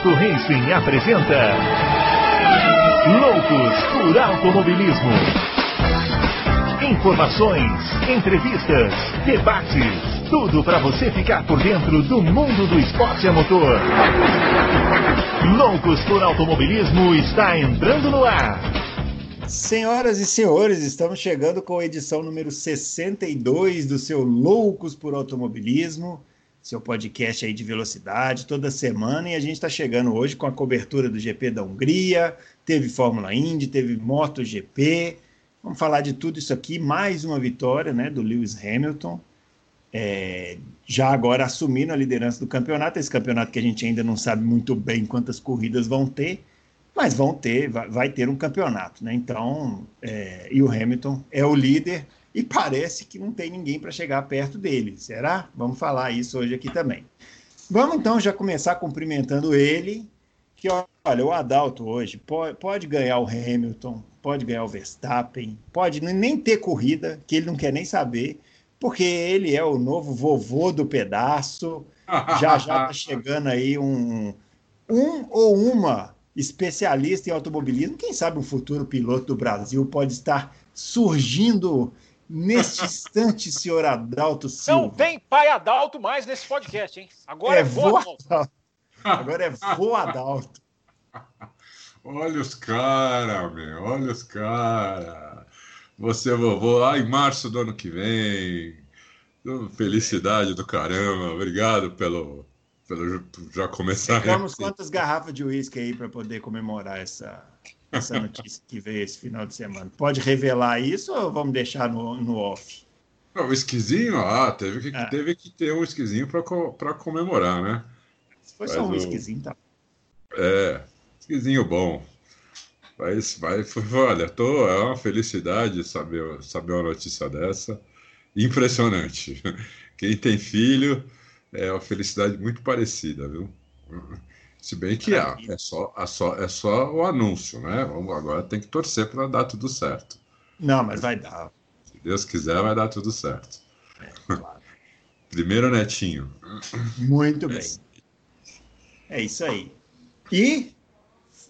Auto Racing apresenta Loucos por Automobilismo. Informações, entrevistas, debates, tudo para você ficar por dentro do mundo do esporte a motor. Loucos por Automobilismo está entrando no ar. Senhoras e senhores, estamos chegando com a edição número 62 do seu Loucos por Automobilismo seu podcast aí de velocidade toda semana e a gente está chegando hoje com a cobertura do GP da Hungria, teve Fórmula Indy, teve MotoGP, vamos falar de tudo isso aqui, mais uma vitória né, do Lewis Hamilton, é, já agora assumindo a liderança do campeonato, esse campeonato que a gente ainda não sabe muito bem quantas corridas vão ter, mas vão ter, vai, vai ter um campeonato, né? Então, é, e o Hamilton é o líder, e parece que não tem ninguém para chegar perto dele. Será? Vamos falar isso hoje aqui também. Vamos então já começar cumprimentando ele, que olha, o Adalto hoje pode, pode ganhar o Hamilton, pode ganhar o Verstappen, pode nem ter corrida, que ele não quer nem saber, porque ele é o novo vovô do pedaço. Já já está chegando aí um, um ou uma especialista em automobilismo. Quem sabe um futuro piloto do Brasil pode estar surgindo Neste instante, senhor Adalto Silva. Não tem pai Adalto mais nesse podcast, hein? Agora é, é vô Adalto. Agora é vô Adalto. Olha os caras, meu. Olha os caras. Você, vovô, lá em março do ano que vem. Felicidade do caramba. Obrigado pelo, pelo já começar. Temos quantas garrafas de uísque aí para poder comemorar essa, essa notícia que veio esse final de semana. Pode revelar isso ou vamos deixar no, no off? Não, o esquisinho, ah, teve que, é. teve que ter um esquisinho para comemorar, né? Se foi só um o... esquisinho, tá. É, esquisinho bom. Mas, vai, olha, tô, é uma felicidade saber, saber uma notícia dessa. Impressionante. Quem tem filho é uma felicidade muito parecida, viu? Se bem que há, é só, é, só, é só o anúncio, né? Vamos, agora tem que torcer para dar tudo certo. Não, mas vai dar. Se Deus quiser, vai dar tudo certo. É, claro. Primeiro netinho. Muito bem. É isso aí. E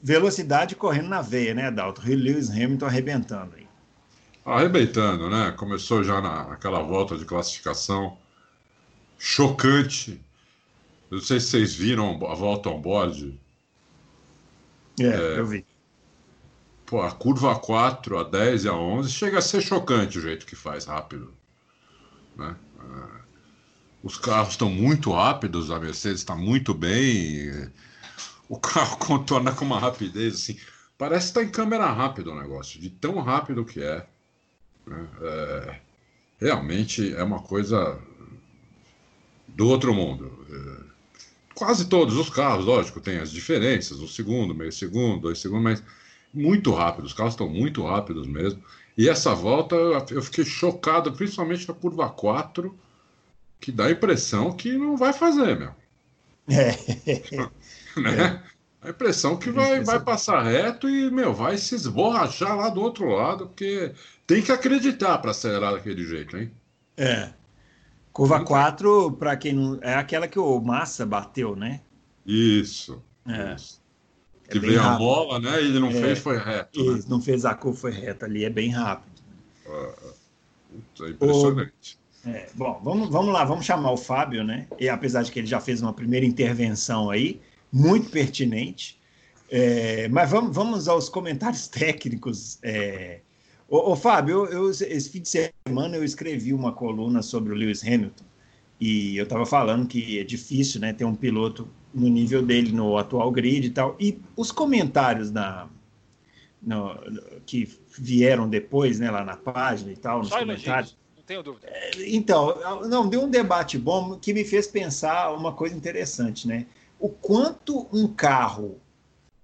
velocidade correndo na veia, né, Dalton? Lewis Hamilton arrebentando aí. Arrebentando, né? Começou já na, naquela volta de classificação chocante não sei se vocês viram a volta on board. É, é, eu vi. Pô, a curva 4, a 10 e a 11 chega a ser chocante o jeito que faz rápido. Né? É, os carros estão muito rápidos, a Mercedes está muito bem. O carro contorna com uma rapidez assim. Parece que está em câmera rápida o negócio, de tão rápido que é. Né? é realmente é uma coisa do outro mundo. É, quase todos os carros, lógico, tem as diferenças, um segundo, meio segundo, dois segundos, mas muito rápido, os carros estão muito rápidos mesmo. E essa volta eu fiquei chocado, principalmente na curva 4, que dá a impressão que não vai fazer, meu. É. né? A impressão que vai, vai passar reto e, meu, vai se esborrachar lá do outro lado, porque tem que acreditar para acelerar daquele jeito, hein? É. Curva 4, para quem não. É aquela que o Massa bateu, né? Isso. É. Isso. É que veio rápido. a mola, né? Ele não é, fez, foi reto. Né? Não fez a curva, foi reta ali, é bem rápido. É, é impressionante. O... É, bom, vamos, vamos lá, vamos chamar o Fábio, né? E apesar de que ele já fez uma primeira intervenção aí, muito pertinente. É, mas vamos, vamos aos comentários técnicos é, Ô, ô Fábio, eu, eu, esse fim de semana eu escrevi uma coluna sobre o Lewis Hamilton e eu estava falando que é difícil né, ter um piloto no nível dele no atual grid e tal. E os comentários na, no, que vieram depois, né, lá na página e tal, nos Só comentários. Não tenho dúvida. É, então, não, deu um debate bom que me fez pensar uma coisa interessante, né? O quanto um carro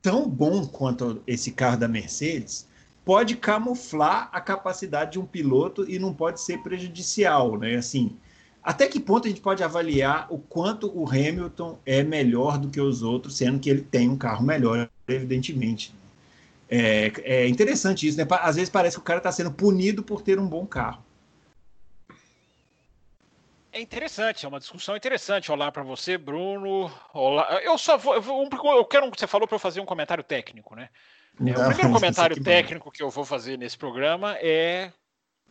tão bom quanto esse carro da Mercedes pode camuflar a capacidade de um piloto e não pode ser prejudicial, né? Assim, até que ponto a gente pode avaliar o quanto o Hamilton é melhor do que os outros, sendo que ele tem um carro melhor, evidentemente. É, é interessante isso, né? Às vezes parece que o cara está sendo punido por ter um bom carro. É interessante, é uma discussão interessante. Olá para você, Bruno. Olá. Eu só vou. Eu, quero. Você falou para eu fazer um comentário técnico, né? Não, é, o primeiro comentário técnico que eu vou fazer nesse programa é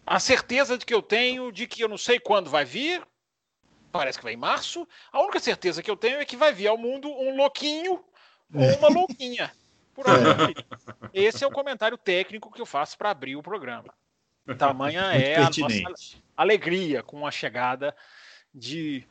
a certeza de que eu tenho de que eu não sei quando vai vir. Parece que vai em março. A única certeza que eu tenho é que vai vir ao mundo um louquinho ou uma louquinha. Por aí. Esse é o comentário técnico que eu faço para abrir o programa. Tamanha é a nossa alegria com a chegada de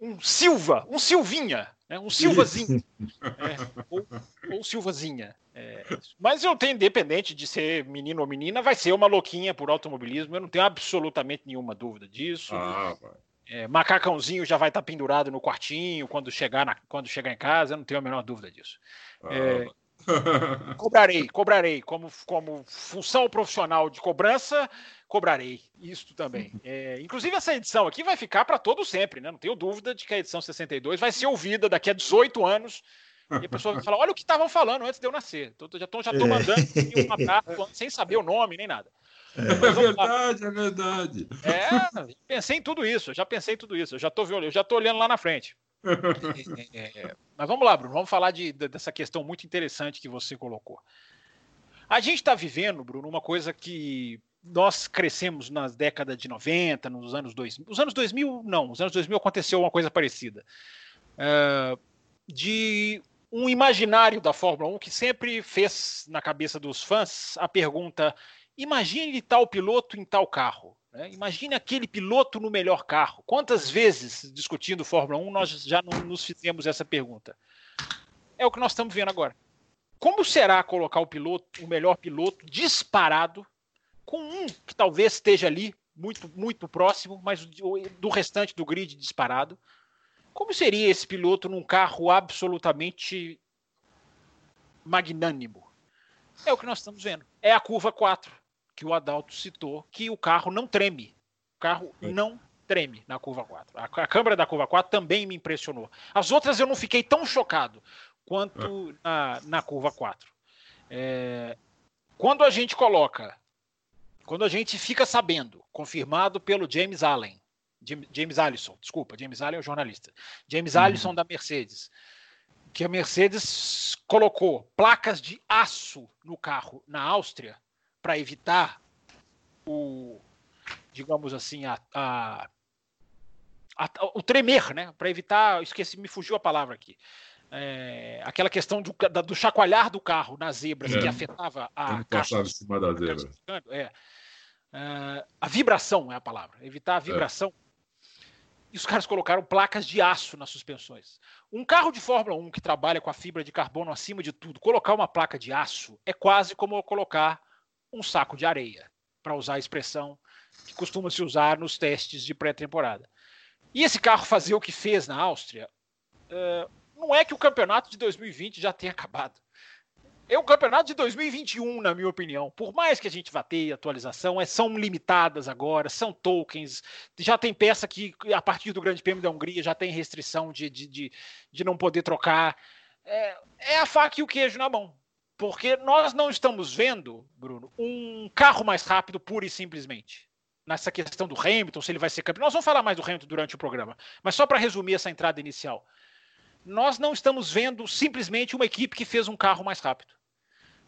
um Silva, um Silvinha, né? um Silvazinho. É, ou, ou Silvazinha. É, mas eu tenho, independente de ser menino ou menina, vai ser uma louquinha por automobilismo. Eu não tenho absolutamente nenhuma dúvida disso. Ah, é, macacãozinho já vai estar pendurado no quartinho quando chegar, na, quando chegar em casa, eu não tenho a menor dúvida disso. Ah, é, cobrarei, cobrarei. Como, como função profissional de cobrança, cobrarei. Isso também. É, inclusive, essa edição aqui vai ficar para todo sempre, né? Não tenho dúvida de que a edição 62 vai ser ouvida daqui a 18 anos. E a pessoa vai falar: olha o que estavam falando antes de eu nascer. Tô, já estou já tô mandando um abraço sem saber o nome nem nada. É, é verdade, é verdade. É, pensei em tudo isso, já pensei em tudo isso, eu já estou eu já tô olhando lá na frente. É, mas vamos lá, Bruno, vamos falar de, de, dessa questão muito interessante que você colocou. A gente está vivendo, Bruno, uma coisa que nós crescemos nas décadas de 90, nos anos 2000. Os anos 2000, não, nos anos 2000 aconteceu uma coisa parecida. Uh, de um imaginário da Fórmula 1 que sempre fez na cabeça dos fãs a pergunta: imagine tal piloto em tal carro. Né? Imagine aquele piloto no melhor carro. Quantas vezes, discutindo Fórmula 1, nós já não nos fizemos essa pergunta? É o que nós estamos vendo agora. Como será colocar o piloto, o melhor piloto, disparado, com um que talvez esteja ali, muito, muito próximo, mas do restante do grid disparado? Como seria esse piloto num carro absolutamente magnânimo? É o que nós estamos vendo. É a curva 4 que o Adalto citou, que o carro não treme. O carro é. não treme na curva 4. A, a, câmera da curva 4 também me impressionou. As outras eu não fiquei tão chocado quanto é. na, na curva 4. É, quando a gente coloca, quando a gente fica sabendo, confirmado pelo James Allen, James Allison, desculpa, James Allen é o jornalista, James uhum. Allison da Mercedes, que a Mercedes colocou placas de aço no carro na Áustria para evitar o, digamos assim, a, a, a o tremer, né? Para evitar, esqueci, me fugiu a palavra aqui. É, aquela questão do, da, do, chacoalhar do carro nas zebras é. que afetava a caixa. em cima da zebra. É. é. a vibração é a palavra. Evitar a é. vibração. E os caras colocaram placas de aço nas suspensões. Um carro de Fórmula 1 que trabalha com a fibra de carbono acima de tudo, colocar uma placa de aço é quase como colocar um saco de areia, para usar a expressão que costuma se usar nos testes de pré-temporada. E esse carro fazer o que fez na Áustria, uh, não é que o campeonato de 2020 já tenha acabado. É o campeonato de 2021, na minha opinião. Por mais que a gente vá ter atualização, é, são limitadas agora, são tokens. Já tem peça que, a partir do Grande Prêmio da Hungria, já tem restrição de, de, de, de não poder trocar. É, é a faca e o queijo na mão. Porque nós não estamos vendo, Bruno, um carro mais rápido pura e simplesmente. Nessa questão do Hamilton, se ele vai ser campeão. Nós vamos falar mais do Hamilton durante o programa. Mas só para resumir essa entrada inicial. Nós não estamos vendo simplesmente uma equipe que fez um carro mais rápido.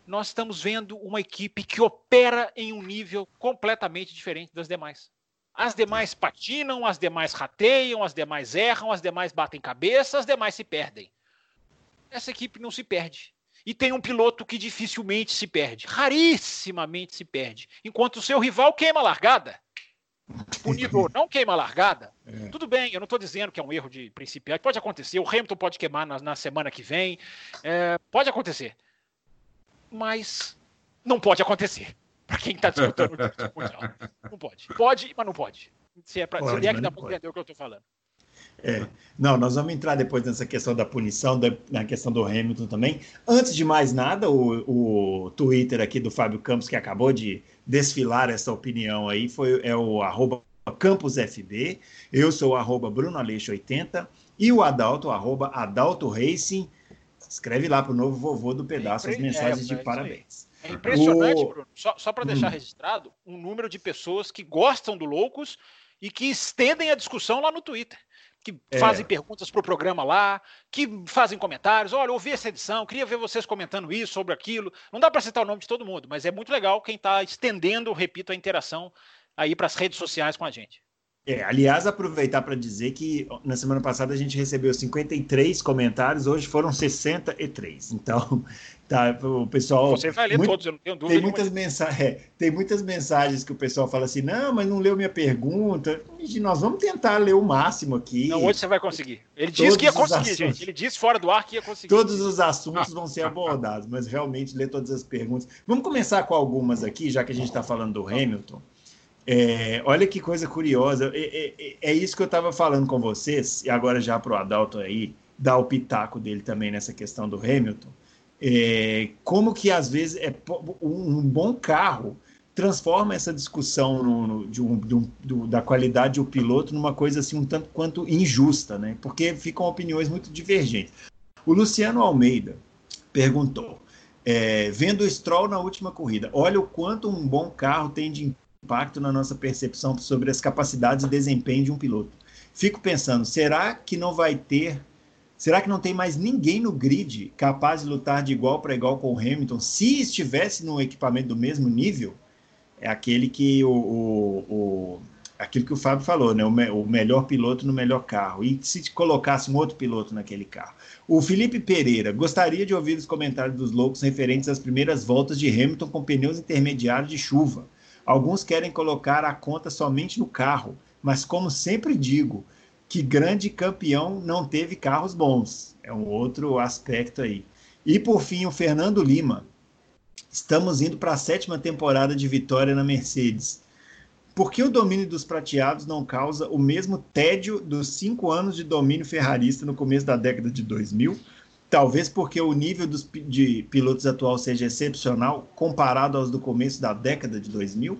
Nós estamos vendo uma equipe que opera em um nível completamente diferente das demais. As demais patinam, as demais rateiam, as demais erram, as demais batem cabeça, as demais se perdem. Essa equipe não se perde e tem um piloto que dificilmente se perde, rarissimamente se perde, enquanto o seu rival queima a largada. Punido não queima a largada. É. Tudo bem, eu não estou dizendo que é um erro de principiante, pode acontecer. O Hamilton pode queimar na, na semana que vem, é, pode acontecer. Mas não pode acontecer. Para quem está disputando o mundial. Não pode. Pode, mas não pode. Se é, pode, se é que dá para entender o que eu estou falando. É. Não, nós vamos entrar depois nessa questão da punição, da, na questão do Hamilton também. Antes de mais nada, o, o Twitter aqui do Fábio Campos, que acabou de desfilar essa opinião aí, foi, é o arroba CampusFB. Eu sou o arroba Bruno Aleixo 80 e o Adalto, o arroba Adalto Racing. Escreve lá para o novo vovô do pedaço as mensagens é, de parabéns. É impressionante, o... Bruno. Só, só para deixar hum. registrado, um número de pessoas que gostam do Loucos e que estendem a discussão lá no Twitter. Que é. fazem perguntas para o programa lá, que fazem comentários. Olha, ouvi essa edição, queria ver vocês comentando isso, sobre aquilo. Não dá para citar o nome de todo mundo, mas é muito legal quem está estendendo, repito, a interação aí para as redes sociais com a gente. É, aliás, aproveitar para dizer que na semana passada a gente recebeu 53 comentários, hoje foram 63. Então, tá, o pessoal. Você vai ler muito, todos, eu não tenho dúvida. Tem muitas, mensagens, é, tem muitas mensagens que o pessoal fala assim: não, mas não leu minha pergunta. E nós vamos tentar ler o máximo aqui. Não, hoje você vai conseguir. Ele disse que ia conseguir, assuntos, gente. Ele disse fora do ar que ia conseguir. Todos os assuntos vão ser abordados, mas realmente ler todas as perguntas. Vamos começar com algumas aqui, já que a gente está falando do Hamilton. É, olha que coisa curiosa. É, é, é isso que eu estava falando com vocês, e agora já para o Adalto aí, dar o pitaco dele também nessa questão do Hamilton. É, como que às vezes é um bom carro transforma essa discussão no, no, de um, do, do, da qualidade do piloto numa coisa assim um tanto quanto injusta, né? Porque ficam opiniões muito divergentes. O Luciano Almeida perguntou, é, vendo o Stroll na última corrida, olha o quanto um bom carro tem de impacto na nossa percepção sobre as capacidades e desempenho de um piloto. Fico pensando, será que não vai ter, será que não tem mais ninguém no grid capaz de lutar de igual para igual com o Hamilton se estivesse no equipamento do mesmo nível? É aquele que o, o, o aquilo que o Fábio falou, né? O, me, o, melhor piloto no melhor carro. E se colocasse um outro piloto naquele carro? O Felipe Pereira gostaria de ouvir os comentários dos loucos referentes às primeiras voltas de Hamilton com pneus intermediários de chuva. Alguns querem colocar a conta somente no carro, mas como sempre digo, que grande campeão não teve carros bons. É um outro aspecto aí. E por fim, o Fernando Lima. Estamos indo para a sétima temporada de vitória na Mercedes. Por que o domínio dos prateados não causa o mesmo tédio dos cinco anos de domínio ferrarista no começo da década de 2000? Talvez porque o nível dos, de pilotos atual seja excepcional comparado aos do começo da década de 2000.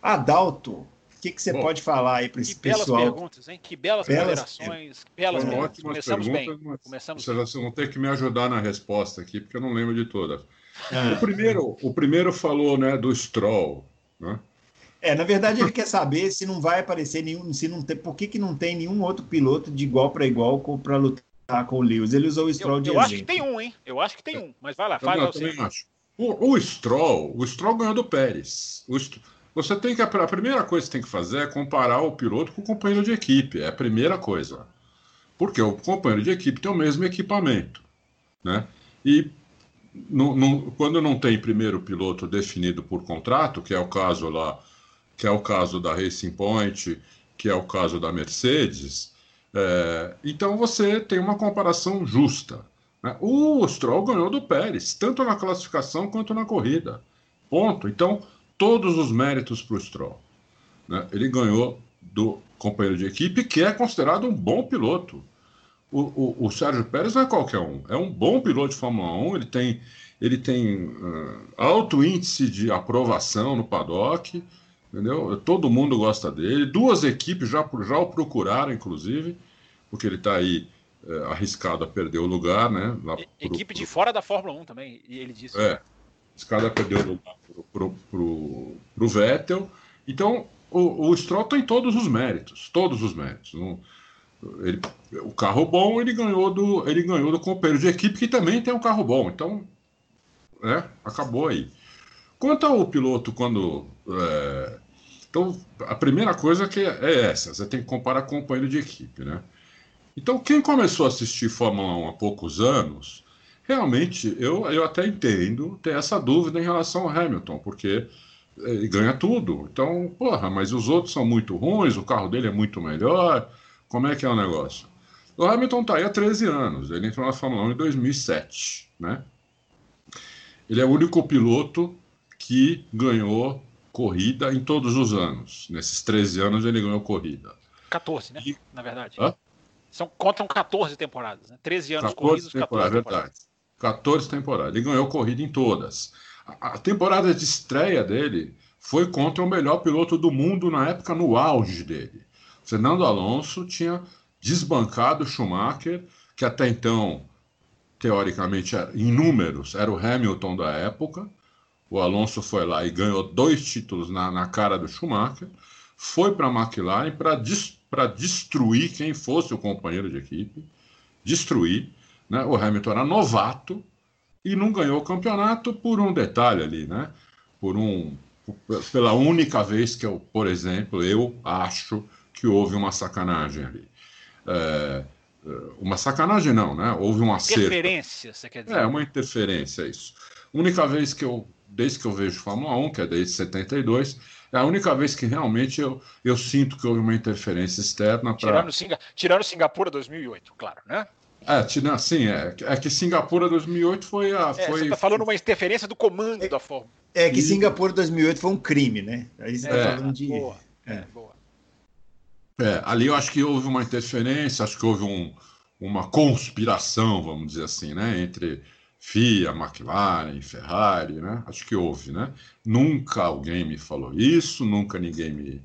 Adalto, o que, que você Bom, pode falar aí para esse pessoal? Belas perguntas, hein? Que belas, belas ponderações, belas perguntas. Começamos bem. Começamos vocês vão ter que me ajudar na resposta aqui, porque eu não lembro de todas. Ah. O, primeiro, o primeiro falou né, do Stroll, né? É, na verdade ele quer saber se não vai aparecer nenhum, se não tem, por que, que não tem nenhum outro piloto de igual para igual para lutar tá com o Lewis. Ele usou o Stroll eu, de Eu exemplo. acho que tem um, hein? Eu acho que tem um. Mas vai lá, fala. Eu também acho. O, o, Stroll, o Stroll ganhou do Pérez. O, você tem que a primeira coisa que você tem que fazer é comparar o piloto com o companheiro de equipe. É a primeira coisa. Porque o companheiro de equipe tem o mesmo equipamento, né? E no, no, quando não tem primeiro piloto definido por contrato, que é o caso lá, que é o caso da Racing Point, que é o caso da Mercedes, é, então você tem uma comparação justa. Né? O Stroll ganhou do Pérez, tanto na classificação quanto na corrida. Ponto. Então, todos os méritos para o Stroll. Né? Ele ganhou do companheiro de equipe, que é considerado um bom piloto. O, o, o, Sérgio Pérez não é qualquer um, é um bom piloto de Fórmula 1, ele tem, ele tem uh, alto índice de aprovação no paddock, entendeu? Todo mundo gosta dele. Duas equipes já, já o procuraram, inclusive, porque ele está aí é, arriscado a perder o lugar, né? Lá pro, Equipe pro, de fora da Fórmula 1 também, e ele disse. É, arriscado a perder o lugar para o Vettel. Então, o, o Stroll tem todos os méritos, todos os méritos. ele, o carro bom ele ganhou do ele ganhou do companheiro de equipe que também tem um carro bom. Então, é, acabou aí. Quanto ao piloto quando é, então, a primeira coisa que é, é essa, você tem que comparar companheiro de equipe, né? Então, quem começou a assistir Fórmula 1 há poucos anos, realmente, eu, eu até entendo ter essa dúvida em relação ao Hamilton, porque ele ganha tudo. Então, porra, mas os outros são muito ruins, o carro dele é muito melhor, como é que é o negócio? O Hamilton está aí há 13 anos, ele entrou na Fórmula 1 em 2007, né? Ele é o único piloto que ganhou corrida em todos os anos. Nesses 13 anos ele ganhou corrida. 14, né? E... Na verdade. Hã? São, contam 14 temporadas, né? 13 anos 14 corridos, 14 temporadas. Verdade. 14 temporadas. Ele ganhou corrida em todas. A, a temporada de estreia dele foi contra o melhor piloto do mundo na época, no auge dele. Fernando Alonso tinha desbancado Schumacher, que até então, teoricamente, era, em números, era o Hamilton da época. O Alonso foi lá e ganhou dois títulos na, na cara do Schumacher. foi para a McLaren para des, destruir quem fosse o companheiro de equipe, destruir. Né? O Hamilton era novato e não ganhou o campeonato por um detalhe ali, né? Por um, pela única vez que eu, por exemplo, eu acho que houve uma sacanagem ali. É, uma sacanagem não, né? Houve um acerto. Interferência, você quer dizer? É, uma interferência, isso. Única vez que eu, desde que eu vejo Fórmula 1, que é desde 72, é a única vez que realmente eu, eu sinto que houve uma interferência externa. Pra... Tirando, Singa... Tirando Singapura 2008, claro, né? É, tirando, sim, é, é que Singapura 2008 foi a. É, foi... Você está falando uma interferência do comando é, da Fórmula. É que Singapura 2008 foi um crime, né? Aí você está é, falando de. Boa, é. boa. É, ali eu acho que houve uma interferência, acho que houve um, uma conspiração, vamos dizer assim, né, entre FIA, McLaren, Ferrari, né? Acho que houve, né? Nunca alguém me falou isso, nunca ninguém me,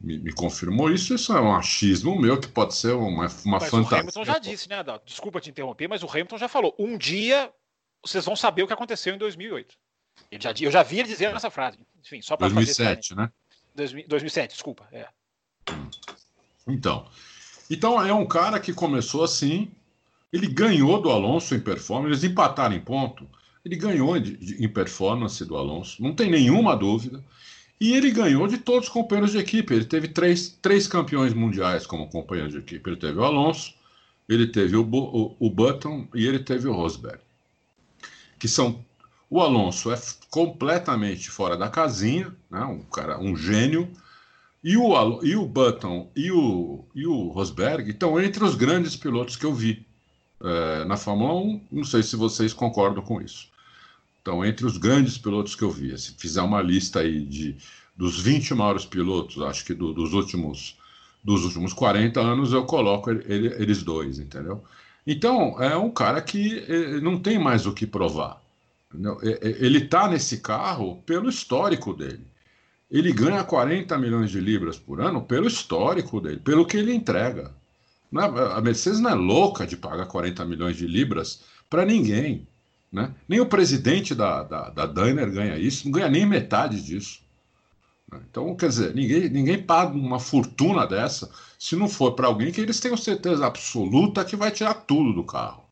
me, me confirmou isso. Isso é um achismo meu que pode ser uma, uma mas fantasia. O Hamilton já disse, né, Adalto? Desculpa te interromper, mas o Hamilton já falou: um dia vocês vão saber o que aconteceu em 2008. Ele já, eu já vi ele dizendo essa frase. Enfim, só para 2007, né? 2007, desculpa. É. Então, então é um cara que começou assim, ele ganhou do Alonso em performance, eles empataram em ponto. Ele ganhou de, de, em performance do Alonso, não tem nenhuma dúvida. E ele ganhou de todos os companheiros de equipe. Ele teve três, três campeões mundiais como companheiro de equipe. Ele teve o Alonso, ele teve o, o, o Button e ele teve o Rosberg. Que são. O Alonso é completamente fora da casinha, né? um cara, um gênio. E o, e o Button e o, e o Rosberg estão entre os grandes pilotos que eu vi é, na Fórmula 1. Não sei se vocês concordam com isso. Então, entre os grandes pilotos que eu vi, se fizer uma lista aí de, dos 20 maiores pilotos, acho que do, dos últimos dos últimos 40 anos, eu coloco ele, eles dois, entendeu? Então, é um cara que eh, não tem mais o que provar. Entendeu? Ele está nesse carro pelo histórico dele. Ele ganha 40 milhões de libras por ano pelo histórico dele, pelo que ele entrega. É, a Mercedes não é louca de pagar 40 milhões de libras para ninguém. Né? Nem o presidente da, da, da Daimler ganha isso, não ganha nem metade disso. Né? Então, quer dizer, ninguém, ninguém paga uma fortuna dessa se não for para alguém que eles tenham certeza absoluta que vai tirar tudo do carro.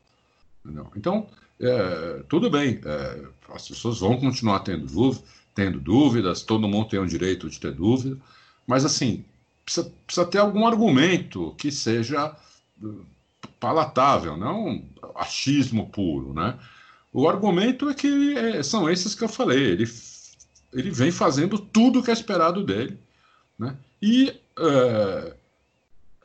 Entendeu? Então, é, tudo bem, é, as pessoas vão continuar tendo, dúvida, tendo dúvidas, todo mundo tem o direito de ter dúvida, mas assim, precisa, precisa ter algum argumento que seja uh, palatável, não achismo puro, né? O argumento é que é, são esses que eu falei. Ele, ele vem fazendo tudo que é esperado dele, né? E é,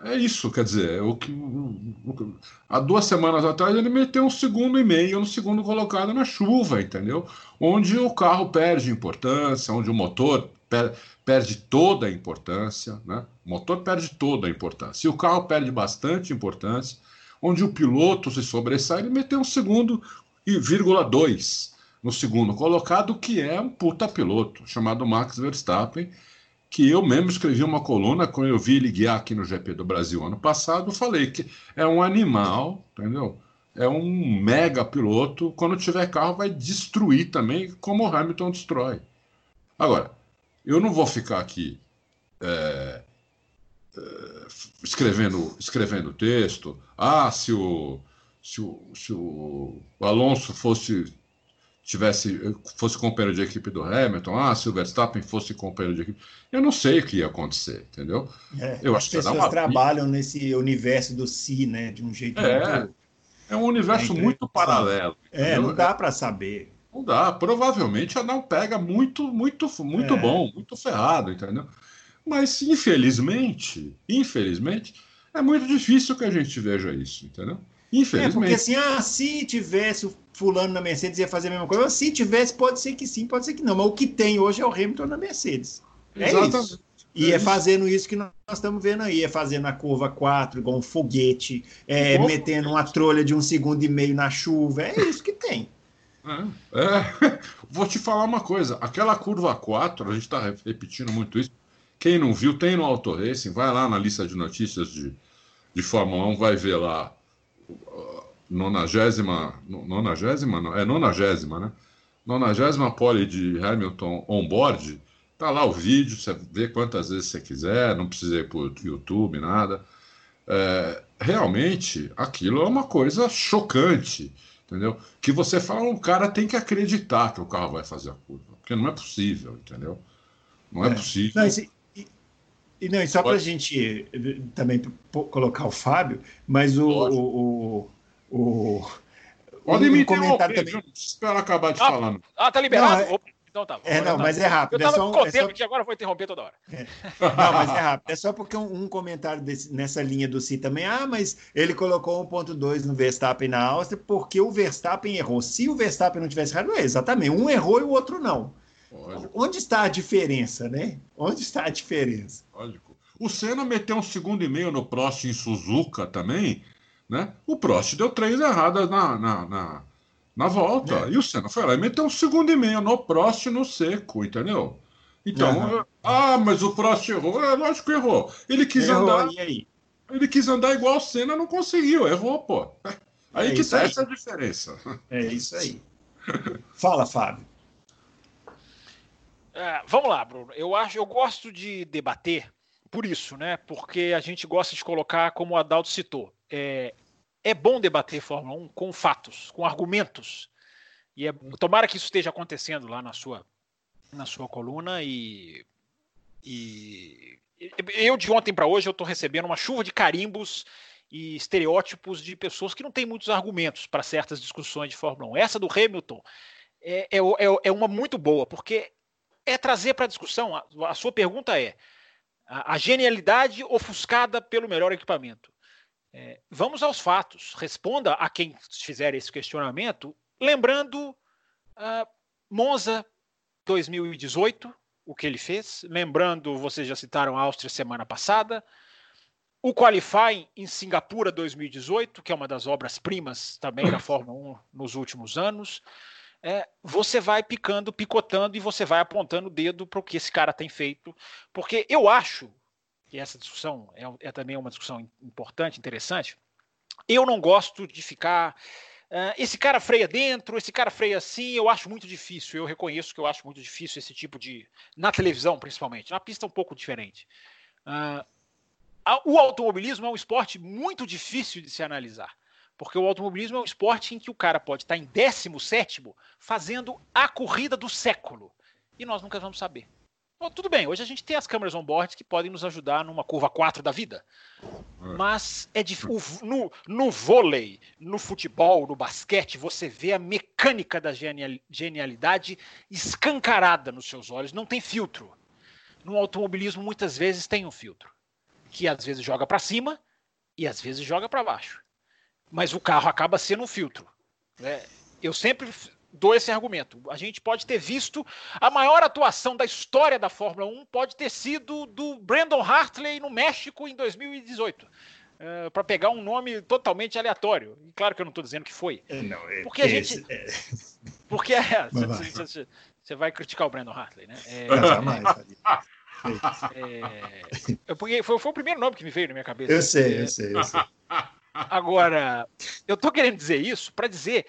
é isso, quer dizer, o que, o, há duas semanas atrás ele meteu um segundo e meio no segundo colocado na chuva, entendeu? Onde o carro perde importância, onde o motor per, perde toda a importância, né? O motor perde toda a importância. E o carro perde bastante importância, onde o piloto se sobressai, ele meteu um segundo e vírgula dois no segundo colocado, que é um puta piloto, chamado Max Verstappen, que eu mesmo escrevi uma coluna, quando eu vi ele guiar aqui no GP do Brasil ano passado, falei que é um animal, entendeu? É um mega piloto, quando tiver carro vai destruir também, como o Hamilton destrói. Agora, eu não vou ficar aqui é, é, escrevendo, escrevendo texto. Ah, se o, se o, se o Alonso fosse tivesse fosse companheiro de equipe do Hamilton, ah, se o Verstappen fosse companheiro de equipe, eu não sei o que ia acontecer, entendeu? É, eu as acho pessoas que uma... trabalham nesse universo do si, né, de um jeito é, muito... é um universo é muito paralelo. É, entendeu? não dá para saber. Não dá. Provavelmente a não pega muito, muito, muito é. bom, muito ferrado, entendeu? Mas, infelizmente, infelizmente, é muito difícil que a gente veja isso, entendeu? Infelizmente. É, porque assim, ah, se tivesse o fulano na Mercedes ia fazer a mesma coisa. Se tivesse, pode ser que sim, pode ser que não. Mas o que tem hoje é o Hamilton na Mercedes. É Exatamente. isso. E é, é fazendo isso que nós estamos vendo aí, é fazendo a curva 4, igual um foguete, é, metendo uma trolha de um segundo e meio na chuva. É isso que tem. É, é. Vou te falar uma coisa: aquela curva 4, a gente está repetindo muito isso. Quem não viu, tem no Auto Racing, vai lá na lista de notícias de, de Fórmula 1, vai ver lá. Nonagésima. Nonagésima? Não, é nonagésima, né? Nonagésima pole de Hamilton on-board. Tá lá o vídeo, você vê quantas vezes você quiser, não precisa ir por YouTube, nada. É, realmente, aquilo é uma coisa chocante, entendeu? Que você fala, um cara tem que acreditar que o carro vai fazer a curva, porque não é possível, entendeu? Não é, é. possível. Não, e, e, não, e só para a gente eh, também colocar o Fábio, mas o, o, o, o Pode um me comentário também. Espera acabar de ah, falar. Ah, tá liberado? Não, é... Então tá. É, não, mas é rápido. Eu tava é só, com é só... que agora vou interromper toda hora. É. Não, mas é rápido. É só porque um, um comentário desse, nessa linha do Si também. Ah, mas ele colocou 1.2 no Verstappen na Áustria porque o Verstappen errou. Se o Verstappen não tivesse errado, é exatamente. Um errou e o outro não. Lógico. Onde está a diferença, né? Onde está a diferença? Lógico. O Senna meteu um segundo e meio no Prost em Suzuka também, né? O Prost deu três erradas na, na, na na volta. É. E o Senna foi lá e meteu um segundo e meio no Prost no seco, entendeu? Então, uhum. ah, mas o Prost errou. É lógico que errou. Ele quis errou, andar. Ele quis andar igual o Senna, não conseguiu, errou, pô. Aí é que tá essa diferença. É isso aí. Fala, Fábio. É, vamos lá, Bruno. Eu acho, eu gosto de debater por isso, né? Porque a gente gosta de colocar, como o Adalto citou, é, é bom debater Fórmula 1 com fatos, com argumentos. E é, tomara que isso esteja acontecendo lá na sua, na sua coluna. E, e eu, de ontem para hoje, eu estou recebendo uma chuva de carimbos e estereótipos de pessoas que não têm muitos argumentos para certas discussões de Fórmula 1. Essa do Hamilton é, é, é, é uma muito boa, porque é trazer para a discussão. A, sua pergunta é: a, a genialidade ofuscada pelo melhor equipamento. É, vamos aos fatos. Responda a quem fizer esse questionamento, lembrando uh, Monza 2018, o que ele fez. Lembrando, vocês já citaram a Áustria semana passada. O Qualifying em Singapura 2018, que é uma das obras-primas também da Fórmula 1 nos últimos anos. É, você vai picando, picotando e você vai apontando o dedo para o que esse cara tem feito. Porque eu acho, e essa discussão é, é também uma discussão importante, interessante, eu não gosto de ficar. Uh, esse cara freia dentro, esse cara freia assim, eu acho muito difícil. Eu reconheço que eu acho muito difícil esse tipo de. Na televisão, principalmente. Na pista, é um pouco diferente. Uh, o automobilismo é um esporte muito difícil de se analisar. Porque o automobilismo é um esporte em que o cara pode estar em 17 fazendo a corrida do século. E nós nunca vamos saber. Bom, tudo bem, hoje a gente tem as câmeras on-board que podem nos ajudar numa curva 4 da vida. É. Mas é difícil. No, no vôlei, no futebol, no basquete, você vê a mecânica da genialidade escancarada nos seus olhos, não tem filtro. No automobilismo, muitas vezes tem um filtro, que às vezes joga para cima e às vezes joga para baixo. Mas o carro acaba sendo um filtro. Né? Eu sempre dou esse argumento. A gente pode ter visto a maior atuação da história da Fórmula 1 pode ter sido do Brandon Hartley no México em 2018. Uh, para pegar um nome totalmente aleatório. E claro que eu não estou dizendo que foi. É, não, é, porque a gente. É... Porque é, você vai criticar o Brandon Hartley, né? É, jamais. é, porque foi, foi, o primeiro nome que me veio na minha cabeça. Eu sei, eu sei, eu sei. Agora, eu estou querendo dizer isso para dizer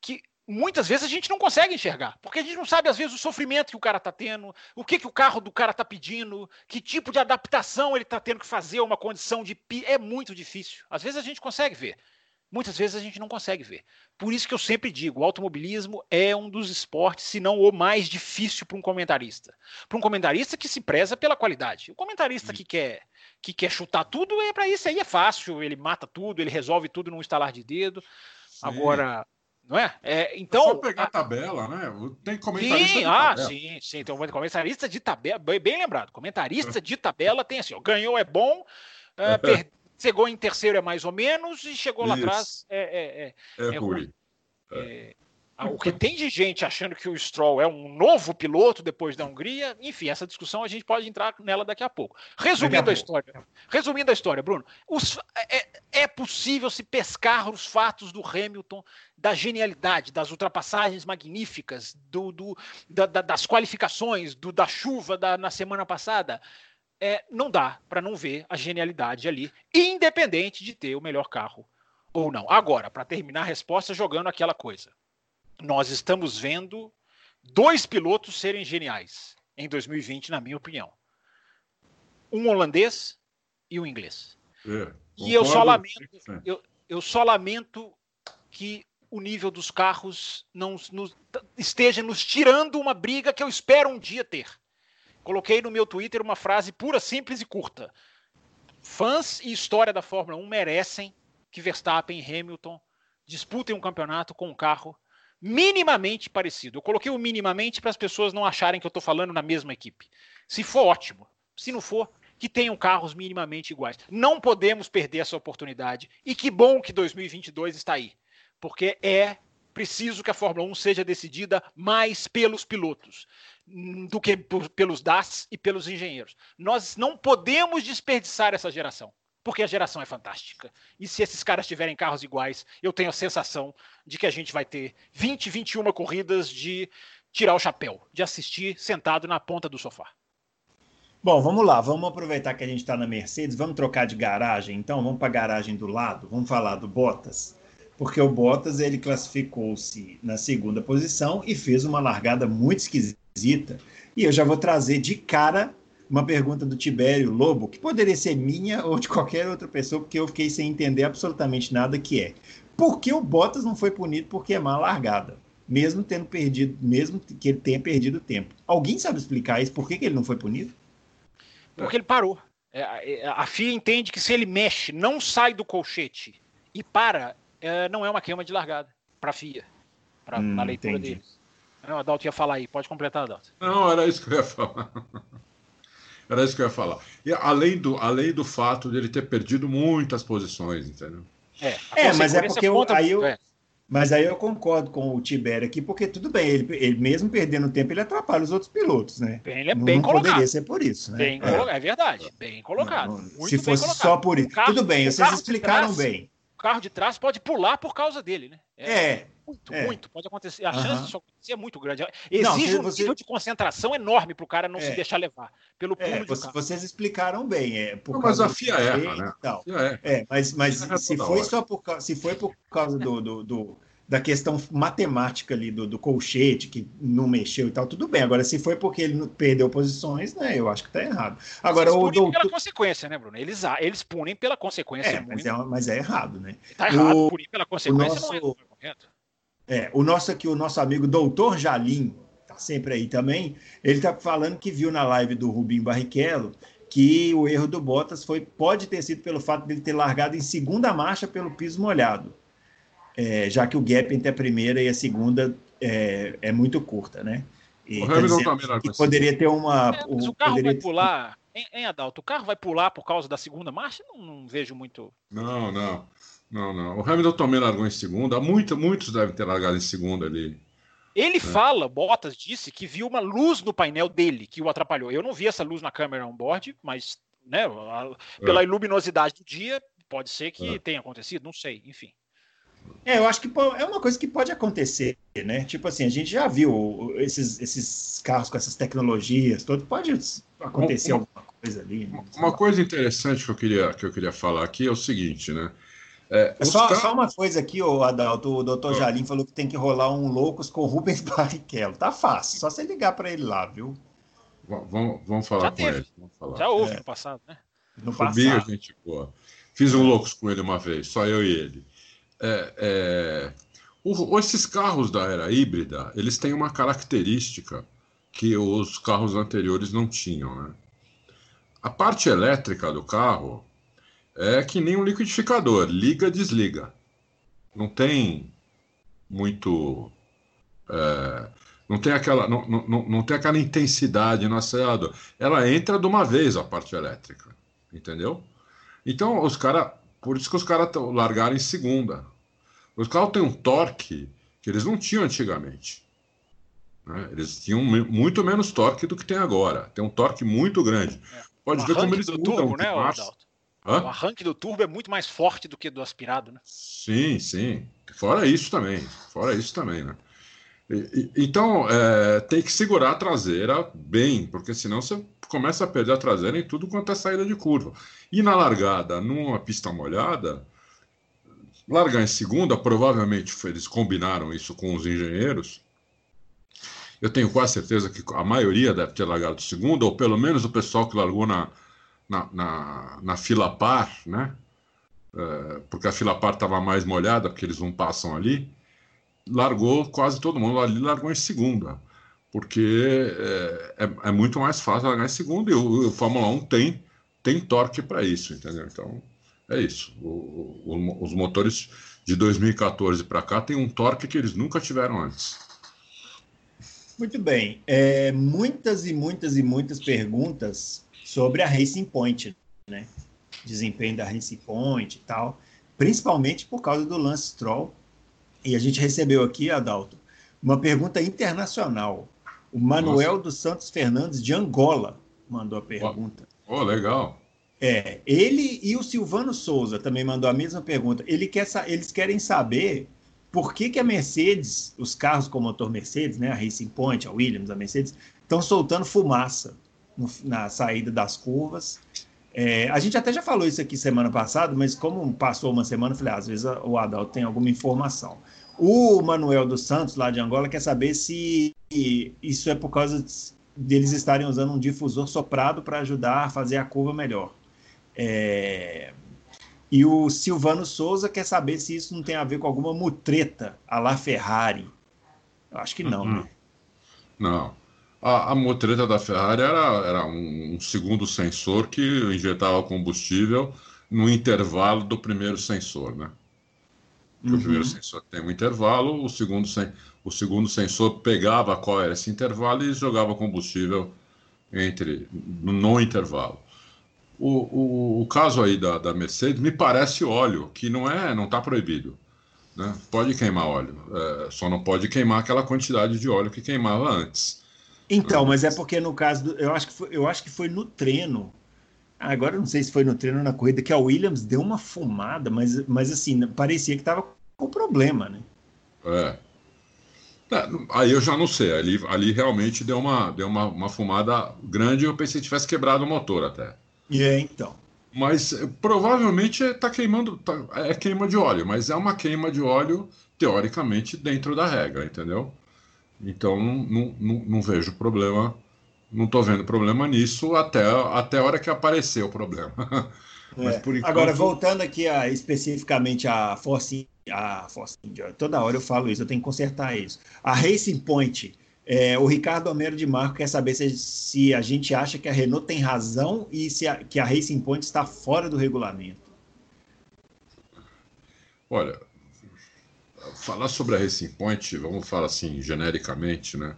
que muitas vezes a gente não consegue enxergar, porque a gente não sabe, às vezes, o sofrimento que o cara está tendo, o que, que o carro do cara está pedindo, que tipo de adaptação ele está tendo que fazer uma condição de. É muito difícil. Às vezes a gente consegue ver, muitas vezes a gente não consegue ver. Por isso que eu sempre digo: o automobilismo é um dos esportes, se não o mais difícil para um comentarista. Para um comentarista que se preza pela qualidade. O comentarista que quer que quer chutar tudo, é para isso aí é fácil, ele mata tudo, ele resolve tudo num estalar de dedo. Sim. Agora, não é? é então, é só pegar a tabela, né? Tem comentarista sim, de ah, tabela. sim, sim. Então, comentarista de tabela, bem lembrado. Comentarista de tabela tem assim, ó, ganhou é bom, uh, per, chegou em terceiro é mais ou menos, e chegou lá Isso. atrás é, é, é, é, é ruim. É. Ah, o que tem de gente achando que o Stroll é um novo piloto depois da Hungria, enfim, essa discussão a gente pode entrar nela daqui a pouco. Resumindo a, a história, resumindo a história, Bruno, os, é, é, possível se pescar os fatos do Hamilton, da genialidade, das ultrapassagens magníficas, do, do da, da, das qualificações, do, da chuva da, na semana passada. É, não dá para não ver a genialidade ali, independente de ter o melhor carro ou não. Agora, para terminar a resposta, jogando aquela coisa nós estamos vendo dois pilotos serem geniais em 2020, na minha opinião. Um holandês e um inglês. É, e eu só lamento, eu, eu só lamento que o nível dos carros não nos, esteja nos tirando uma briga que eu espero um dia ter. Coloquei no meu Twitter uma frase pura, simples e curta. Fãs e história da Fórmula 1 merecem que Verstappen e Hamilton disputem um campeonato com um carro minimamente parecido. Eu coloquei o minimamente para as pessoas não acharem que eu estou falando na mesma equipe. Se for ótimo, se não for, que tenham carros minimamente iguais. Não podemos perder essa oportunidade. E que bom que 2022 está aí, porque é preciso que a Fórmula 1 seja decidida mais pelos pilotos do que pelos DAS e pelos engenheiros. Nós não podemos desperdiçar essa geração porque a geração é fantástica. E se esses caras tiverem carros iguais, eu tenho a sensação de que a gente vai ter 20, 21 corridas de tirar o chapéu, de assistir sentado na ponta do sofá. Bom, vamos lá, vamos aproveitar que a gente está na Mercedes, vamos trocar de garagem, então vamos para a garagem do lado, vamos falar do Bottas, porque o Bottas ele classificou-se na segunda posição e fez uma largada muito esquisita. E eu já vou trazer de cara uma pergunta do Tibério Lobo, que poderia ser minha ou de qualquer outra pessoa, porque eu fiquei sem entender absolutamente nada que é. Por que o Bottas não foi punido por queimar a largada? Mesmo tendo perdido, mesmo que ele tenha perdido tempo. Alguém sabe explicar isso? Por que, que ele não foi punido? Porque ele parou. É, a FIA entende que se ele mexe, não sai do colchete e para, é, não é uma queima de largada para a FIA, pra, hum, na leitura entendi. deles. O Adalto ia falar aí, pode completar, Adalto. Não, era isso que eu ia falar. Era isso que eu ia falar. E além do, além do fato de ele ter perdido muitas posições, entendeu? É, é mas é porque eu, aí eu, é. mas aí eu concordo com o Tibério aqui, porque tudo bem, ele, ele mesmo perdendo tempo, ele atrapalha os outros pilotos, né? Bem, ele é bem não, colocado. poderia ser por isso, né? Bem é. é verdade, bem colocado. Não, se fosse colocado. só por isso. Carro, tudo bem, vocês explicaram trás, bem. O carro de trás pode pular por causa dele, né? É, é muito, é. muito. Pode acontecer. A chance disso acontecer é muito grande. Exige não, um nível de concentração enorme para o cara não é. se deixar levar pelo é, pulo você, Vocês explicaram bem. É, por não, mas a FIA erra, né? FIA é, mas, mas se foi só por se foi por causa do, do, do da questão matemática ali do, do, colchete, que não mexeu e tal, tudo bem. Agora, se foi porque ele perdeu posições, né? Eu acho que tá errado. Agora, Eles o doutor... pela consequência, né, Bruno? Eles, eles punem pela consequência. É, mas, é, mas é errado, né? Tá errado, o, punir pela consequência nosso... não é correto. É, o nosso aqui, o nosso amigo Doutor Jalim, tá sempre aí também, ele tá falando que viu na live do Rubinho Barrichello que o erro do Bottas foi, pode ter sido pelo fato dele ter largado em segunda marcha pelo piso molhado, é, já que o gap entre a primeira e a segunda é, é muito curta, né? E, o Hamilton também largou poderia ter uma. É, mas o carro vai pular, em, em Adalto, o carro vai pular por causa da segunda marcha? Não, não vejo muito. Não, não. Não, não. O Hamilton também largou em segunda. Muito, muitos devem ter largado em segunda ali. Ele é. fala, Bottas disse que viu uma luz no painel dele que o atrapalhou. Eu não vi essa luz na câmera on-board, mas né, pela é. luminosidade do dia, pode ser que é. tenha acontecido, não sei, enfim. É, eu acho que é uma coisa que pode acontecer, né? Tipo assim, a gente já viu esses, esses carros com essas tecnologias, todo pode acontecer uma, alguma coisa ali. Né? Uma coisa interessante que eu queria que eu queria falar aqui é o seguinte, né? É, é só, só, uma coisa aqui, o Adalto, o doutor Jalim falou que tem que rolar um Loucos com Rubens Barrichello. Tá fácil, só você ligar para ele lá, viu? Vamos, vamos falar Já com teve. ele. Falar. Já houve é. no passado, né? No Rubinho, passado. gente boa. Fiz um Loucos com ele uma vez, só eu e ele. É, é... O, esses carros da era híbrida, eles têm uma característica que os carros anteriores não tinham, né? A parte elétrica do carro é que nem um liquidificador, liga, desliga. Não tem muito. É, não tem aquela não, não, não tem aquela intensidade no acelerador. Ela entra de uma vez a parte elétrica, entendeu? Então os caras, por isso que os caras largaram em segunda. Os carros têm um torque que eles não tinham antigamente. Né? Eles tinham muito menos torque do que tem agora. Tem um torque muito grande. É. Pode ver como eles mudam turbo, né, Adalto? Hã? O arranque do turbo é muito mais forte do que do aspirado, né? Sim, sim. Fora isso também. Fora isso também, né? E, e, então, é, tem que segurar a traseira bem, porque senão você começa a perder a traseira em tudo quanto é saída de curva. E na largada, numa pista molhada, largar em segunda, provavelmente eles combinaram isso com os engenheiros, eu tenho quase certeza que a maioria deve ter largado segunda, ou pelo menos o pessoal que largou na, na, na, na fila par, né? É, porque a fila par estava mais molhada, porque eles não passam ali, largou quase todo mundo ali, largou em segunda, porque é, é, é muito mais fácil largar em segunda e o, o Fórmula 1 tem, tem torque para isso, entendeu? Então, é isso. O, o, os motores de 2014 para cá têm um torque que eles nunca tiveram antes. Muito bem. É, muitas e muitas e muitas perguntas sobre a Racing Point, né? Desempenho da Racing Point e tal, principalmente por causa do Lance Stroll. E a gente recebeu aqui, Adalto, uma pergunta internacional. O Manuel Nossa. dos Santos Fernandes de Angola mandou a pergunta. Oh, legal. É, ele e o Silvano Souza também mandou a mesma pergunta. Ele quer, eles querem saber por que, que a Mercedes, os carros com motor Mercedes, né, a Racing Point, a Williams, a Mercedes, estão soltando fumaça no, na saída das curvas. É, a gente até já falou isso aqui semana passada, mas como passou uma semana, eu falei, ah, às vezes o Adalto tem alguma informação. O Manuel dos Santos, lá de Angola, quer saber se isso é por causa deles estarem usando um difusor soprado para ajudar a fazer a curva melhor. É... E o Silvano Souza quer saber se isso não tem a ver com alguma mutreta a la Ferrari. Eu acho que não, uhum. né? Não. A, a mutreta da Ferrari era, era um, um, segundo sensor que injetava combustível no intervalo do primeiro sensor, né? Uhum. O primeiro sensor tem um intervalo, o segundo, o segundo sensor pegava qual era esse intervalo e jogava combustível entre no, no intervalo. O, o, o caso aí da, da, Mercedes me parece óleo, que não é, não está proibido. Né? Pode queimar óleo, é, só não pode queimar aquela quantidade de óleo que queimava antes. Então, mas é porque no caso, do, eu, acho que foi, eu acho que foi no treino. Agora não sei se foi no treino ou na corrida que a Williams deu uma fumada, mas, mas assim, parecia que estava com problema, né? É. é. Aí eu já não sei. Ali, ali realmente deu uma, deu uma, uma fumada grande. Eu pensei que tivesse quebrado o motor até. É, então. Mas eh, provavelmente está queimando, tá, é queima de óleo, mas é uma queima de óleo teoricamente dentro da regra, entendeu? Então não, não, não vejo problema, não estou vendo problema nisso até, até a hora que aparecer o problema. É. Enquanto... Agora, voltando aqui a, especificamente a Force, a Force India, toda hora eu falo isso, eu tenho que consertar isso. A Racing Point é, o Ricardo Homero de Marco quer saber se, se, a gente acha que a Renault tem razão e se a, que a Racing Point está fora do regulamento. Olha, falar sobre a Racing Point, vamos falar assim, genericamente, né?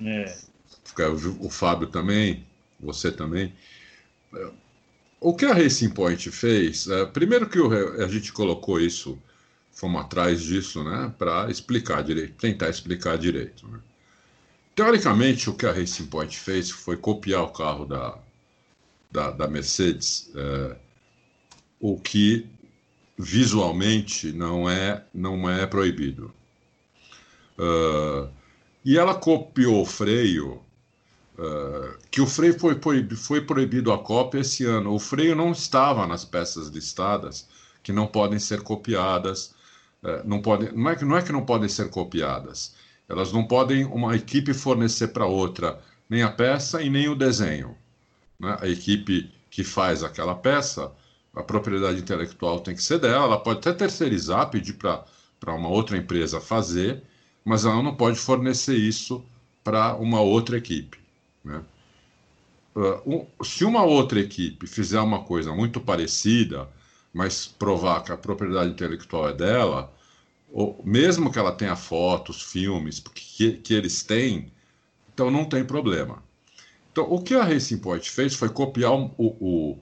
É. O, Fábio também, você também. O que a Racing Point fez, é, primeiro que o, a gente colocou isso, fomos atrás disso, né, para explicar direito, tentar explicar direito. Né? Teoricamente, o que a Racing Point fez foi copiar o carro da, da, da Mercedes, é, o que visualmente não é, não é proibido. Uh, e ela copiou o freio, uh, que o freio foi foi proibido a cópia esse ano. O freio não estava nas peças listadas, que não podem ser copiadas. Uh, não, pode, não, é que, não é que não podem ser copiadas, elas não podem uma equipe fornecer para outra nem a peça e nem o desenho. Né? A equipe que faz aquela peça, a propriedade intelectual tem que ser dela, ela pode até terceirizar, pedir para uma outra empresa fazer, mas ela não pode fornecer isso para uma outra equipe. Né? Um, se uma outra equipe fizer uma coisa muito parecida, mas provar que a propriedade intelectual é dela, ou, mesmo que ela tenha fotos, filmes, que, que eles têm, então não tem problema. Então, o que a Racing Point fez foi copiar o, o,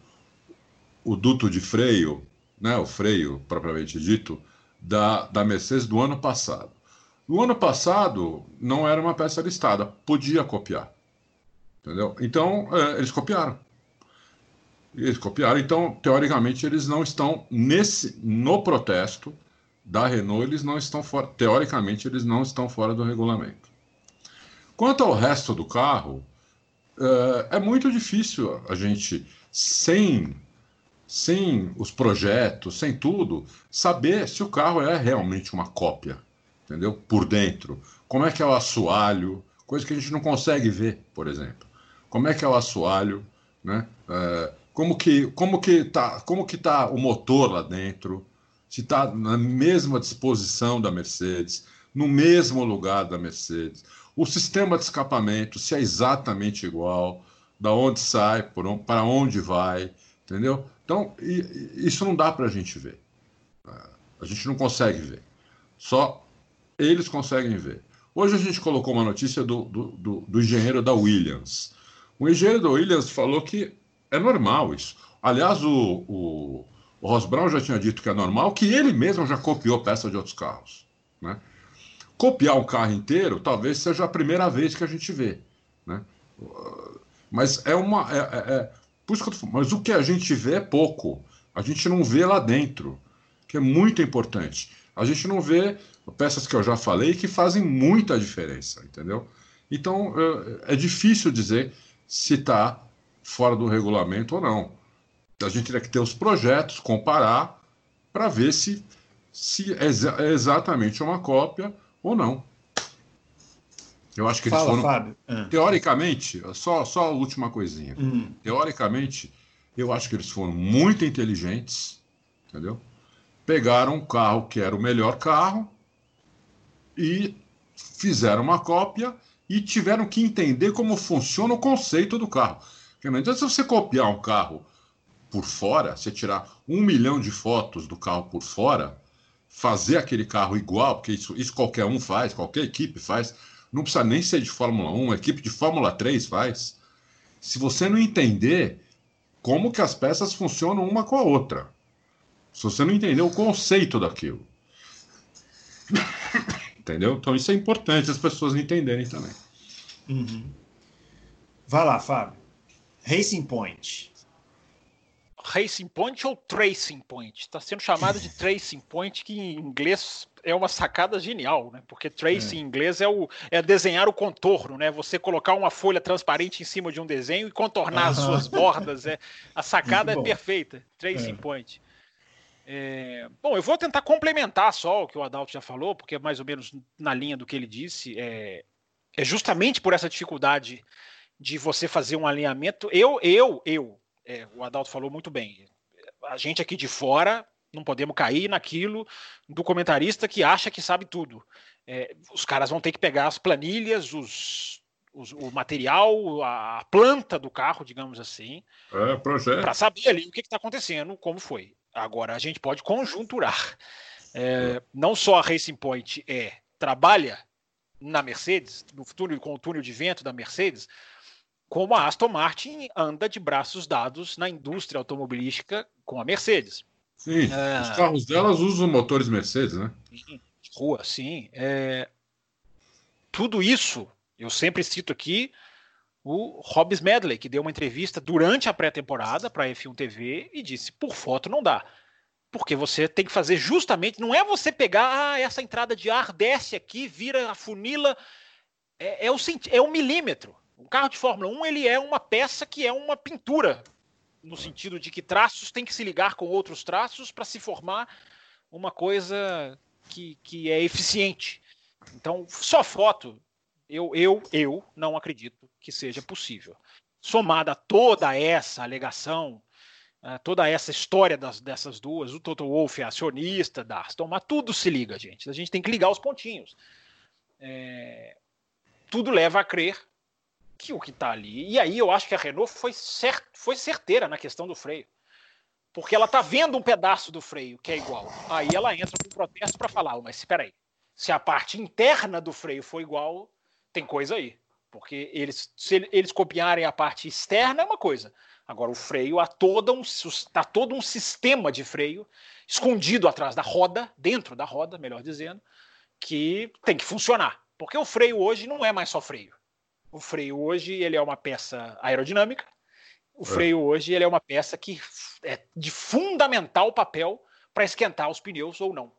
o duto de freio, né, o freio propriamente dito, da, da Mercedes do ano passado. No ano passado, não era uma peça listada, podia copiar. Entendeu? Então, é, eles copiaram. Eles copiaram, então, teoricamente, eles não estão nesse no protesto da Renault, eles não estão fora, teoricamente, eles não estão fora do regulamento. Quanto ao resto do carro, é, é muito difícil a gente, sem, sem os projetos, sem tudo, saber se o carro é realmente uma cópia, entendeu? Por dentro. Como é que é o assoalho, coisa que a gente não consegue ver, por exemplo. Como é que é o assoalho, né? É, como que como que tá como que tá o motor lá dentro, se está na mesma disposição da Mercedes, no mesmo lugar da Mercedes, o sistema de escapamento se é exatamente igual, da onde sai, para onde vai, entendeu? Então isso não dá para a gente ver, a gente não consegue ver, só eles conseguem ver. Hoje a gente colocou uma notícia do, do, do, do engenheiro da Williams. O engenheiro da Williams falou que é normal isso. Aliás, o, o, o Ross Brown já tinha dito que é normal, que ele mesmo já copiou peça de outros carros. Né? Copiar um carro inteiro talvez seja a primeira vez que a gente vê. Né? Mas é uma. É, é, é, por isso que eu tô mas o que a gente vê é pouco. A gente não vê lá dentro, que é muito importante. A gente não vê peças que eu já falei que fazem muita diferença, entendeu? Então é, é difícil dizer se está fora do regulamento ou não. A gente teria que ter os projetos, comparar, para ver se, se é, é exatamente uma cópia ou não. Eu acho que eles Fala, foram. Fábio. Ah. Teoricamente, só, só a última coisinha. Hum. Teoricamente, eu acho que eles foram muito inteligentes, entendeu? Pegaram um carro que era o melhor carro e fizeram uma cópia e tiveram que entender como funciona o conceito do carro. Porque não adianta você copiar um carro por fora, você tirar um milhão de fotos do carro por fora, fazer aquele carro igual, porque isso, isso qualquer um faz, qualquer equipe faz, não precisa nem ser de Fórmula 1, uma equipe de Fórmula 3 faz. Se você não entender como que as peças funcionam uma com a outra, se você não entender o conceito daquilo. Entendeu? Então isso é importante as pessoas entenderem também. Uhum. Vai lá, Fábio. Racing Point. Racing Point ou Tracing Point? Está sendo chamado de Tracing Point, que em inglês é uma sacada genial, né? Porque tracing é. em inglês é, o, é desenhar o contorno, né? Você colocar uma folha transparente em cima de um desenho e contornar as suas bordas. É, a sacada é perfeita. Tracing é. Point. É, bom, eu vou tentar complementar só o que o Adalto já falou, porque é mais ou menos na linha do que ele disse. É, é justamente por essa dificuldade de você fazer um alinhamento. Eu, eu, eu, é, o Adalto falou muito bem. A gente aqui de fora não podemos cair naquilo do comentarista que acha que sabe tudo. É, os caras vão ter que pegar as planilhas, os, os, o material, a planta do carro, digamos assim, é, para saber ali o que está acontecendo, como foi. Agora, a gente pode conjunturar. É, não só a Racing Point é trabalha na Mercedes, no túnel, com o túnel de vento da Mercedes, como a Aston Martin anda de braços dados na indústria automobilística com a Mercedes. Sim, é... os carros delas usam motores Mercedes, né? Sim, rua, sim. É... Tudo isso, eu sempre cito aqui o Hobbs Medley, que deu uma entrevista durante a pré-temporada para a F1 TV e disse: por foto não dá. Porque você tem que fazer justamente, não é você pegar ah, essa entrada de ar, desce aqui, vira a funila. É, é, o, é um milímetro. Um carro de Fórmula 1 ele é uma peça que é uma pintura, no sentido de que traços têm que se ligar com outros traços para se formar uma coisa que, que é eficiente. Então, só foto eu, eu, eu não acredito que seja possível. Somada toda essa alegação, uh, toda essa história das, dessas duas, o Toto Wolff é acionista da Aston, mas tudo se liga, gente. A gente tem que ligar os pontinhos. É, tudo leva a crer que o que está ali. E aí eu acho que a Renault foi, foi certeira na questão do freio. Porque ela está vendo um pedaço do freio que é igual. Aí ela entra com protesto para falar: mas espera aí. Se a parte interna do freio for igual, tem coisa aí. Porque eles, se eles copiarem a parte externa é uma coisa. Agora, o freio há todo um, tá todo um sistema de freio escondido atrás da roda, dentro da roda, melhor dizendo, que tem que funcionar. Porque o freio hoje não é mais só freio. O freio hoje ele é uma peça aerodinâmica. O é. freio hoje ele é uma peça que é de fundamental papel para esquentar os pneus ou não.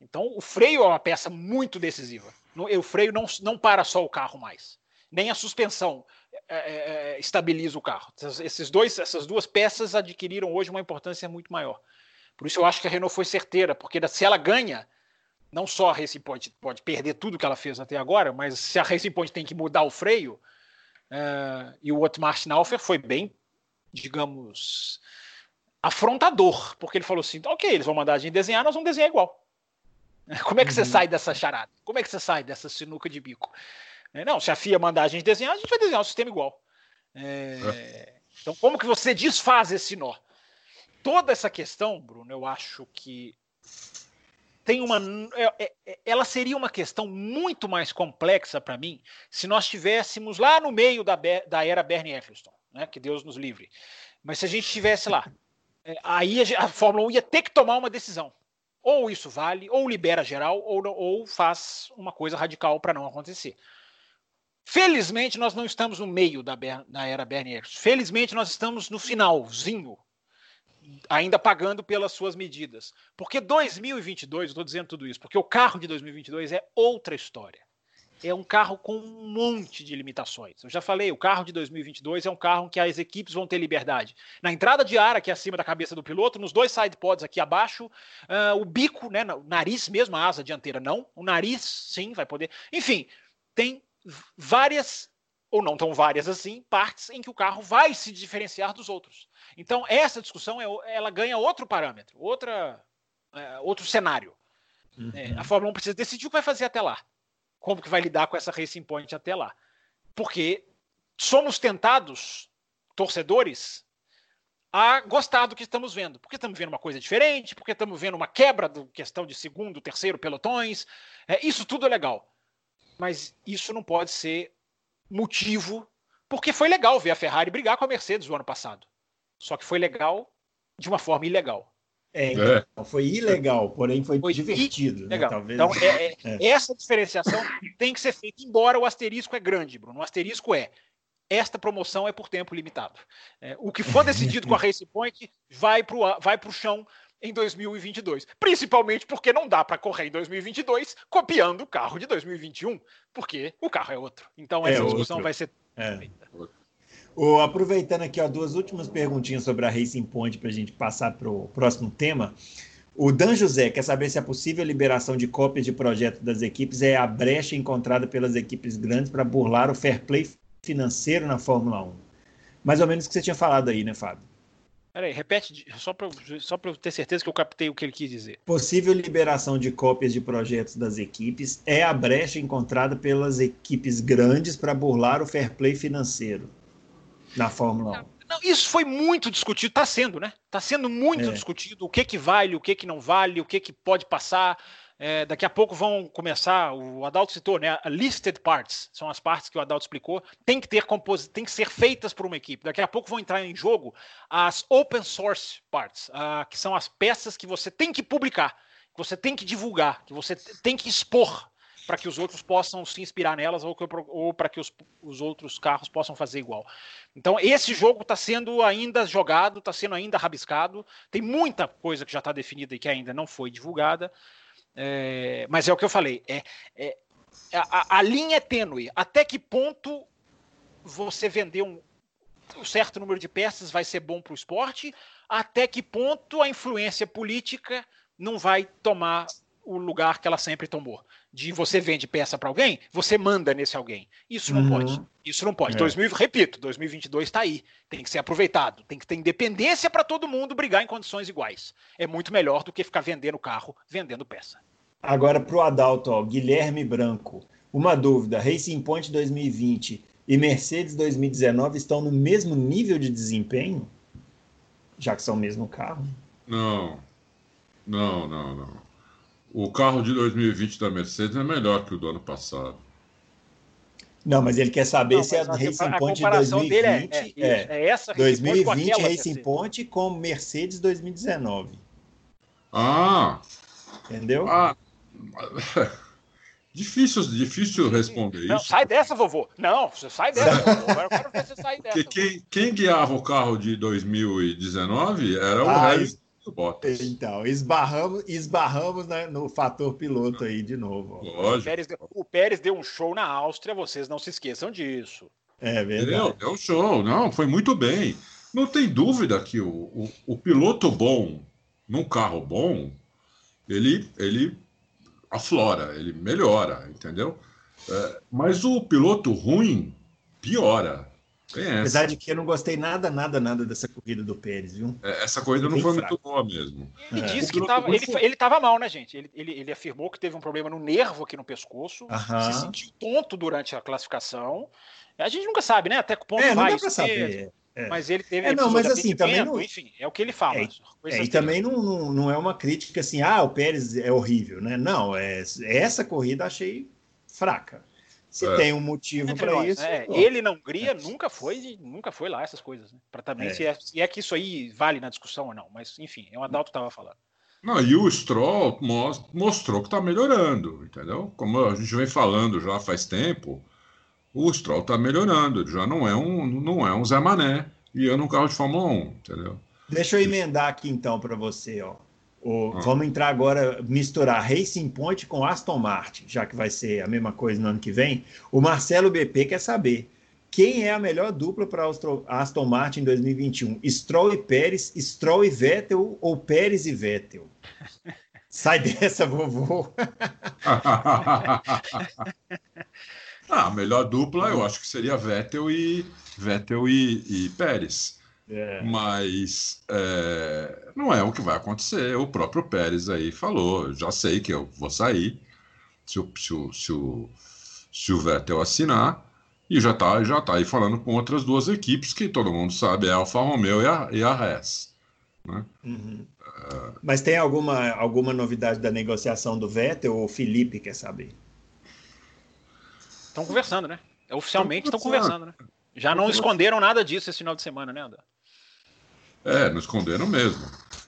Então, o freio é uma peça muito decisiva. O freio não, não para só o carro mais. Nem a suspensão é, é, é, estabiliza o carro. Esses dois, essas duas peças adquiriram hoje uma importância muito maior. Por isso eu acho que a Renault foi certeira, porque se ela ganha não só a Racing Point pode perder tudo que ela fez até agora, mas se a Racing Point tem que mudar o freio, uh, e o Otmar Schnaufer foi bem, digamos, afrontador, porque ele falou assim: ok, eles vão mandar a gente desenhar, nós vamos desenhar igual. Como é que uhum. você sai dessa charada? Como é que você sai dessa sinuca de bico? É, não, se a FIA mandar a gente desenhar, a gente vai desenhar um sistema igual. É, é. Então, como que você desfaz esse nó? Toda essa questão, Bruno, eu acho que tem uma. É, é, é, ela seria uma questão muito mais complexa para mim se nós estivéssemos lá no meio da, da era Bernie Eccleston, né? que Deus nos livre. Mas se a gente estivesse lá, aí a, a, Fórmula 1 ia ter que tomar uma decisão. Ou isso vale, ou libera geral, ou, ou faz uma coisa radical para não acontecer. Felizmente, nós não estamos no meio da, da era Bernie Eccleston. Felizmente, nós estamos no finalzinho ainda pagando pelas suas medidas. Porque 2022, estou dizendo tudo isso, porque o carro de 2022 é outra história. É um carro com um monte de limitações. Eu já falei, o carro de 2022 é um carro que as equipes vão ter liberdade. Na entrada de ar, aqui acima da cabeça do piloto, nos dois side pods aqui abaixo, uh, o bico, né, o nariz mesmo, a asa dianteira não, o nariz sim vai poder. Enfim, tem várias, ou não tão várias assim, partes em que o carro vai se diferenciar dos outros. Então, essa discussão é, ela ganha outro parâmetro, outra, é, outro cenário. Uhum. É, a Fórmula 1 precisa decidir o que vai fazer até lá. Como que vai lidar com essa Racing Point até lá. Porque somos tentados, torcedores, a gostar do que estamos vendo. Porque estamos vendo uma coisa diferente, porque estamos vendo uma quebra da questão de segundo, terceiro pelotões. É, isso tudo é legal. Mas isso não pode ser motivo, porque foi legal ver a Ferrari brigar com a Mercedes o ano passado. Só que foi legal de uma forma ilegal. É, então, foi ilegal, porém foi, foi divertido. Né? Talvez... Então, é, é, é. essa diferenciação tem que ser feita, embora o asterisco é grande, Bruno. O asterisco é esta promoção é por tempo limitado. É, o que for decidido com a Race Point vai para o vai chão em 2022. Principalmente porque não dá para correr em 2022 copiando o carro de 2021, porque o carro é outro. Então essa é discussão vai ser. É. O, aproveitando aqui, ó, duas últimas perguntinhas sobre a Racing Point para a gente passar para o próximo tema. O Dan José quer saber se a possível liberação de cópias de projeto das equipes é a brecha encontrada pelas equipes grandes para burlar o fair play financeiro na Fórmula 1. Mais ou menos o que você tinha falado aí, né, Fábio? Peraí, repete, só para só eu ter certeza que eu captei o que ele quis dizer. Possível liberação de cópias de projetos das equipes é a brecha encontrada pelas equipes grandes para burlar o fair play financeiro na Fórmula 1. Não, isso foi muito discutido, está sendo, né? Está sendo muito é. discutido o que, que vale, o que, que não vale, o que, que pode passar. É, daqui a pouco vão começar, o Adalto citou, né? Listed parts, são as partes que o Adalto explicou, tem que ter compos... tem que ser feitas por uma equipe. Daqui a pouco vão entrar em jogo as open source parts, uh, que são as peças que você tem que publicar, que você tem que divulgar, que você tem que expor para que os outros possam se inspirar nelas ou, ou para que os, os, outros carros possam fazer igual. Então, esse jogo está sendo ainda jogado, está sendo ainda rabiscado. Tem muita coisa que já está definida e que ainda não foi divulgada. É, mas é o que eu falei. É, é a, a, linha é tênue. Até que ponto você vender um, um certo número de peças vai ser bom para o esporte? Até que ponto a influência política não vai tomar o lugar que ela sempre tomou? de você vende peça para alguém, você manda nesse alguém. Isso não uhum. pode. Isso não pode. É. 2000, repito, 2022 está aí. Tem que ser aproveitado. Tem que ter independência para todo mundo brigar em condições iguais. É muito melhor do que ficar vendendo carro, vendendo peça. Agora para o Adalto, ó, Guilherme Branco. Uma dúvida: Racing Point 2020 e Mercedes 2019 estão no mesmo nível de desempenho? Já que são o mesmo carro? Não. Não, não, não o carro de 2020 da Mercedes é melhor que o do ano passado. Não, mas ele quer saber não, se a, a Racing Point de 2020 é, é, é, é essa 2020 Racing Racing Point com Mercedes 2019. Ah, entendeu? Ah, difícil, difícil responder não, isso. Sai dessa, vovô. Não, você sai dessa. vovô. Agora eu quero ver você sair dessa. Quem, quem, guiava o carro de 2019 era o ah, Harris Bottas. Então, esbarramos, esbarramos né, no fator piloto aí de novo. O Pérez, o Pérez, deu um show na Áustria, vocês não se esqueçam disso. É verdade. Deu, deu show, não, foi muito bem. Não tem dúvida que o, o, o piloto bom, num carro bom, ele, ele aflora, ele melhora, entendeu? É, mas o piloto ruim piora. Apesar de que eu não gostei nada, nada, nada dessa corrida do Pérez, viu? É, essa corrida não foi fraco. muito boa mesmo. Ele é. disse que tava, ele, ele tava mal, né, gente? Ele, ele, ele, afirmou que teve um problema no nervo aqui no pescoço, Aham. se sentiu tonto durante a classificação. A gente nunca sabe, né? Até que ponto é, vai não dá pra saber. É. Mas ele teve. É, não, mas assim, também não... Enfim, é o que ele fala. É, é, e também não, não, não, é uma crítica assim, ah, o Pérez é horrível, né? Não, é, essa corrida achei fraca. Se é. tem um motivo para isso. É, ele na Hungria nunca foi, nunca foi lá essas coisas, né? Para também se, é, se é que isso aí vale na discussão ou não. Mas enfim, é o Adalto estava falando. Não, e o Stroll mostrou que está melhorando, entendeu? Como a gente vem falando já faz tempo, o Stroll está melhorando, ele já não é um, não é um Zé Mané guiando um carro de Fórmula 1, entendeu? Deixa eu emendar aqui então para você, ó. O, ah. Vamos entrar agora, misturar Racing Point com Aston Martin, já que vai ser a mesma coisa no ano que vem. O Marcelo BP quer saber quem é a melhor dupla para Aston Martin em 2021? Stroll e Pérez, Stroll e Vettel ou Pérez e Vettel? Sai dessa, vovô. Ah, a melhor dupla eu acho que seria Vettel e Vettel e, e Pérez. É. Mas é, não é o que vai acontecer. O próprio Pérez aí falou: já sei que eu vou sair se o, se o, se o, se o Vettel assinar. E já está já tá aí falando com outras duas equipes que todo mundo sabe: é a Alfa Romeo e a, e a Res. Né? Uhum. É... Mas tem alguma, alguma novidade da negociação do Vettel ou o Felipe quer saber? Estão conversando, né? Oficialmente estão conversando, né? Já não esconderam nada disso esse final de semana, né, André? É, não esconderam mesmo.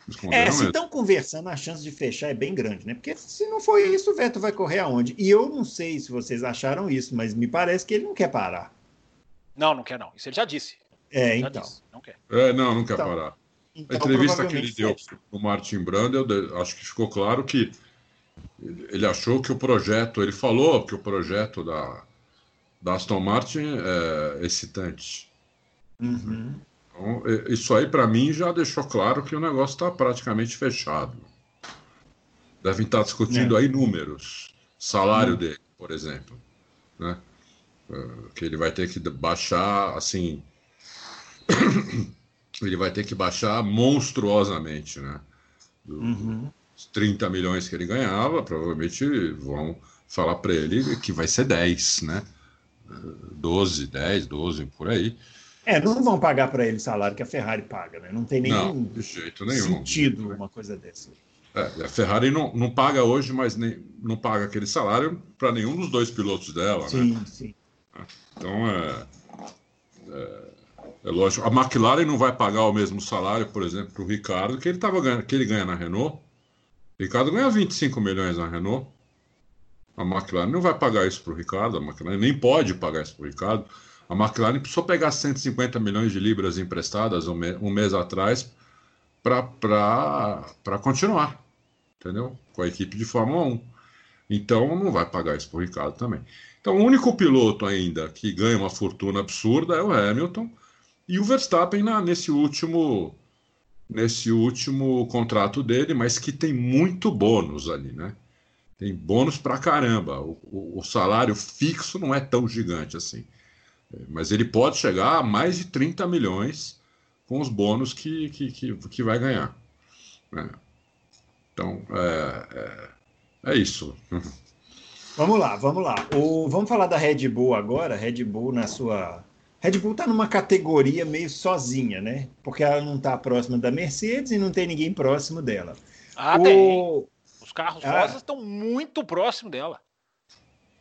Esconderam é, se estão conversando, a chance de fechar é bem grande, né? Porque se não for isso, o Veto vai correr aonde? E eu não sei se vocês acharam isso, mas me parece que ele não quer parar. Não, não quer não. Isso ele já disse. É, já então. Disse. Não quer. É, não, não quer então, parar. Então, a entrevista que ele deu para o Martin Brandel, acho que ficou claro que ele achou que o projeto, ele falou que o projeto da, da Aston Martin é excitante. Uhum. Então, isso aí, para mim, já deixou claro que o negócio está praticamente fechado. Devem estar discutindo é. aí números. Salário uhum. dele, por exemplo. Né? É, que ele vai ter que baixar, assim. ele vai ter que baixar monstruosamente, né? Do, uhum. 30 milhões que ele ganhava, provavelmente vão falar para ele que vai ser 10, né? 12, 10, 12, por aí. É, não vão pagar para ele o salário que a Ferrari paga, né? Não tem nenhum não, nenhum, sentido né? uma coisa dessa. É, a Ferrari não, não paga hoje, mas nem, não paga aquele salário para nenhum dos dois pilotos dela, sim, né? Sim, sim. Então, é, é, é, lógico. A McLaren não vai pagar o mesmo salário, por exemplo, para o Ricardo, que ele, tava ganhando, que ele ganha na Renault. O Ricardo ganha 25 milhões na Renault. A McLaren não vai pagar isso para o Ricardo, a McLaren nem pode pagar isso para o Ricardo. A McLaren precisou pegar 150 milhões de libras emprestadas um, me um mês atrás para continuar, entendeu? Com a equipe de Fórmula 1. Então não vai pagar isso para o Ricardo também. Então o único piloto ainda que ganha uma fortuna absurda é o Hamilton e o Verstappen na, nesse último nesse último contrato dele, mas que tem muito bônus ali, né? Tem bônus para caramba. O, o, o, salário fixo não é tão gigante assim. É, mas ele pode chegar a mais de 30 milhões com os bônus que, que, que, que vai ganhar. Né? Então, é, é, é, isso. Vamos lá, vamos lá. O, vamos falar da Red Bull agora. Red Bull na sua. Red Bull está numa categoria meio sozinha, né? Porque ela não está próxima da Mercedes e não tem ninguém próximo dela. Ah, o... tem. Os carros ah. rosas estão muito próximos dela.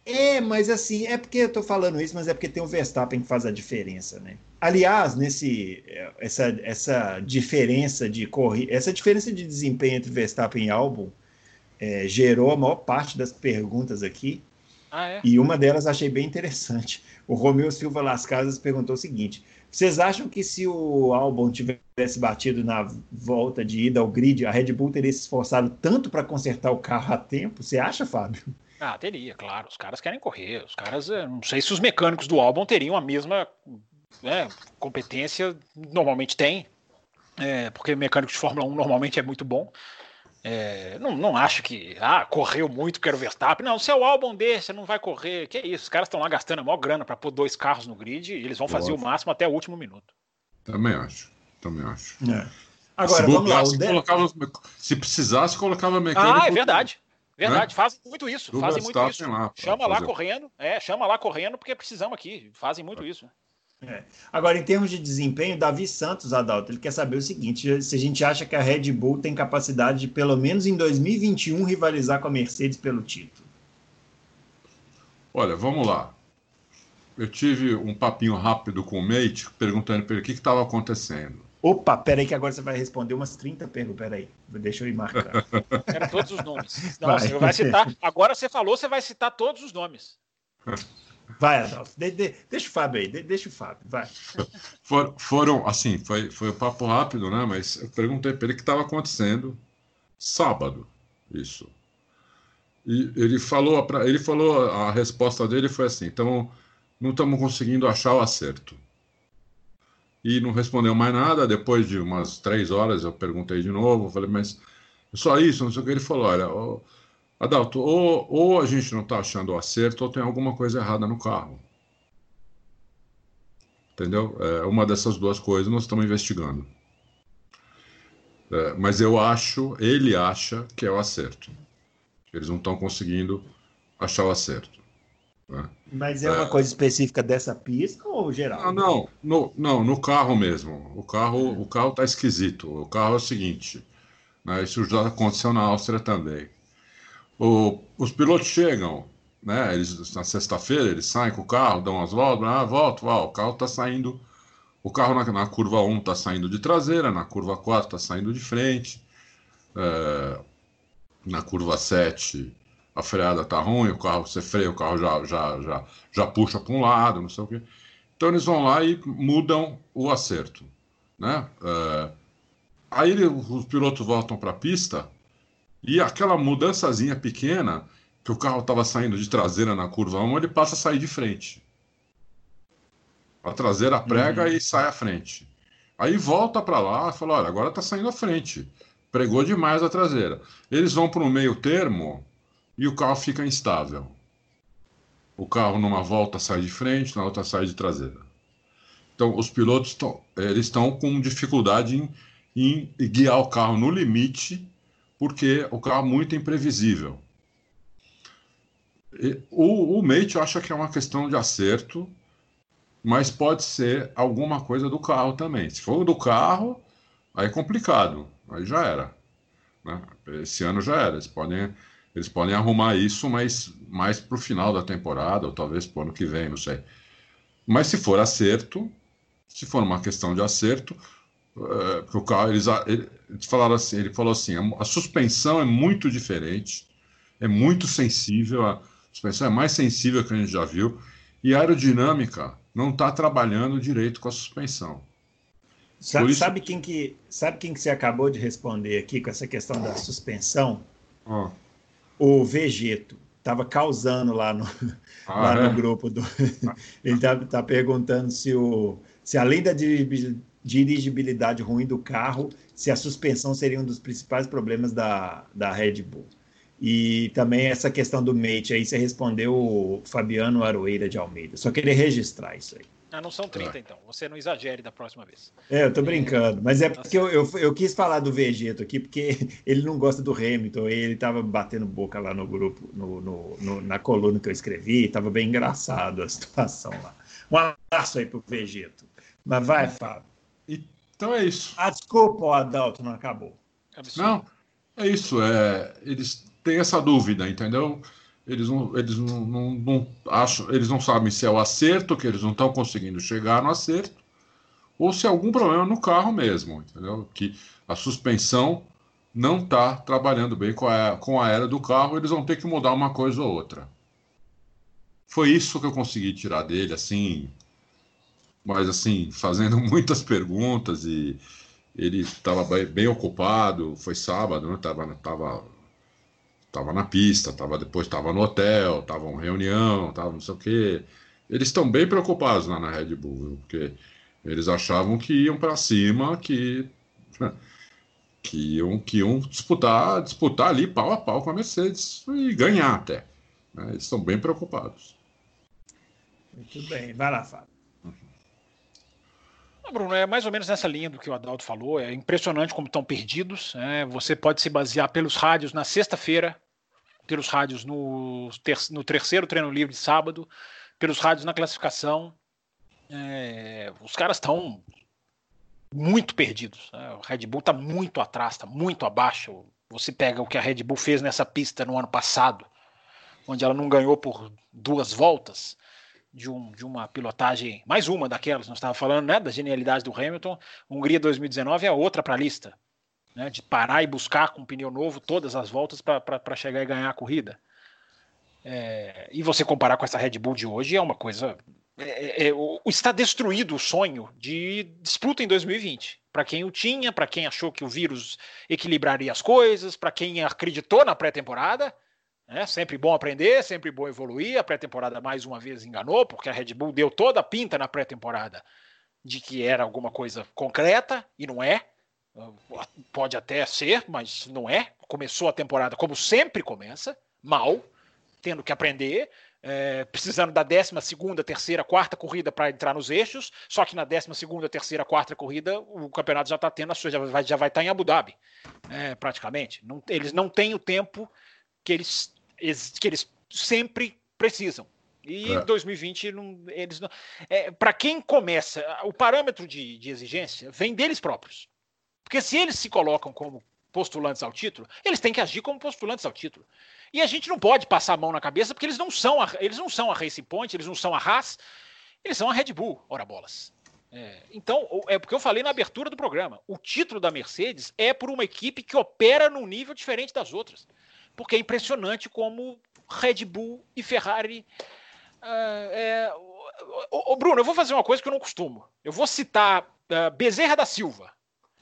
É, mas assim, é porque eu tô falando isso, mas é porque tem o Verstappen que faz a diferença, né? Aliás, nesse essa, essa diferença de corrida, essa diferença de desempenho entre Verstappen e Albon é, gerou a maior parte das perguntas aqui. Ah, é? E uma delas achei bem interessante. O Romeu Silva Las Casas perguntou o seguinte: vocês acham que se o Albon tivesse batido na volta de ida ao grid, a Red Bull teria se esforçado tanto para consertar o carro a tempo? Você acha, Fábio? Ah, teria, claro. Os caras querem correr. Os caras, eh, não sei se os mecânicos do Albon teriam a mesma né, competência. Normalmente tem, é, porque mecânico de Fórmula 1 normalmente é muito bom. É, não, não acho que ah, correu muito, quero Verstappen. Não, se é o álbum desse, você não vai correr. Que isso? Os caras estão lá gastando a maior grana para pôr dois carros no grid e eles vão fazer Nossa. o máximo até o último minuto. Também acho. Também acho. É. Agora, se vamos lá. Se, colocava, se precisasse, colocava mecânico. Ah, é verdade. Verdade, né? fazem muito isso. Do fazem muito isso. Lá, chama lá correndo. É, chama lá correndo, porque precisamos aqui. Fazem muito é. isso. É. Agora, em termos de desempenho, Davi Santos, Adalto, ele quer saber o seguinte: se a gente acha que a Red Bull tem capacidade de, pelo menos em 2021, rivalizar com a Mercedes pelo título. Olha, vamos lá. Eu tive um papinho rápido com o Mate, perguntando para ele o que estava acontecendo. Opa, peraí que agora você vai responder umas 30 perguntas. Peraí, deixa eu ir marcar. Quero todos os nomes. Não, vai. Você vai citar. Agora você falou, você vai citar todos os nomes. Vai, Adolfo. De, de, deixa o Fábio aí, de, deixa o Fábio, vai. For, foram, assim, foi, foi um papo rápido, né? Mas eu perguntei para ele o que estava acontecendo sábado, isso. E ele falou, pra, ele falou, a resposta dele foi assim: então, não estamos conseguindo achar o acerto e não respondeu mais nada. Depois de umas três horas eu perguntei de novo, falei, mas só isso, não sei o que. Ele falou: olha, Adalto, ou, ou a gente não está achando o acerto, ou tem alguma coisa errada no carro. Entendeu? É, uma dessas duas coisas nós estamos investigando. É, mas eu acho, ele acha que é o acerto. Eles não estão conseguindo achar o acerto. Né? Mas é uma é... coisa específica dessa pista ou geral? Ah, não, no, não, no carro mesmo. O carro o carro está esquisito. O carro é o seguinte, né, isso já aconteceu na Áustria também. O, os pilotos chegam, né, eles, na sexta-feira eles saem com o carro, dão umas voltas, ah, volta, o carro está saindo, o carro na, na curva 1 está saindo de traseira, na curva 4 está saindo de frente, é, na curva 7 a freada tá ruim, o carro, você freia, o carro já, já, já, já puxa para um lado, não sei o quê. Então eles vão lá e mudam o acerto. Né? É, aí os pilotos voltam para a pista e aquela mudançazinha pequena, que o carro estava saindo de traseira na curva 1, ele passa a sair de frente. A traseira prega uhum. e sai à frente. Aí volta para lá e fala: olha, agora está saindo à frente. Pregou demais a traseira. Eles vão para um meio termo e o carro fica instável. O carro numa volta sai de frente, na outra sai de traseira. Então os pilotos estão com dificuldade em, em guiar o carro no limite, porque o carro é muito imprevisível. O, o Mate acha que é uma questão de acerto, mas pode ser alguma coisa do carro também. Se for do carro, aí é complicado, aí já era. Né? Esse ano já era. Eles podem eles podem arrumar isso, mas mais para o final da temporada, ou talvez para o ano que vem, não sei. Mas se for acerto, se for uma questão de acerto, uh, o carro, eles, eles falaram assim, ele falou assim, a, a, suspensão é muito diferente, é muito sensível, a suspensão é mais sensível que a gente já viu, e a aerodinâmica não está trabalhando direito com a suspensão. Sabe, isso... sabe, quem que sabe quem que você acabou de responder aqui com essa questão da suspensão? Oh o Vegeto estava causando lá no, ah, lá é? no grupo do. Ele está tá perguntando se, o, se além da dirigibilidade ruim do carro, se a suspensão seria um dos principais problemas da, da Red Bull. E também essa questão do mate aí, você respondeu o Fabiano Aroeira de Almeida. Só queria registrar isso aí. Ah, não são 30, ah. então. Você não exagere da próxima vez. É, eu tô brincando. Mas é porque eu, eu, eu, quis falar do Vegeto aqui, porque ele não gosta do Hamilton. Ele tava batendo boca lá no grupo, no, no, no na coluna que eu escrevi. Tava bem engraçado a situação lá. Um abraço aí pro Vegeto. Mas vai, Fábio. Então é isso. Ah, desculpa, o Adalto não acabou. Não, é isso. É, eles têm essa dúvida, entendeu? eles não, eles não, não, não, acham, eles não sabem se é o acerto, que eles não estão conseguindo chegar no acerto, ou se é algum problema no carro mesmo, entendeu? Que a suspensão não está trabalhando bem com a, com a era do carro, eles vão ter que mudar uma coisa ou outra. Foi isso que eu consegui tirar dele, assim, mas assim, fazendo muitas perguntas e ele estava bem, bem, ocupado, foi sábado, né? Tava, tava Tava na pista, tava depois estava no hotel, tava em reunião, tava não sei o quê. Eles estão bem preocupados lá na Red Bull, porque eles achavam que iam para cima, que que iam, que iam disputar, disputar ali pau a pau com a Mercedes e ganhar até. Né? Eles estão bem preocupados. Muito bem, vai lá, Fábio. Bruno, é mais ou menos nessa linha do que o Adalto falou. É impressionante como estão perdidos. Né? Você pode se basear pelos rádios na sexta-feira, pelos rádios no, ter no terceiro treino livre de sábado, pelos rádios na classificação. É, os caras estão muito perdidos. Né? O Red Bull está muito atrás, está muito abaixo. Você pega o que a Red Bull fez nessa pista no ano passado, onde ela não ganhou por duas voltas de, um, de uma pilotagem, mais uma daquelas, nós estávamos falando né, da genialidade do Hamilton. Hungria 2019 é outra para a lista, né, de parar e buscar com um pneu novo todas as voltas para chegar e ganhar a corrida. É, e você comparar com essa Red Bull de hoje é uma coisa é, é, é está destruído o sonho de disputa em 2020. Para quem o tinha, para quem achou que o vírus equilibraria as coisas, para quem acreditou na pré-temporada, né? sempre bom aprender, sempre bom evoluir. A pré-temporada mais uma vez enganou, porque a Red Bull deu toda a pinta na pré-temporada de que era alguma coisa concreta e não é. Pode até ser, mas não é. Começou a temporada como sempre começa, mal, tendo que aprender é, precisando da décima segunda, terceira, quarta corrida para entrar nos eixos, só que na décima segunda, terceira, quarta corrida o campeonato já está tendo a sua, já vai, já vai estar tá em Abu Dhabi, é, praticamente. Não, eles não têm o tempo que eles, que eles sempre precisam. E é. 2020 não, eles não. É, para quem começa, o parâmetro de, de exigência vem deles próprios. Porque se eles se colocam como postulantes ao título, eles têm que agir como postulantes ao título. E a gente não pode passar a mão na cabeça porque eles não são a, eles não são a Racing Point, eles não são a Haas, eles são a Red Bull, ora bolas. É, então, é porque eu falei na abertura do programa. O título da Mercedes é por uma equipe que opera num nível diferente das outras. Porque é impressionante como Red Bull e Ferrari. Uh, é, o, o, Bruno, eu vou fazer uma coisa que eu não costumo. Eu vou citar uh, Bezerra da Silva.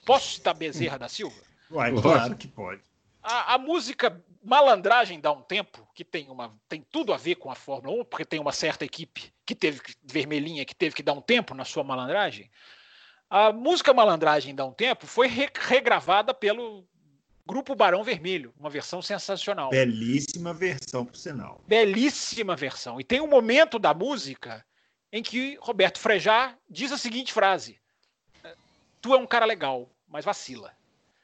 Posso citar Bezerra da Silva? Uai, claro que pode. A, a, música Malandragem dá um tempo, que tem, uma, tem tudo a ver com a Fórmula 1, porque tem uma certa equipe que teve vermelhinha que teve que dar um tempo na sua malandragem. A música Malandragem dá um tempo foi re, regravada pelo grupo Barão Vermelho, uma versão sensacional. Belíssima versão, por sinal. Belíssima versão. E tem um momento da música em que Roberto Frejá diz a seguinte frase: Tu é um cara legal, mas vacila.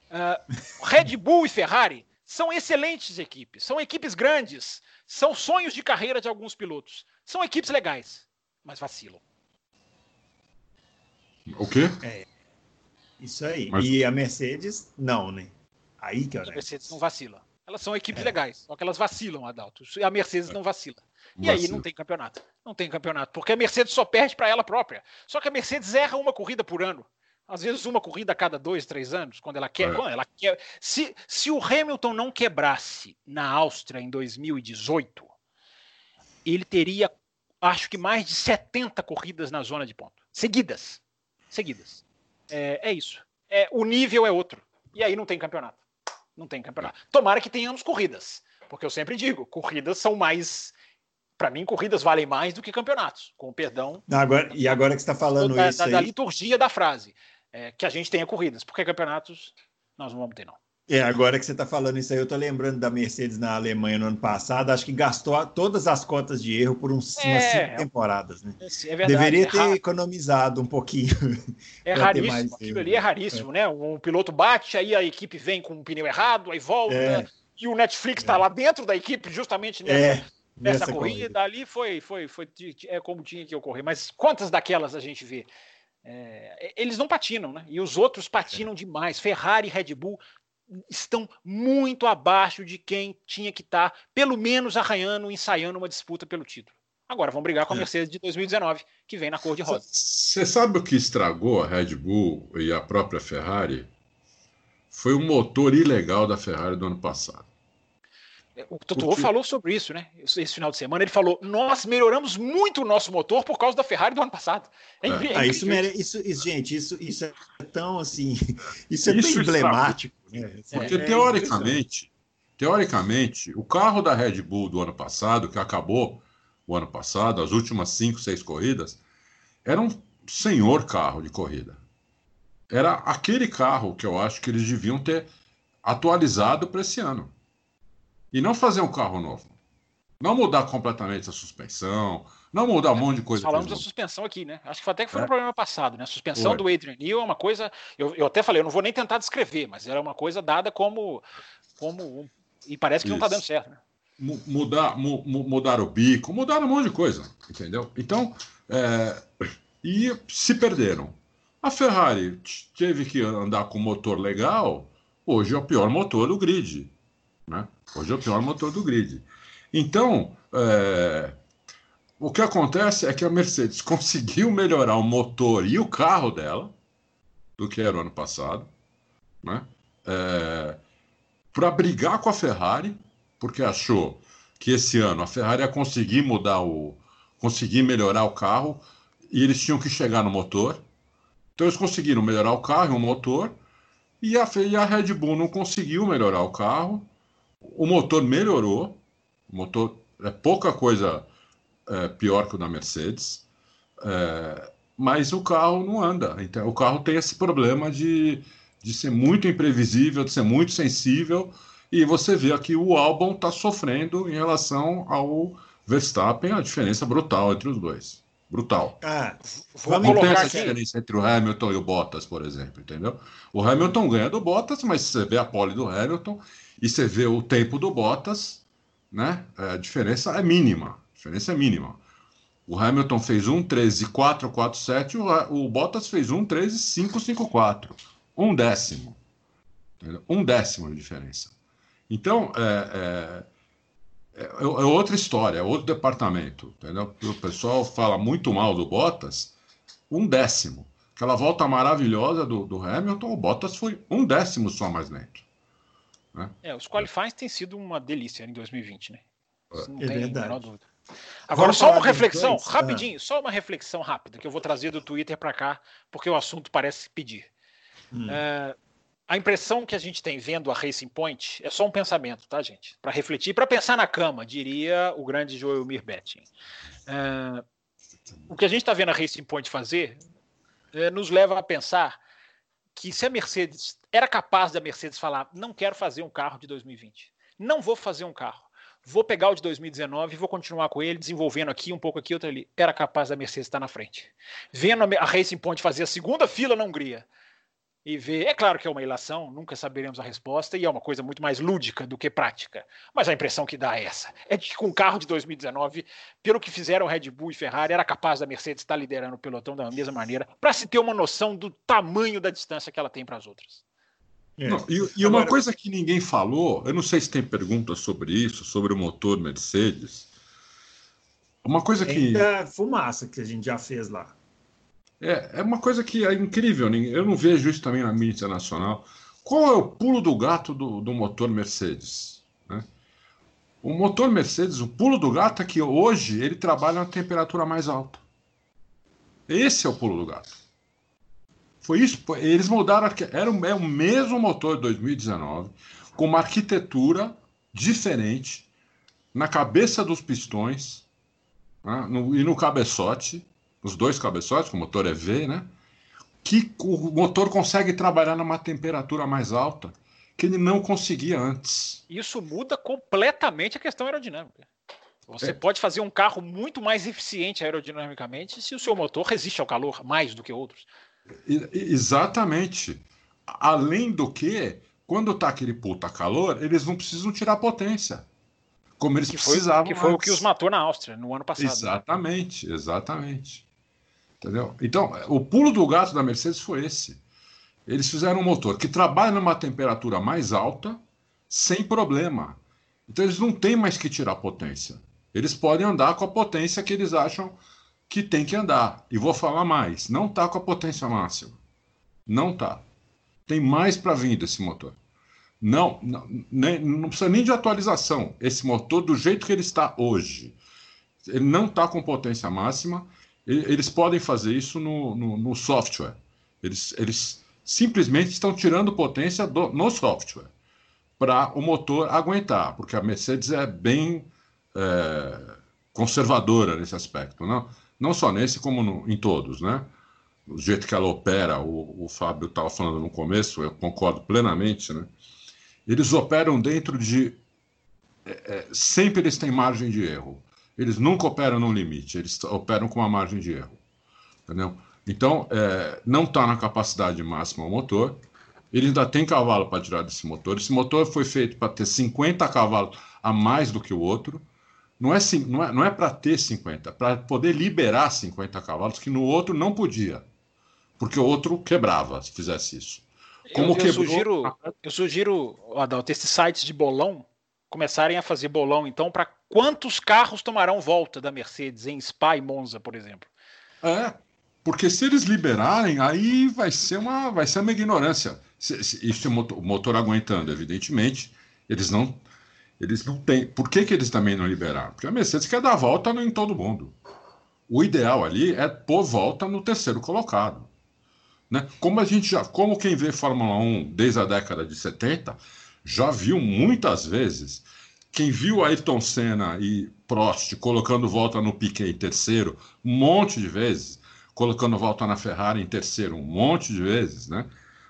Uh, Red Bull e Ferrari são excelentes equipes, são equipes grandes, são sonhos de carreira de alguns pilotos. São equipes legais, mas vacilam. O quê? É, isso aí. Mas... E a Mercedes, não, né? Aí que é A Mercedes não vacila. Elas são equipes é. legais, só que elas vacilam, Adalto. E a Mercedes não vacila. E vacila. aí não tem campeonato. Não tem campeonato, porque a Mercedes só perde para ela própria. Só que a Mercedes erra uma corrida por ano às vezes uma corrida a cada dois, três anos, quando ela quer. É. Quando ela quer se, se o Hamilton não quebrasse na Áustria em 2018, ele teria, acho que mais de 70 corridas na zona de ponto. Seguidas. Seguidas. É, é isso. É, o nível é outro. E aí não tem campeonato. Não tem campeonato. Tomara que tenhamos corridas. Porque eu sempre digo, corridas são mais para mim, corridas valem mais do que campeonatos, com perdão. Agora, e agora que você está falando da, isso. Da, aí... da liturgia da frase é, que a gente tenha corridas, porque campeonatos nós não vamos ter, não. É, agora que você está falando isso aí, eu estou lembrando da Mercedes na Alemanha no ano passado, acho que gastou todas as cotas de erro por uns, é, umas cinco temporadas, né? É verdade, Deveria é ter economizado um pouquinho. É raríssimo, aquilo ali é raríssimo, é. né? Um piloto bate, aí a equipe vem com um pneu errado, aí volta, é. e o Netflix está lá dentro da equipe justamente nessa, nessa, corrida. corrida. Ali foi, foi, foi, é como tinha que ocorrer. Mas quantas daquelas a gente vê? É, eles não patinam, né? E os outros patinam demais. Ferrari e Red Bull estão muito abaixo de quem tinha que estar, tá, pelo menos arranhando, ensaiando uma disputa pelo título. Agora vão brigar com a é. Mercedes de 2019, que vem na cor de rosa. Você sabe o que estragou a Red Bull e a própria Ferrari? Foi o motor ilegal da Ferrari do ano passado. O Totoro Porque... falou sobre isso, né? Esse final de semana ele falou: nós melhoramos muito o nosso motor por causa da Ferrari do ano passado. É, é. Ah, isso, mere... isso, isso, gente, isso, isso é tão assim, isso é isso tão emblemático. Né? Porque é, teoricamente, teoricamente, o carro da Red Bull do ano passado, que acabou o ano passado, as últimas cinco, seis corridas, era um senhor carro de corrida. era aquele carro que eu acho que eles deviam ter atualizado para esse ano. E não fazer um carro novo. Não mudar completamente a suspensão, não mudar um monte de coisa. Falamos da suspensão aqui, né? Acho que até que foi é. no programa passado, né? A suspensão foi. do Adrian Newey é uma coisa. Eu, eu até falei, eu não vou nem tentar descrever, mas era uma coisa dada como. como e parece que Isso. não está dando certo, né? Mudar, mu, mudar o bico, mudar um monte de coisa, entendeu? Então, é, e se perderam. A Ferrari teve que andar com motor legal, hoje é o pior motor do grid. Né? Hoje é o pior motor do grid. Então, é, o que acontece é que a Mercedes conseguiu melhorar o motor e o carro dela do que era o ano passado, né? É, para brigar com a Ferrari, porque achou que esse ano a Ferrari ia conseguir mudar o, conseguir melhorar o carro e eles tinham que chegar no motor. Então eles conseguiram melhorar o carro e o motor e a, e a Red Bull não conseguiu melhorar o carro. O motor melhorou, o motor é pouca coisa é, pior que o da Mercedes, é, mas o carro não anda. Então, o carro tem esse problema de, de ser muito imprevisível, de ser muito sensível. E você vê aqui o Albon está sofrendo em relação ao Verstappen, a diferença brutal entre os dois. Brutal. Ah, não tem essa aqui. diferença entre o Hamilton e o Bottas, por exemplo, entendeu? O Hamilton ganha do Bottas, mas você vê a pole do Hamilton e você vê o tempo do Bottas, né? É, a diferença é mínima. A diferença é mínima. O Hamilton fez 1,13,447, o, o Bottas fez 1,13,554. Um décimo. Um décimo de diferença. Então, é, é, é, é, outra história, é outro departamento. Entendeu? O pessoal fala muito mal do Bottas, um décimo. Aquela volta maravilhosa do, do Hamilton, o Bottas foi um décimo só mais lento. Né? É, os qualifies têm sido uma delícia em 2020, né? Isso não é tem verdade. a menor dúvida. Agora, Vamos só uma reflexão, dois? rapidinho, ah. só uma reflexão rápida que eu vou trazer do Twitter para cá, porque o assunto parece pedir. Hum. É, a impressão que a gente tem vendo a Racing Point é só um pensamento, tá, gente? Para refletir, para pensar na cama, diria o grande Joelmir Betting. É, o que a gente está vendo a Racing Point fazer é, nos leva a pensar que se a Mercedes era capaz da Mercedes falar: não quero fazer um carro de 2020, não vou fazer um carro, vou pegar o de 2019 e vou continuar com ele, desenvolvendo aqui um pouco aqui, outro ali. Era capaz da Mercedes estar na frente. Vendo a Racing Point fazer a segunda fila na Hungria, e ver. É claro que é uma ilação, nunca saberemos a resposta, e é uma coisa muito mais lúdica do que prática. Mas a impressão que dá é essa: é de que com o carro de 2019, pelo que fizeram Red Bull e Ferrari, era capaz da Mercedes estar liderando o pelotão da mesma maneira, para se ter uma noção do tamanho da distância que ela tem para as outras. É. Não, e, e Agora... uma coisa que ninguém falou, eu não sei se tem perguntas sobre isso, sobre o motor Mercedes. Uma coisa que. É fumaça que a gente já fez lá. É, é uma coisa que é incrível, eu não vejo isso também na mídia internacional. Qual é o pulo do gato do, do motor Mercedes? Né? O motor Mercedes, o pulo do gato é que hoje ele trabalha na temperatura mais alta. Esse é o pulo do gato. Foi isso, eles mudaram, era o, é o mesmo motor de 2019, com uma arquitetura diferente na cabeça dos pistões né, no, e no cabeçote os dois cabeçotes, o motor é V, né? Que o motor consegue trabalhar numa temperatura mais alta que ele não conseguia antes. Isso muda completamente a questão aerodinâmica. Você é. pode fazer um carro muito mais eficiente aerodinamicamente se o seu motor resiste ao calor mais do que outros. Exatamente. Além do que, quando está aquele puta calor, eles não precisam tirar potência. Como eles que foi, precisavam. Que foi antes. o que os matou na Áustria no ano passado. Exatamente, né? exatamente. Entendeu? Então, o pulo do gato da Mercedes foi esse. Eles fizeram um motor que trabalha numa temperatura mais alta, sem problema. Então, eles não têm mais que tirar potência. Eles podem andar com a potência que eles acham que tem que andar. E vou falar mais: não está com a potência máxima. Não está. Tem mais para vir desse motor. Não, não, nem, não precisa nem de atualização. Esse motor, do jeito que ele está hoje, ele não está com potência máxima eles podem fazer isso no, no, no software. Eles, eles simplesmente estão tirando potência do, no software para o motor aguentar, porque a Mercedes é bem é, conservadora nesse aspecto, não, não só nesse como no, em todos, né? o jeito que ela opera, o, o Fábio estava falando no começo, eu concordo plenamente, né? Eles operam dentro de. É, é, sempre eles têm margem de erro. Eles nunca operam no limite, eles operam com uma margem de erro. Entendeu? Então, é, não está na capacidade máxima o motor. Ele ainda tem cavalo para tirar desse motor. Esse motor foi feito para ter 50 cavalos a mais do que o outro. Não é, não é, não é para ter 50, é para poder liberar 50 cavalos, que no outro não podia. Porque o outro quebrava se fizesse isso. Como eu, eu quebrou... sugiro, eu sugiro, Adalto, esses sites de bolão começarem a fazer bolão, então, para quantos carros tomarão volta da Mercedes em Spa e Monza, por exemplo? É, porque se eles liberarem, aí vai ser uma, vai ser uma ignorância. Se, se, e se o motor, o motor aguentando, evidentemente, eles não, eles não têm. Por que, que eles também não liberaram? Porque a Mercedes quer dar volta em todo mundo. O ideal ali é pôr volta no terceiro colocado. Né? Como a gente já, como quem vê Fórmula 1 desde a década de 70, já viu muitas vezes. Quem viu Ayrton Senna e Prost colocando volta no Piquet em terceiro, um monte de vezes, colocando volta na Ferrari em terceiro, um monte de vezes, né?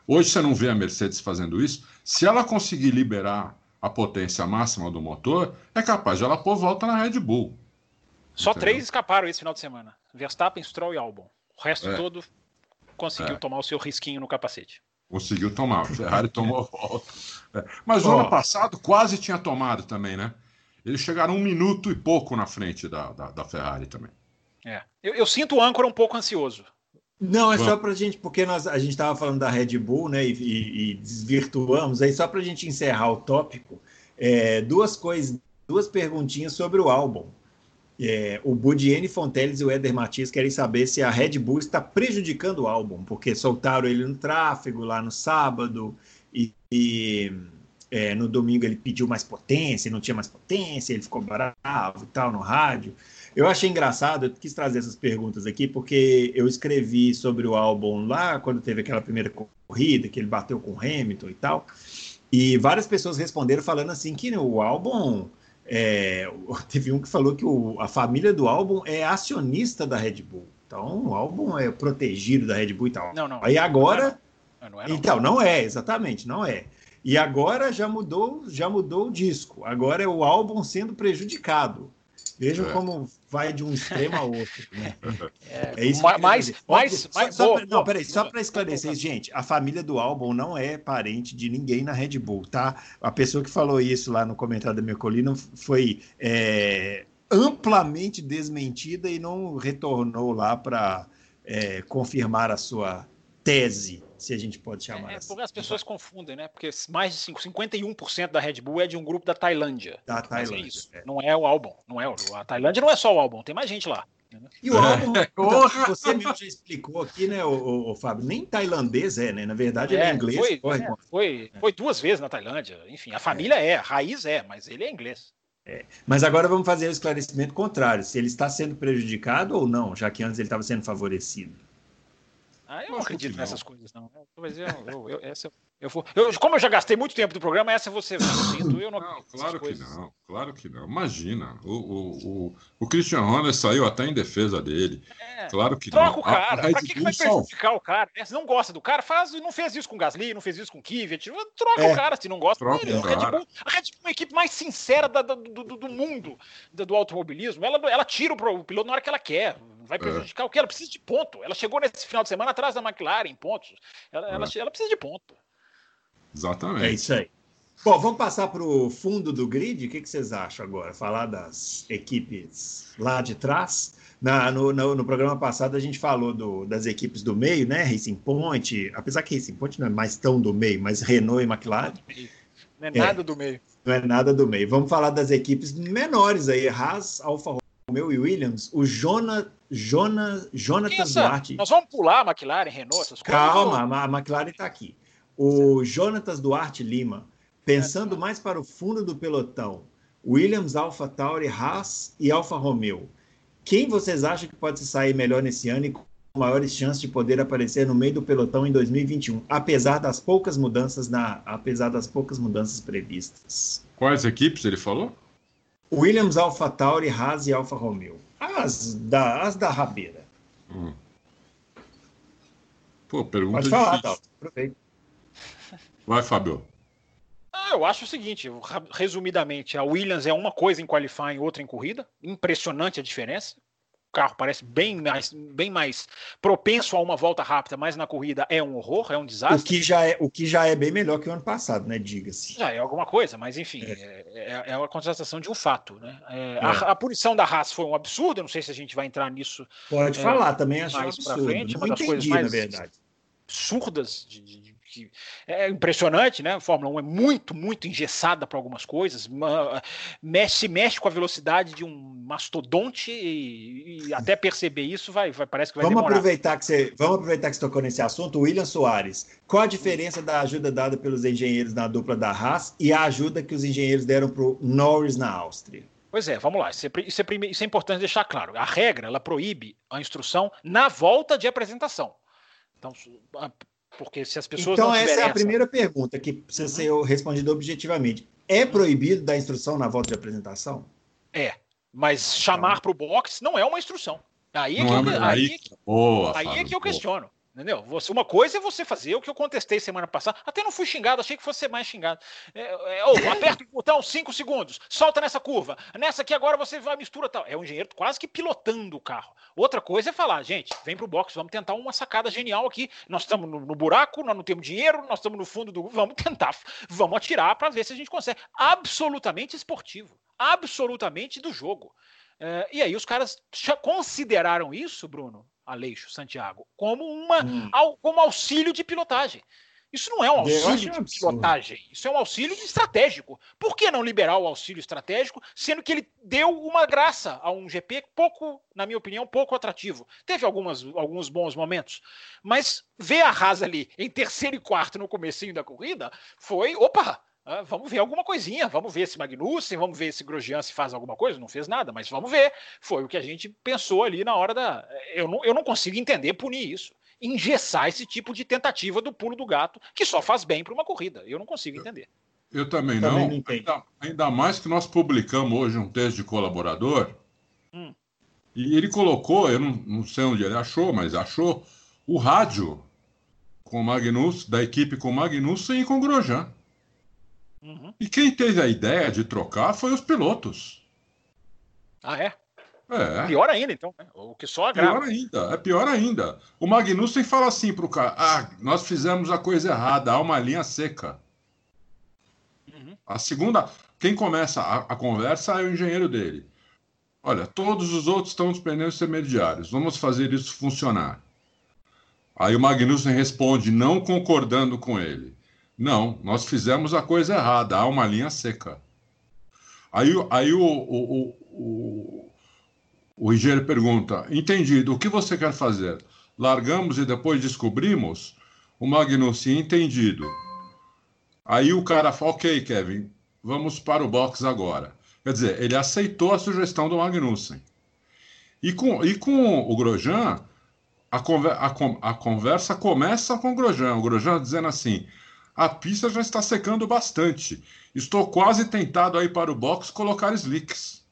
Hoje você não vê a Mercedes fazendo isso. Se ela conseguir liberar a potência máxima do motor, é capaz de ela pôr volta na Red Bull. Só Entendeu? três escaparam esse final de semana: Verstappen, Stroll e Albon. O resto é. todo conseguiu é. tomar o seu risquinho no capacete. Conseguiu tomar. A Ferrari tomou a volta. É. Mas no oh. ano passado quase tinha tomado também, né? Eles chegaram um minuto e pouco na frente da, da, da Ferrari também. É. Eu, eu, sinto o âncora um pouco ansioso. Não, é Vamos. só para a gente, porque nós, a gente estava falando da Red Bull, né, e, e, e desvirtuamos, aí só para a gente encerrar o tópico, é, duas coisas, duas perguntinhas sobre o álbum. É, o Budiene Fonteles e o Éder Matias querem saber se a Red Bull está prejudicando o álbum, porque soltaram ele no tráfego lá no sábado e, e é, no domingo ele pediu mais potência, não tinha mais potência, ele ficou bravo e tal no rádio. Eu achei engraçado, eu quis trazer essas perguntas aqui, porque eu escrevi sobre o álbum lá, quando teve aquela primeira corrida, que ele bateu com o Hamilton e tal, e várias pessoas responderam falando assim que o álbum é, teve um que falou que o, a família do álbum é acionista da Red Bull. Então, o álbum é protegido da Red Bull e tal. Não, não. Aí agora. Não é, não é, não. Então, não é, exatamente, não é. E agora já mudou, já mudou o disco. Agora é o álbum sendo prejudicado. Vejam é. como vai de um extremo a outro. Né? É, é isso mais, mais, mais, mais só, só não, peraí, só para esclarecer, gente, a família do álbum não é parente de ninguém na Red Bull, tá? A pessoa que falou isso lá no comentário da minha colina foi é, amplamente desmentida e não retornou lá para é, confirmar a sua tese se a gente pode chamar é, assim. Porque as pessoas confundem, né? Porque mais de 5, 51% da Red Bull é de um grupo da Tailândia. Da Tailândia. É isso. É. Não é o álbum. Não é o, a Tailândia não é só o álbum, tem mais gente lá. E o álbum, é. então, você mesmo já explicou aqui, né, o, o, o, Fábio? Nem tailandês é, né? Na verdade, ele é, é inglês. Foi, corre, é, foi, foi, duas vezes na Tailândia. Enfim, a família é, a raiz é, mas ele é inglês. É. Mas agora vamos fazer o esclarecimento contrário: se ele está sendo prejudicado ou não, já que antes ele estava sendo favorecido. Ah, eu não acredito nessas coisas, não. Mas eu, eu, eu, essa, eu vou. Eu, como eu já gastei muito tempo do programa, essa você sinto. Eu não, não claro que não, claro que não. Imagina, o, o, o, o Christian Horner saiu até em defesa dele. É, claro que troca não. Troca o cara. A, a pra que, que vai prejudicar o cara? Se não gosta do cara, faz. Não fez isso com o Gasly, não fez isso com o Kvyat. Troca é, o cara se não gosta dele. A Red, Bull, a Red Bull é a equipe mais sincera da, do, do, do, mundo do, do automobilismo. Ela, ela tira o piloto na hora que ela quer. Vai é. prejudicar é. o quê? Ela precisa de ponto. Ela chegou nesse final de semana atrás da McLaren em pontos. Ela, é. ela, ela precisa de ponto. Exatamente. É isso aí. Bom, vamos passar para o fundo do grid. O que, que, vocês acham agora? Falar das equipes lá de trás. Na, no, no, no, programa passado a gente falou do, das equipes do meio, né? Racing Point, apesar que Racing Point não é mais tão do meio, mas Renault e McLaren. Não é nada é, do meio. Não é nada do meio. Vamos falar das equipes menores aí, Haas, Alfa Romeo e Williams. O Jonah, Jonah, Jonathan Duarte. Nós vamos pular a McLaren, Renault, essas coisas. Calma, a McLaren está aqui. O Jonatas Duarte Lima, pensando mais para o fundo do pelotão, Williams, Alpha Tauri, Haas e Alfa Romeo. Quem vocês acham que pode se sair melhor nesse ano e com maiores chances de poder aparecer no meio do pelotão em 2021, apesar das poucas mudanças na, apesar das poucas mudanças previstas? Quais equipes ele falou? Williams, Alpha Tauri, Haas e Alfa Romeo. As da, as da rabeira. Hum. Pô, pergunta Pode falar, difícil. Dalton. Aproveita. Vai, Fábio. Ah, eu acho o seguinte, resumidamente, a Williams é uma coisa em qualifying, outra em corrida. Impressionante a diferença. O carro parece bem mais, bem mais propenso a uma volta rápida, mas na corrida é um horror, é um desastre. O que já é, o que já é bem melhor que o ano passado, né? Diga-se. Já é alguma coisa, mas enfim, é, é, é uma constatação de um fato. Né? É, a, a, punição da Haas foi um absurdo, eu não sei se a gente vai entrar nisso. Pode falar, também acho mais um para absurdo. frente, Não uma das entendi, coisas mais na verdade. absurdas de, de, que é impressionante, né? A Fórmula 1 é muito, muito engessada para algumas coisas, mexe, se mexe com a velocidade de um mastodonte e, e até perceber isso vai, vai parece que vai Vamos demorar. aproveitar, que você, vamos aproveitar que você tocou nesse assunto. William Soares, qual a diferença da ajuda dada pelos engenheiros na dupla da Haas e a ajuda que os engenheiros deram para o Norris na Áustria? Pois é, vamos lá. Isso é, isso, é, isso é importante deixar claro. A regra ela proíbe a instrução na volta de apresentação. Então, porque se as pessoas então não essa é a primeira pergunta que precisa ser respondida objetivamente. É proibido dar instrução na volta de apresentação? É, mas chamar para o box não é uma instrução. Aí é que, Não eu, aí, aí- Boa, aí é que eu questiono. Entendeu? Você, uma coisa é você fazer o que eu contestei semana passada. Até não fui xingado, achei que fosse ser mais xingado. É, é, aperta o botão 5 segundos, solta nessa curva. Nessa aqui agora você vai mistura tal. É um engenheiro quase que pilotando o carro. Outra coisa é falar, gente, vem pro box, vamos tentar uma sacada genial aqui. Nós estamos no, no buraco, nós não temos dinheiro, nós estamos no fundo do. Vamos tentar, vamos atirar para ver se a gente consegue. Absolutamente esportivo, absolutamente do jogo. É, e aí os caras consideraram isso, Bruno Aleixo, Santiago, como, uma, Hum. como auxílio de pilotagem. Isso não é um auxílio de pilotagem, isso é um auxílio estratégico. Por que não liberar o auxílio estratégico, sendo que ele deu uma graça a um GP pouco, na minha opinião, pouco atrativo? Teve algumas, alguns bons momentos, mas ver a Haas ali em terceiro e quarto no comecinho da corrida foi, opa, ah, vamos ver alguma coisinha, vamos ver se Magnussen, vamos ver se Grosjean se faz alguma coisa, não fez nada, mas vamos ver. Foi o que a gente pensou ali na hora da. Eu não, eu não consigo entender punir isso. Engessar esse tipo de tentativa do pulo do gato, que só faz bem para uma corrida. Eu não consigo entender. Eu também, Também não. não entendo. ainda, ainda mais que nós publicamos hoje um texto de colaborador. Hum. E ele colocou, eu não, não sei onde ele achou, mas achou o rádio com o Magnus, da equipe com o Magnussen e com o Grosjean. Uhum. E quem teve a ideia de trocar foi os pilotos. Ah, é? É. Pior ainda, então. né? O que só Pior agrava. ainda, é pior ainda. O Magnussen fala assim pro cara: ah, nós fizemos a coisa errada, há uma linha seca. Uhum. A segunda, quem começa a, a conversa é o engenheiro dele. Olha, todos os outros estão nos pneus intermediários, vamos fazer isso funcionar. Aí o Magnussen responde, não concordando com ele: Não, nós fizemos a coisa errada, há uma linha seca. Aí, aí o, o, o, o, o engenheiro pergunta: Entendido, o que você quer fazer? Largamos e depois descobrimos? O Magnussen, entendido. Aí o cara fala: Ok, Kevin, vamos para o box agora. Quer dizer, ele aceitou a sugestão do Magnussen. E com, e com o Grosjean, a, conver- a a conversa começa com o Grosjean. O Grosjean dizendo assim: a pista já está secando bastante. Estou quase tentado aí para o box colocar slicks.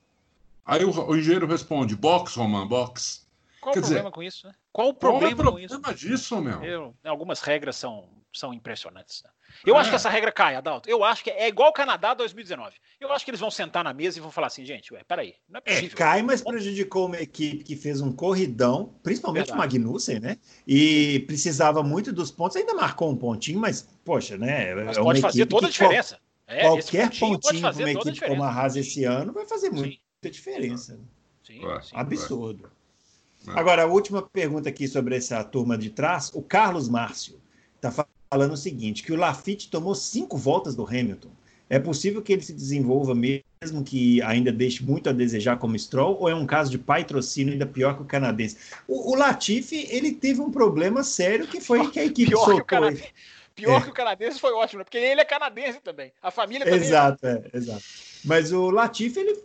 Aí o, o engenheiro responde: box, Roman, box. Qual Quer o dizer, problema com isso? Né? Qual o Qual é problema, o com isso? problema disso, meu? Eu- algumas regras são, são impressionantes. né? Eu É. acho que essa regra cai, Adalto. Eu acho que é igual o Canadá 2019. Eu acho que eles vão sentar na mesa e vão falar assim, gente, ué, peraí, não é É, possível. cai, mas prejudicou uma equipe que fez um corridão, principalmente o Verdade. Magnussen, né? E precisava muito dos pontos, ainda marcou um pontinho, mas, poxa, né? Mas é uma pode fazer toda a que qual- diferença. É, qualquer pontinho para uma equipe como a diferença. Haas esse ano vai fazer muita Sim, diferença. sim, Ué. sim. Absurdo. É. Agora, a última pergunta aqui sobre essa turma de trás. O Carlos Márcio está falando o seguinte: que o Lafitte tomou cinco voltas do Hamilton. É possível que ele se desenvolva mesmo que ainda deixe muito a desejar como Stroll, ou é um caso de patrocínio ainda pior que o canadense? O, o Latifi, ele teve um problema sério que foi que a equipe Pior, que o, soltou ele. canadense, pior É. que o canadense foi ótimo, né? porque ele é canadense também. A família também. é. Exato, é, exato. Mas o Latifi, ele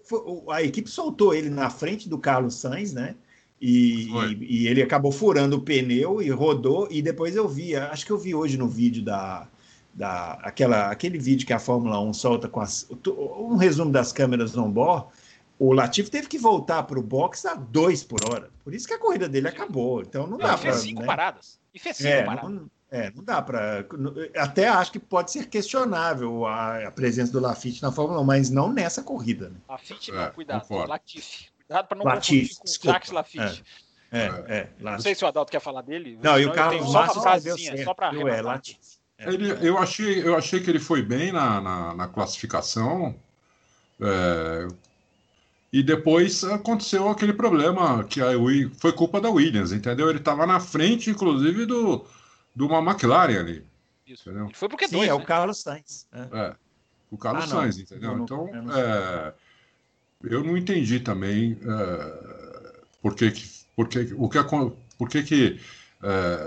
a equipe soltou ele na frente do Carlos Sainz, né? E, e- e ele acabou furando o pneu e rodou. E depois eu vi, acho que eu vi hoje no vídeo da, da aquela, aquele vídeo que a Fórmula 1 solta com as, um resumo das câmeras on board. o Latifi teve que voltar para o box a 2 por hora. Por isso que a corrida dele acabou. Então não, não dá para. fez cinco né? paradas. E fez cinco é, paradas. Não, é, não dá para. Até acho que pode ser questionável a, a presença do Lafitte na Fórmula 1, mas não nessa corrida. Né? Lafitte, não, é, cuidado. Latifi. Cuidado para não Latifi, confundir com o Jacques Lafitte. É, é, é, Não sei se o Adalto quer falar dele. Não, e o Carlos Márcio só só para é. É. Ele, eu, achei, eu achei que ele foi bem na, na, na classificação. É, e depois aconteceu aquele problema que a, foi culpa da Williams, entendeu? Ele estava na frente, inclusive, do, de uma McLaren ali. Isso. Entendeu? Foi porque Sim, dois, é né? o Carlos Sainz. É, é o Carlos ah, Sainz, entendeu? Não, então, não é, eu não entendi também é, por que, por que, o que, por que, que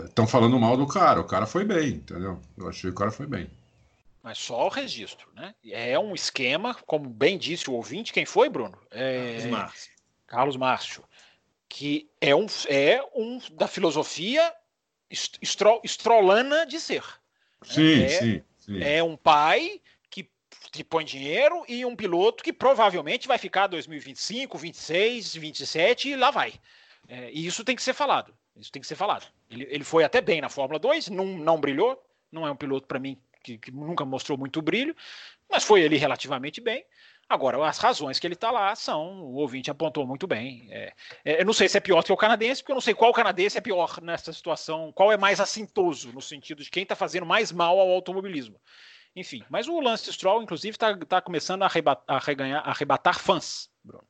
estão é, falando mal do cara. O cara foi bem, entendeu? Eu achei que o cara foi bem. Mas só o registro, né? É um esquema, como bem disse o ouvinte, quem foi, Bruno? É... Carlos Márcio. Carlos Márcio. Que é um, é um da filosofia estro, estrolana de ser. Sim, é, sim, sim. É um pai que, põe dinheiro e um piloto que provavelmente vai ficar 2025, 26, 27 e lá vai. É, e isso tem que ser falado. Isso tem que ser falado. Ele, ele foi até bem na Fórmula 2, não, não brilhou, não é um piloto para mim que, que, nunca mostrou muito brilho, mas foi ele relativamente bem. Agora, as razões que ele está lá são, o ouvinte apontou muito bem. É, é, eu não sei se é pior que o canadense, porque eu não sei qual canadense é pior nessa situação, qual é mais assintoso, no sentido de quem está fazendo mais mal ao automobilismo. Enfim, mas o Lance Stroll, inclusive, está tá começando a, arrebatar, a, reganhar, a arrebatar fãs, Bruno.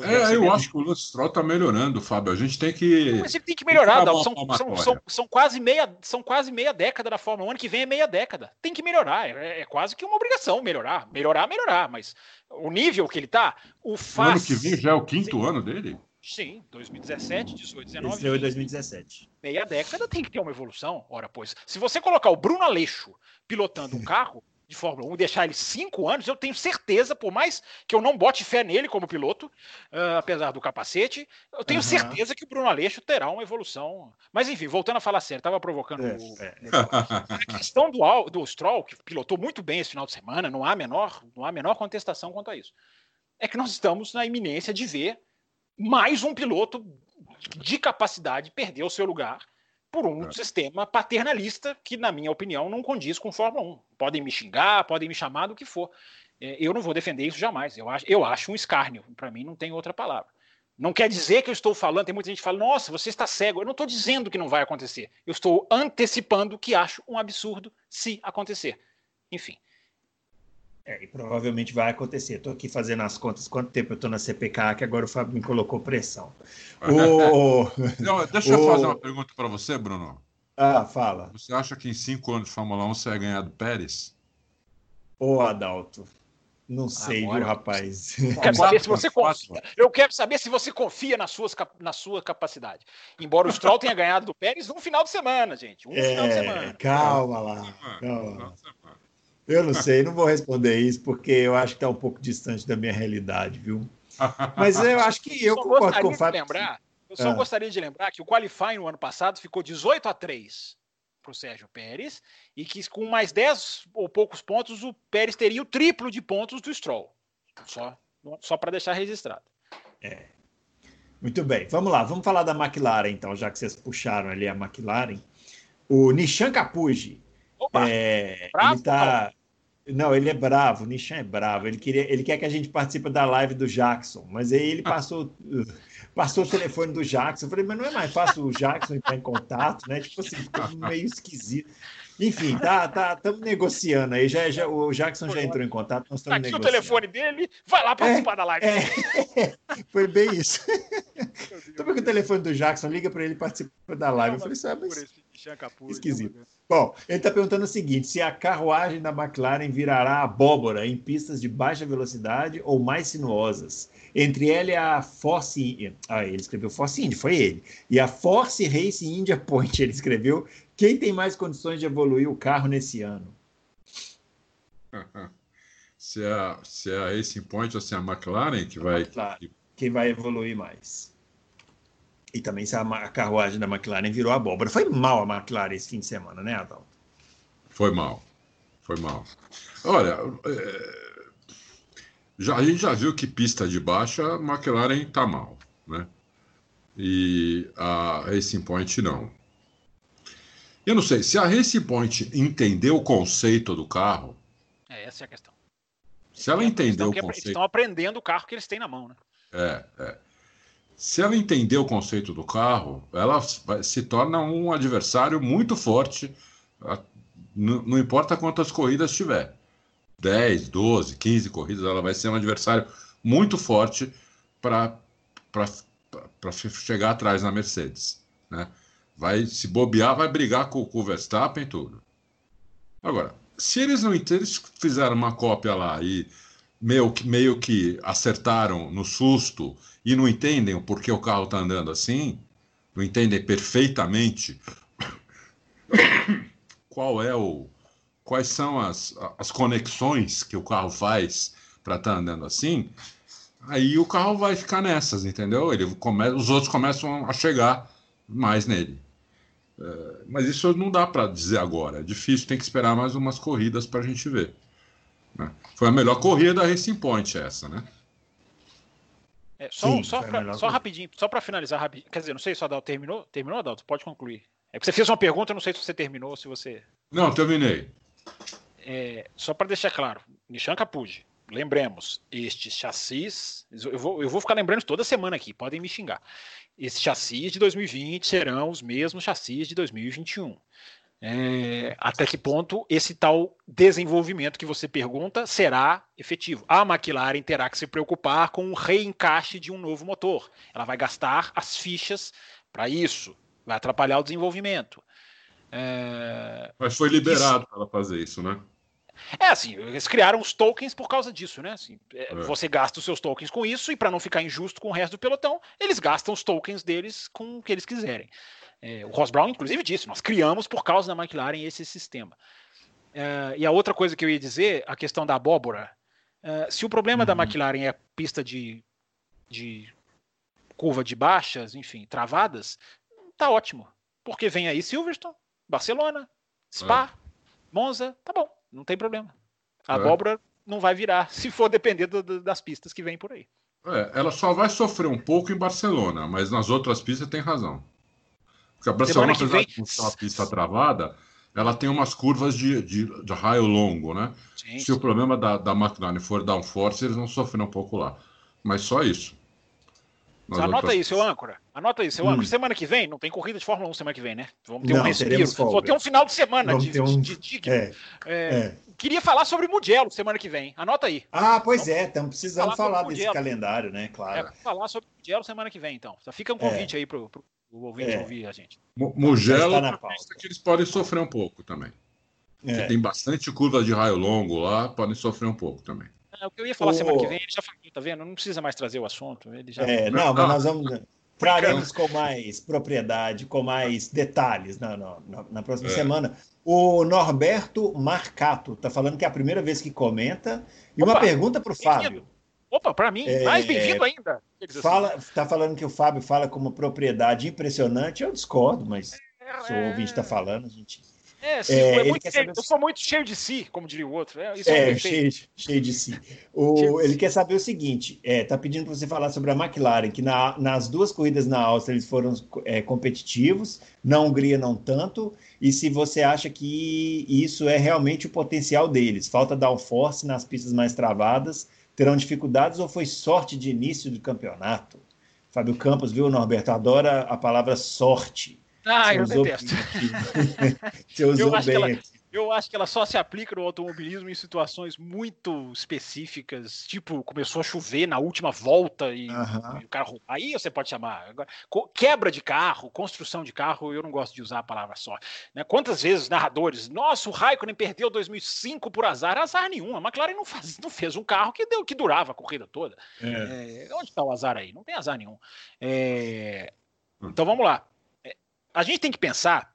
É, eu acho que o Lance Stroll está melhorando, Fábio. A gente tem que. Mas ele tem que melhorar. São, são, são, são, quase meia, são quase meia década da Fórmula 1. Ano que vem é meia década. Tem que melhorar. É, é quase que uma obrigação melhorar. Melhorar, melhorar. Mas o nível que ele está, o faz. O ano que vem já é o quinto Sim. ano dele? Sim, 2017, 18, 19. Esse 2017. Meia década tem que ter uma evolução. Ora, pois. Se você colocar o Bruno Aleixo pilotando um carro, de Fórmula 1 deixar ele cinco anos, eu tenho certeza, por mais que eu não bote fé nele como piloto, uh, apesar do capacete, eu tenho uhum. certeza que o Bruno Aleixo terá uma evolução. Mas enfim, voltando a falar sério, estava provocando é, o... é. a questão do, do Stroll, que pilotou muito bem esse final de semana, não há menor, não há menor contestação quanto a isso. É que nós estamos na iminência de ver mais um piloto de capacidade perder o seu lugar por um é. sistema paternalista que, na minha opinião, não condiz com Fórmula 1. Podem me xingar, podem me chamar do que for. É, eu não vou defender isso jamais. Eu acho, eu acho um escárnio. Para mim, não tem outra palavra. Não quer dizer que eu estou falando. Tem muita gente que fala, nossa, você está cego. Eu não estou dizendo que não vai acontecer. Eu estou antecipando que acho um absurdo se acontecer. Enfim. É, e provavelmente vai acontecer. Estou aqui fazendo as contas, quanto tempo eu estou na CPK, que agora o Fábio me colocou pressão. o... Não, deixa o... eu fazer uma pergunta para você, Bruno. Ah, fala. Você acha que em cinco anos de Fórmula 1 você vai ganhar do Pérez? Ô, Adalto, não sei, agora, viu, rapaz? Eu quero saber se você confia. Eu quero saber se você confia suas, na sua capacidade. Embora o Stroll tenha ganhado do Pérez um final de semana, gente. Um é, final de semana. Calma lá. Calma. Eu não sei, não vou responder isso, porque eu acho que está um pouco distante da minha realidade, viu? Mas eu acho que eu, concordo com o Fábio. Lembrar, eu só ah. gostaria de lembrar que o qualifying no ano passado ficou 18 a 3 para o Sérgio Pérez e que com mais 10 ou poucos pontos o Pérez teria o triplo de pontos do Stroll. Só, só para deixar registrado. É. Muito bem, vamos lá, vamos falar da McLaren então, já que vocês puxaram ali a McLaren. O Nishan Capuji. Opa, é, ele está não, ele é bravo, o Nishan é bravo. Ele, queria, ele quer que a gente participe da live do Jackson, mas aí ele passou, passou o telefone do Jackson. Eu falei, mas não é mais fácil o Jackson entrar em contato, né? Tipo assim, ficou meio esquisito. Enfim, tá, tá, estamos negociando aí. Já, já, o Jackson já entrou em contato, nós estamos Aqui o telefone dele, vai lá participar é, da live. É, foi bem isso. Toma com o telefone do Jackson, liga para ele participar da live. Eu falei, sabe, mas... esquisito. Bom, ele está perguntando o seguinte: se a carruagem da McLaren virará abóbora em pistas de baixa velocidade ou mais sinuosas. Entre ela e a Force. Ah, ele escreveu Force India, foi ele. E a Force Race India Point, ele escreveu quem tem mais condições de evoluir o carro nesse ano? se, é, a, se é a Racing Point ou se é a McLaren que vai. McLaren, quem vai evoluir mais. E também se a, a carruagem da McLaren virou abóbora. Foi mal a McLaren esse fim de semana, né, Adalto? Foi mal. Foi mal. Olha, é, já, a gente já viu que pista de baixa a McLaren está mal, né? E a Racing Point não. Eu não sei, se a Racing Point entendeu o conceito do carro. É, essa é a questão. Se ela entendeu o conceito. Eles estão aprendendo o carro que eles têm na mão, né? É, é. Se ela entender o conceito do carro, ela se torna um adversário muito forte, não importa quantas corridas tiver. 10, 12, 15 corridas, ela vai ser um adversário muito forte para chegar atrás na Mercedes. Né? Vai se bobear, vai brigar com, com o Verstappen e tudo. Agora, se eles não eles fizeram uma cópia lá e meio, meio que acertaram no susto e não entendem o porquê o carro está andando assim, não entendem perfeitamente qual é o, quais são as, as conexões que o carro faz para estar tá andando assim, aí o carro vai ficar nessas, entendeu? Ele come, os outros começam a chegar mais nele. É, mas isso não dá para dizer agora, é difícil, tem que esperar mais umas corridas para a gente ver. Né? Foi a melhor corrida da Racing Point essa, né? É, só, Sim, só, pra, só rapidinho, só para finalizar rapidinho. Quer dizer, não sei se o Adalto terminou. Terminou, Adalto? Pode concluir. É que você fez uma pergunta, não sei se você terminou, se você. Não, terminei. É, só para deixar claro, Nishan Capuji, lembremos, estes chassis, eu vou, eu vou ficar lembrando toda semana aqui, podem me xingar. Esses chassis de 2020 serão os mesmos chassis de 2021. É, até que ponto esse tal desenvolvimento que você pergunta será efetivo? A McLaren terá que se preocupar com o reencaixe de um novo motor. Ela vai gastar as fichas para isso, vai atrapalhar o desenvolvimento. É... Mas foi liberado para ela fazer isso, né? É assim, eles criaram os tokens por causa disso, né? Assim, é, é. Você gasta os seus tokens com isso, e para não ficar injusto com o resto do pelotão, eles gastam os tokens deles com o que eles quiserem. É, o Ross Brown, inclusive, disse: nós criamos por causa da McLaren esse sistema. É, e a outra coisa que eu ia dizer, a questão da abóbora. É, se o problema uhum. da McLaren é a pista de, de curva de baixas, enfim, travadas, tá ótimo. Porque vem aí Silverstone, Barcelona, Spa, é. Monza, tá bom não tem problema. A é. abóbora não vai virar se for depender do, do, das pistas que vem por aí. É, ela só vai sofrer um pouco em Barcelona, mas nas outras pistas tem razão. Porque a Barcelona, apesar vem... de ser uma pista travada, ela tem umas curvas de, de, de raio longo, né? Sim, se o problema da, da McLaren for downforce, eles vão sofrer um pouco lá. Mas só isso. Anota outras... aí, seu âncora. Anota aí, seu hum. âncora. Semana que vem, não tem corrida de Fórmula 1 semana que vem, né? Vamos ter não, um respiro. Vou ter um final de semana de, um... de, de, de é, é, é. Queria falar sobre o Mugello semana que vem. Anota aí. Ah, pois é, estamos precisando falar, falar desse calendário, né? Claro. É, falar sobre o Mugello semana que vem, então. Só fica um convite é. aí pro, pro o ouvinte é. ouvir a gente. Mugello é que eles podem sofrer um pouco também. É. Tem bastante curva de raio longo lá, podem sofrer um pouco também. É, o que eu ia falar o... semana que vem, ele já falou, tá vendo? Não precisa mais trazer o assunto. Ele já... É, não, mas nós vamos. Traremos com mais propriedade, com mais detalhes na, na, na próxima é. semana. O Norberto Marcato está falando que é a primeira vez que comenta. E Opa, uma pergunta para o Fábio. Opa, para mim, é, mais bem-vindo ainda. Fala, está falando que o Fábio fala com uma propriedade impressionante. Eu discordo, mas é, se o ouvinte está falando, a gente é, sim, é, é muito cheio, eu sou muito cheio de si, como diria o outro. É, é, é cheio, cheio de si. O, ele quer saber o seguinte: é, tá pedindo para você falar sobre a McLaren, que na, nas duas corridas na Áustria eles foram é, competitivos, na Hungria não tanto, e se você acha que isso é realmente o potencial deles. Falta downforce nas pistas mais travadas, terão dificuldades ou foi sorte de início do campeonato? Fábio Campos, viu, Norberto? Adora a palavra sorte. Ah, eu detesto. Você usou eu acho bem ela, aqui. Eu acho que ela só se aplica no automobilismo em situações muito específicas, tipo, começou a chover na última volta e, e o carro. Aí você pode chamar. Agora, quebra de carro, construção de carro, eu não gosto de usar a palavra só. Né? Quantas vezes narradores, nossa, o Raikkonen perdeu 2005 por azar? Azar nenhum. A McLaren não, faz, não fez um carro que, deu, que durava a corrida toda. É. É, onde está o azar aí? Não tem azar nenhum. É, hum. então vamos lá a gente tem que pensar,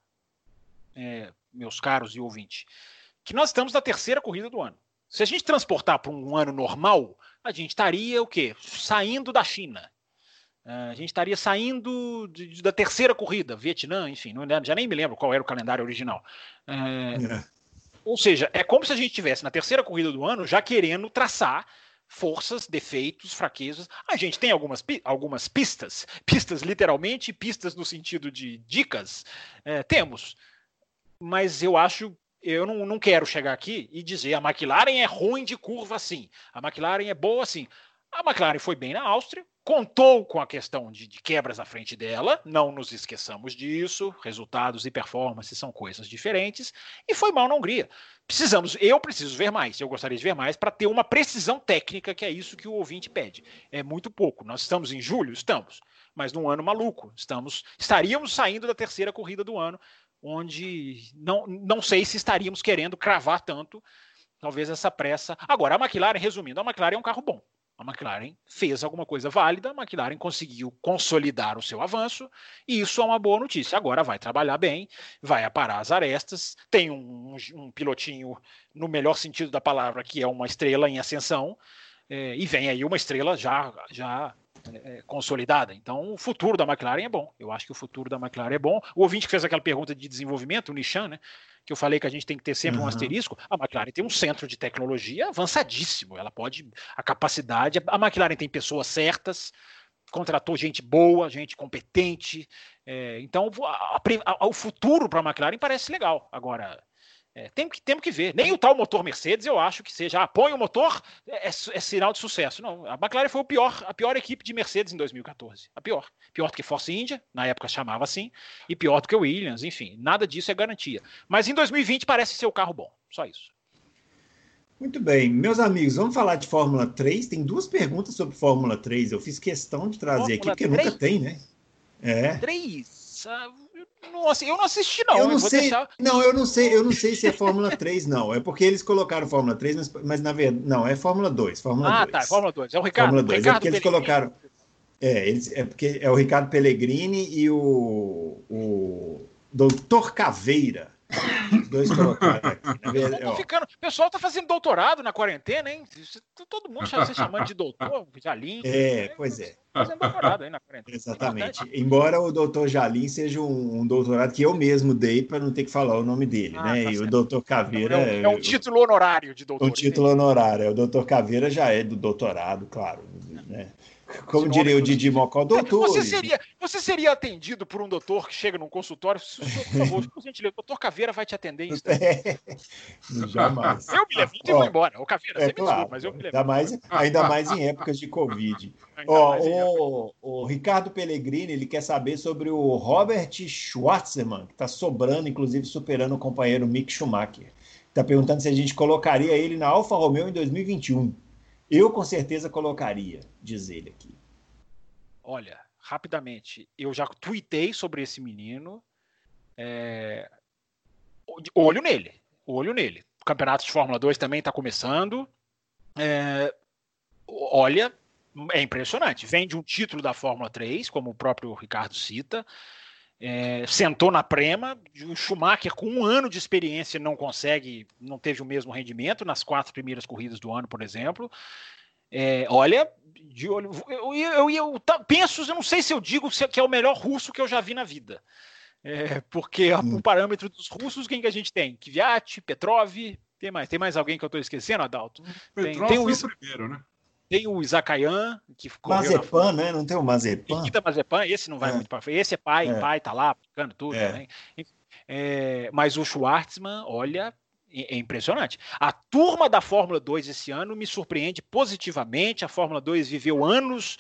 é, meus caros e ouvintes, que nós estamos na terceira corrida do ano. Se a gente transportar para um ano normal, a gente estaria o quê? Saindo da China. É, a gente estaria saindo de, de, da terceira corrida, Vietnã, enfim, não, já nem me lembro qual era o calendário original. É, é. Ou seja, é como se a gente estivesse na terceira corrida do ano já querendo traçar forças, defeitos, fraquezas. A gente tem algumas, algumas pistas, pistas literalmente, pistas no sentido de dicas. É, temos. Mas eu acho eu não, não quero chegar aqui e dizer a McLaren é ruim de curva assim, a McLaren é boa assim. A McLaren foi bem na Áustria, contou com a questão de, de, quebras à frente dela, não nos esqueçamos disso, resultados e performance são coisas diferentes, e foi mal na Hungria. Precisamos, eu preciso ver mais, eu gostaria de ver mais para ter uma precisão técnica, que é isso que o ouvinte pede. É muito pouco. Nós estamos em julho? Estamos, mas num ano maluco. Estamos, estaríamos saindo da terceira corrida do ano, onde não, não sei se estaríamos querendo cravar tanto, talvez essa pressa. Agora, a McLaren, resumindo, a McLaren é um carro bom a McLaren fez alguma coisa válida, a McLaren conseguiu consolidar o seu avanço, e isso é uma boa notícia. Agora vai trabalhar bem, vai aparar as arestas, tem um, um pilotinho, no melhor sentido da palavra, que é uma estrela em ascensão, é, e vem aí uma estrela já, já é, consolidada. Então, o futuro da McLaren é bom. Eu acho que o futuro da McLaren é bom. O ouvinte que fez aquela pergunta de desenvolvimento, o Nishan, né? que eu falei que a gente tem que ter sempre uhum. um asterisco, a McLaren tem um centro de tecnologia avançadíssimo. Ela pode, a capacidade, a McLaren tem pessoas certas, contratou gente boa, gente competente. É, então, a, a, a, o futuro para a McLaren parece legal. Agora, é, tem que, temos que ver. Nem o tal motor Mercedes eu acho que seja. Ah, põe o motor, é, é, é, sinal de sucesso. Não, a McLaren foi o pior, a pior equipe de Mercedes em 2014. A pior. Pior do que Force India, na época chamava assim, e pior do que o Williams, enfim. Nada disso é garantia. Mas em 2020 parece ser o carro bom. Só isso. Muito bem, meus amigos, vamos falar de Fórmula 3. Tem duas perguntas sobre Fórmula 3. Eu fiz questão de trazer Fórmula aqui, porque 3? nunca tem, né? É. 3. Não, assim, eu não assisti, não. Eu não, sei, deixar... não, eu não sei, eu não sei se é Fórmula 3, não. É porque eles colocaram Fórmula 3, mas, mas na verdade. Não, é Fórmula 2. Fórmula ah, 2. tá, Fórmula 2. É o Ricardo. Fórmula 2. Ricardo é porque eles colocaram. É, eles, é porque é o Ricardo Pellegrini e o, o Doutor Caveira. Os dois colocaram aqui. Ficando... O pessoal tá fazendo doutorado na quarentena, hein? Todo mundo já se chamando de doutor, Jalim. É, né? pois é. Fazendo doutorado aí na quarentena. Exatamente. Embora o doutor Jalim seja um, um, doutorado que eu mesmo dei para não ter que falar o nome dele, ah, né? Tá e certo. o doutor Caveira. É, é um, título honorário de doutor. Um título honorário. O doutor Caveira já é do doutorado, claro. Né? Como diria o Didi Mocó, doutor. Você seria, você seria atendido por um doutor que chega num consultório, por favor, por gentileza, o doutor Caveira vai te atender em é, Jamais. Eu me levanto e vou embora. O Caveira, é, claro, desculpa, mas eu me ainda mais, ainda mais em épocas de Covid. Ó, o, o, Ricardo Pellegrini ele quer saber sobre o Robert Schwartzman, que está sobrando, inclusive superando o companheiro Mick Schumacher. Está perguntando se a gente colocaria ele na Alfa Romeo em 2021. Eu com certeza colocaria, diz ele aqui. Olha, rapidamente, eu já tuitei sobre esse menino. É... Olho nele, olho nele. O campeonato de Fórmula 2 também está começando. É... Olha, é impressionante. Vem de um título da Fórmula 3, como o próprio Ricardo cita. É, sentou na prema. O Schumacher, com um ano de experiência, não consegue, não teve o mesmo rendimento nas quatro primeiras corridas do ano, por exemplo. É, olha, de olho. Eu, eu, eu, eu, penso, eu não sei se eu digo que é o melhor russo que eu já vi na vida. É, porque hum. o parâmetro dos russos, quem que a gente tem? Kvyat, Petrov, tem mais? Tem mais alguém que eu estou esquecendo, Adalto? Tem, Petrov tem o, o primeiro, né? Tem o Isakayan, que Mazepan, né? Não tem o Mazepan? Nikita Mazepan, esse não vai é. muito para frente. Esse é pai, é. pai, tá lá, aplicando tudo. É. Né? É, mas o Schwartzman, olha, é, é impressionante. A turma da Fórmula 2 esse ano me surpreende positivamente. A Fórmula 2 viveu anos,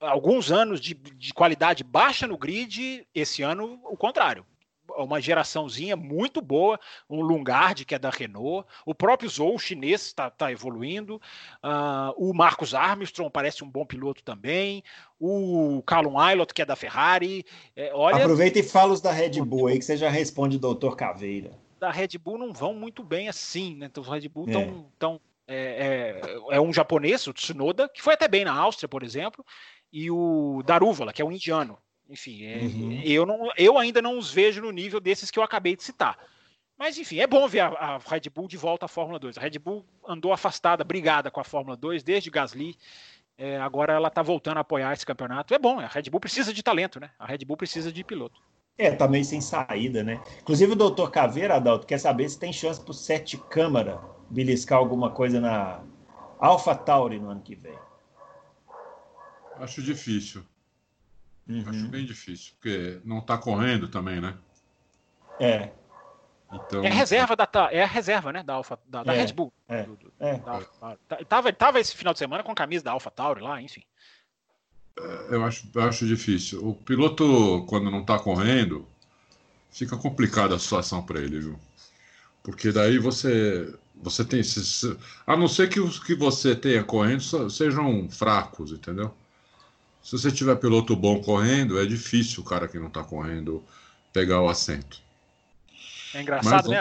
alguns anos de, de qualidade baixa no grid. Esse ano, o contrário uma geraçãozinha muito boa, um Lungard, que é da Renault, o próprio Zou, chinês, está tá evoluindo, uh, o Marcos Armstrong parece um bom piloto também, o Callum Aylott, que é da Ferrari. É, olha... Aproveita e fala os da Red Bull aí, que você já responde, doutor Caveira. Da Red Bull não vão muito bem assim, né? Então, os Red Bull estão. É. Tão, é, é, é, um japonês, o Tsunoda, que foi até bem na Áustria, por exemplo, e o Daruvala, que é um indiano. Enfim, é, uhum. eu, não, eu ainda não os vejo no nível desses que eu acabei de citar. Mas, enfim, é bom ver a, a, Red Bull de volta à Fórmula 2. A Red Bull andou afastada, brigada com a Fórmula 2 desde Gasly. É, agora ela está voltando a apoiar esse campeonato. É bom, a Red Bull precisa de talento, né? A Red Bull precisa de piloto. É, tá meio sem saída, né? Inclusive o doutor Caveira, Adalto, quer saber se tem chance pro Sete Câmara beliscar alguma coisa na Alpha Tauri no ano que vem? Acho difícil. Uhum. Acho bem difícil, porque não está correndo também, né? É. Então, é a reserva da é a reserva, né, da Alpha da, da é, Red Bull. É, do, do, é. Da Alpha, tava, tava esse final de semana com a camisa da Alpha Tauri lá, enfim. É, eu acho, eu acho difícil. O piloto, quando não está correndo, fica complicada a situação para ele, viu? Porque daí você você tem a não ser que os que você tenha correndo sejam fracos, entendeu? Se você tiver piloto bom correndo, é difícil o cara que não está correndo pegar o assento. É engraçado, né?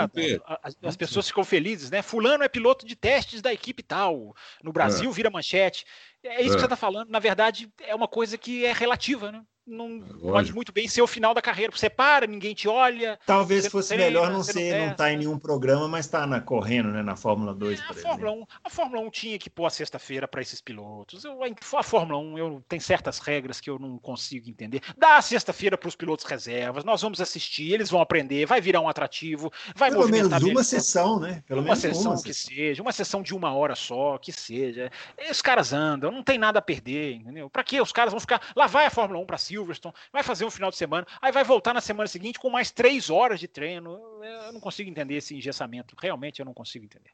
As, as, pessoas ficam felizes, né? Fulano é piloto de testes da equipe tal. No Brasil é. vira manchete. É isso é. que você está falando. Na verdade, é uma coisa que é relativa, né? Não é pode muito bem ser o final da carreira. Você para, ninguém te olha. Talvez fosse treina, melhor não ser, não, não tá em nenhum programa, mas tá na, correndo, né, na Fórmula 2, é, a Fórmula 1, a Fórmula 1 tinha que pôr a sexta-feira para esses pilotos. Eu, a Fórmula 1 eu, tem certas regras que eu não consigo entender. Dá a sexta-feira para os pilotos reservas, nós vamos assistir, eles vão aprender, vai virar um atrativo, vai Pelo menos uma sessão, né? Pelo uma menos sessão uma que sessão. seja, uma sessão de uma hora só, que seja. Os caras andam, não tem nada a perder, entendeu? Para que os caras vão ficar. Lá vai a Fórmula 1 para Silverstone, vai fazer um final de semana, aí vai voltar na semana seguinte com mais três horas de treino. Eu não consigo entender esse engessamento. Realmente eu não consigo entender.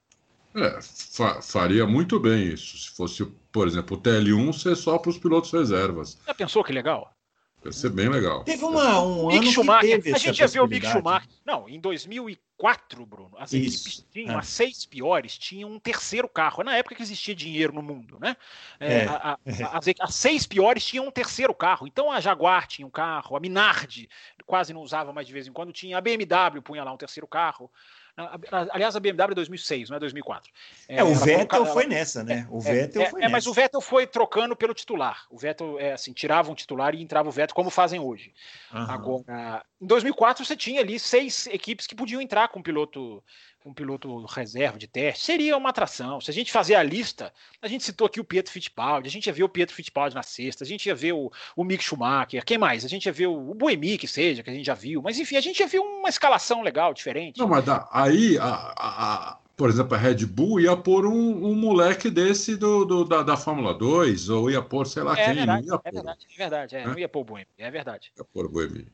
É, fa faria muito bem isso. Se fosse, por exemplo, o TL1 ser só para os pilotos reservas. Já pensou que legal? Ia ser bem legal. Teve uma, um Mick ano Schumacher, que teve A gente já viu o Mick Schumacher. Não, em 2004, Bruno, as Isso. equipes tinham, É. as seis piores tinham um terceiro carro. É na época que existia dinheiro no mundo, né? É, É. a- a- as, as seis piores tinham um terceiro carro. Então a Jaguar tinha um carro, a Minardi quase não usava mais de vez em quando, tinha a BMW, punha lá um terceiro carro. Aliás, a BMW é 2006, não é 2004. É, o ela Vettel colocava- foi nessa, né? O é, Vettel é, foi é, nessa. mas o Vettel foi trocando pelo titular. O Vettel, é assim, tirava um titular e entrava o Vettel, como fazem hoje. Aham. Agora, em 2004 você tinha ali seis equipes que podiam entrar com um piloto, um piloto reserva de teste. Seria uma atração. Se a gente fazer a lista, a gente citou aqui o Pietro Fittipaldi, a gente ia ver o Pietro Fittipaldi na sexta, a gente ia ver o, o Mick Schumacher, quem mais? A gente ia ver o, o Buemi, que seja, que a gente já viu. Mas enfim, a gente ia ver uma escalação legal, diferente. Não, mas dá, aí, a, a- a- por exemplo, a Red Bull ia pôr um, um moleque desse do, do- da, da Fórmula 2, ou ia pôr, sei lá é, quem, verdade, ia é pôr. verdade, é verdade, é, Né? não ia pôr o Buemi, é verdade. Ia pôr o Boemi.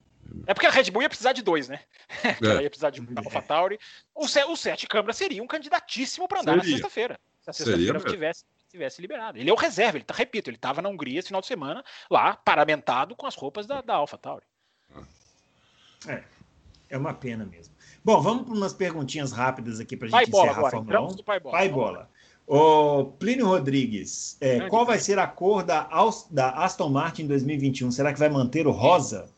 É porque a Red Bull ia precisar de dois, né? Ela É, ia precisar de um AlphaTauri. O, o Sete Câmara seria um candidatíssimo para andar na Seria. sexta-feira. Se a sexta-feira tivesse, tivesse liberado. Ele é o reserva, ele tá, repito, ele estava na Hungria esse final de semana, lá, paramentado com as roupas da, da AlphaTauri. É uma pena mesmo. Bom, vamos para umas perguntinhas rápidas aqui para a Pai gente bola encerrar a agora, Fórmula 1. entramos no pai bola. Pai bola. Ô, Plínio Rodrigues, é, qual vai ser a cor da, da Aston Martin em 2021? Será que vai manter o rosa?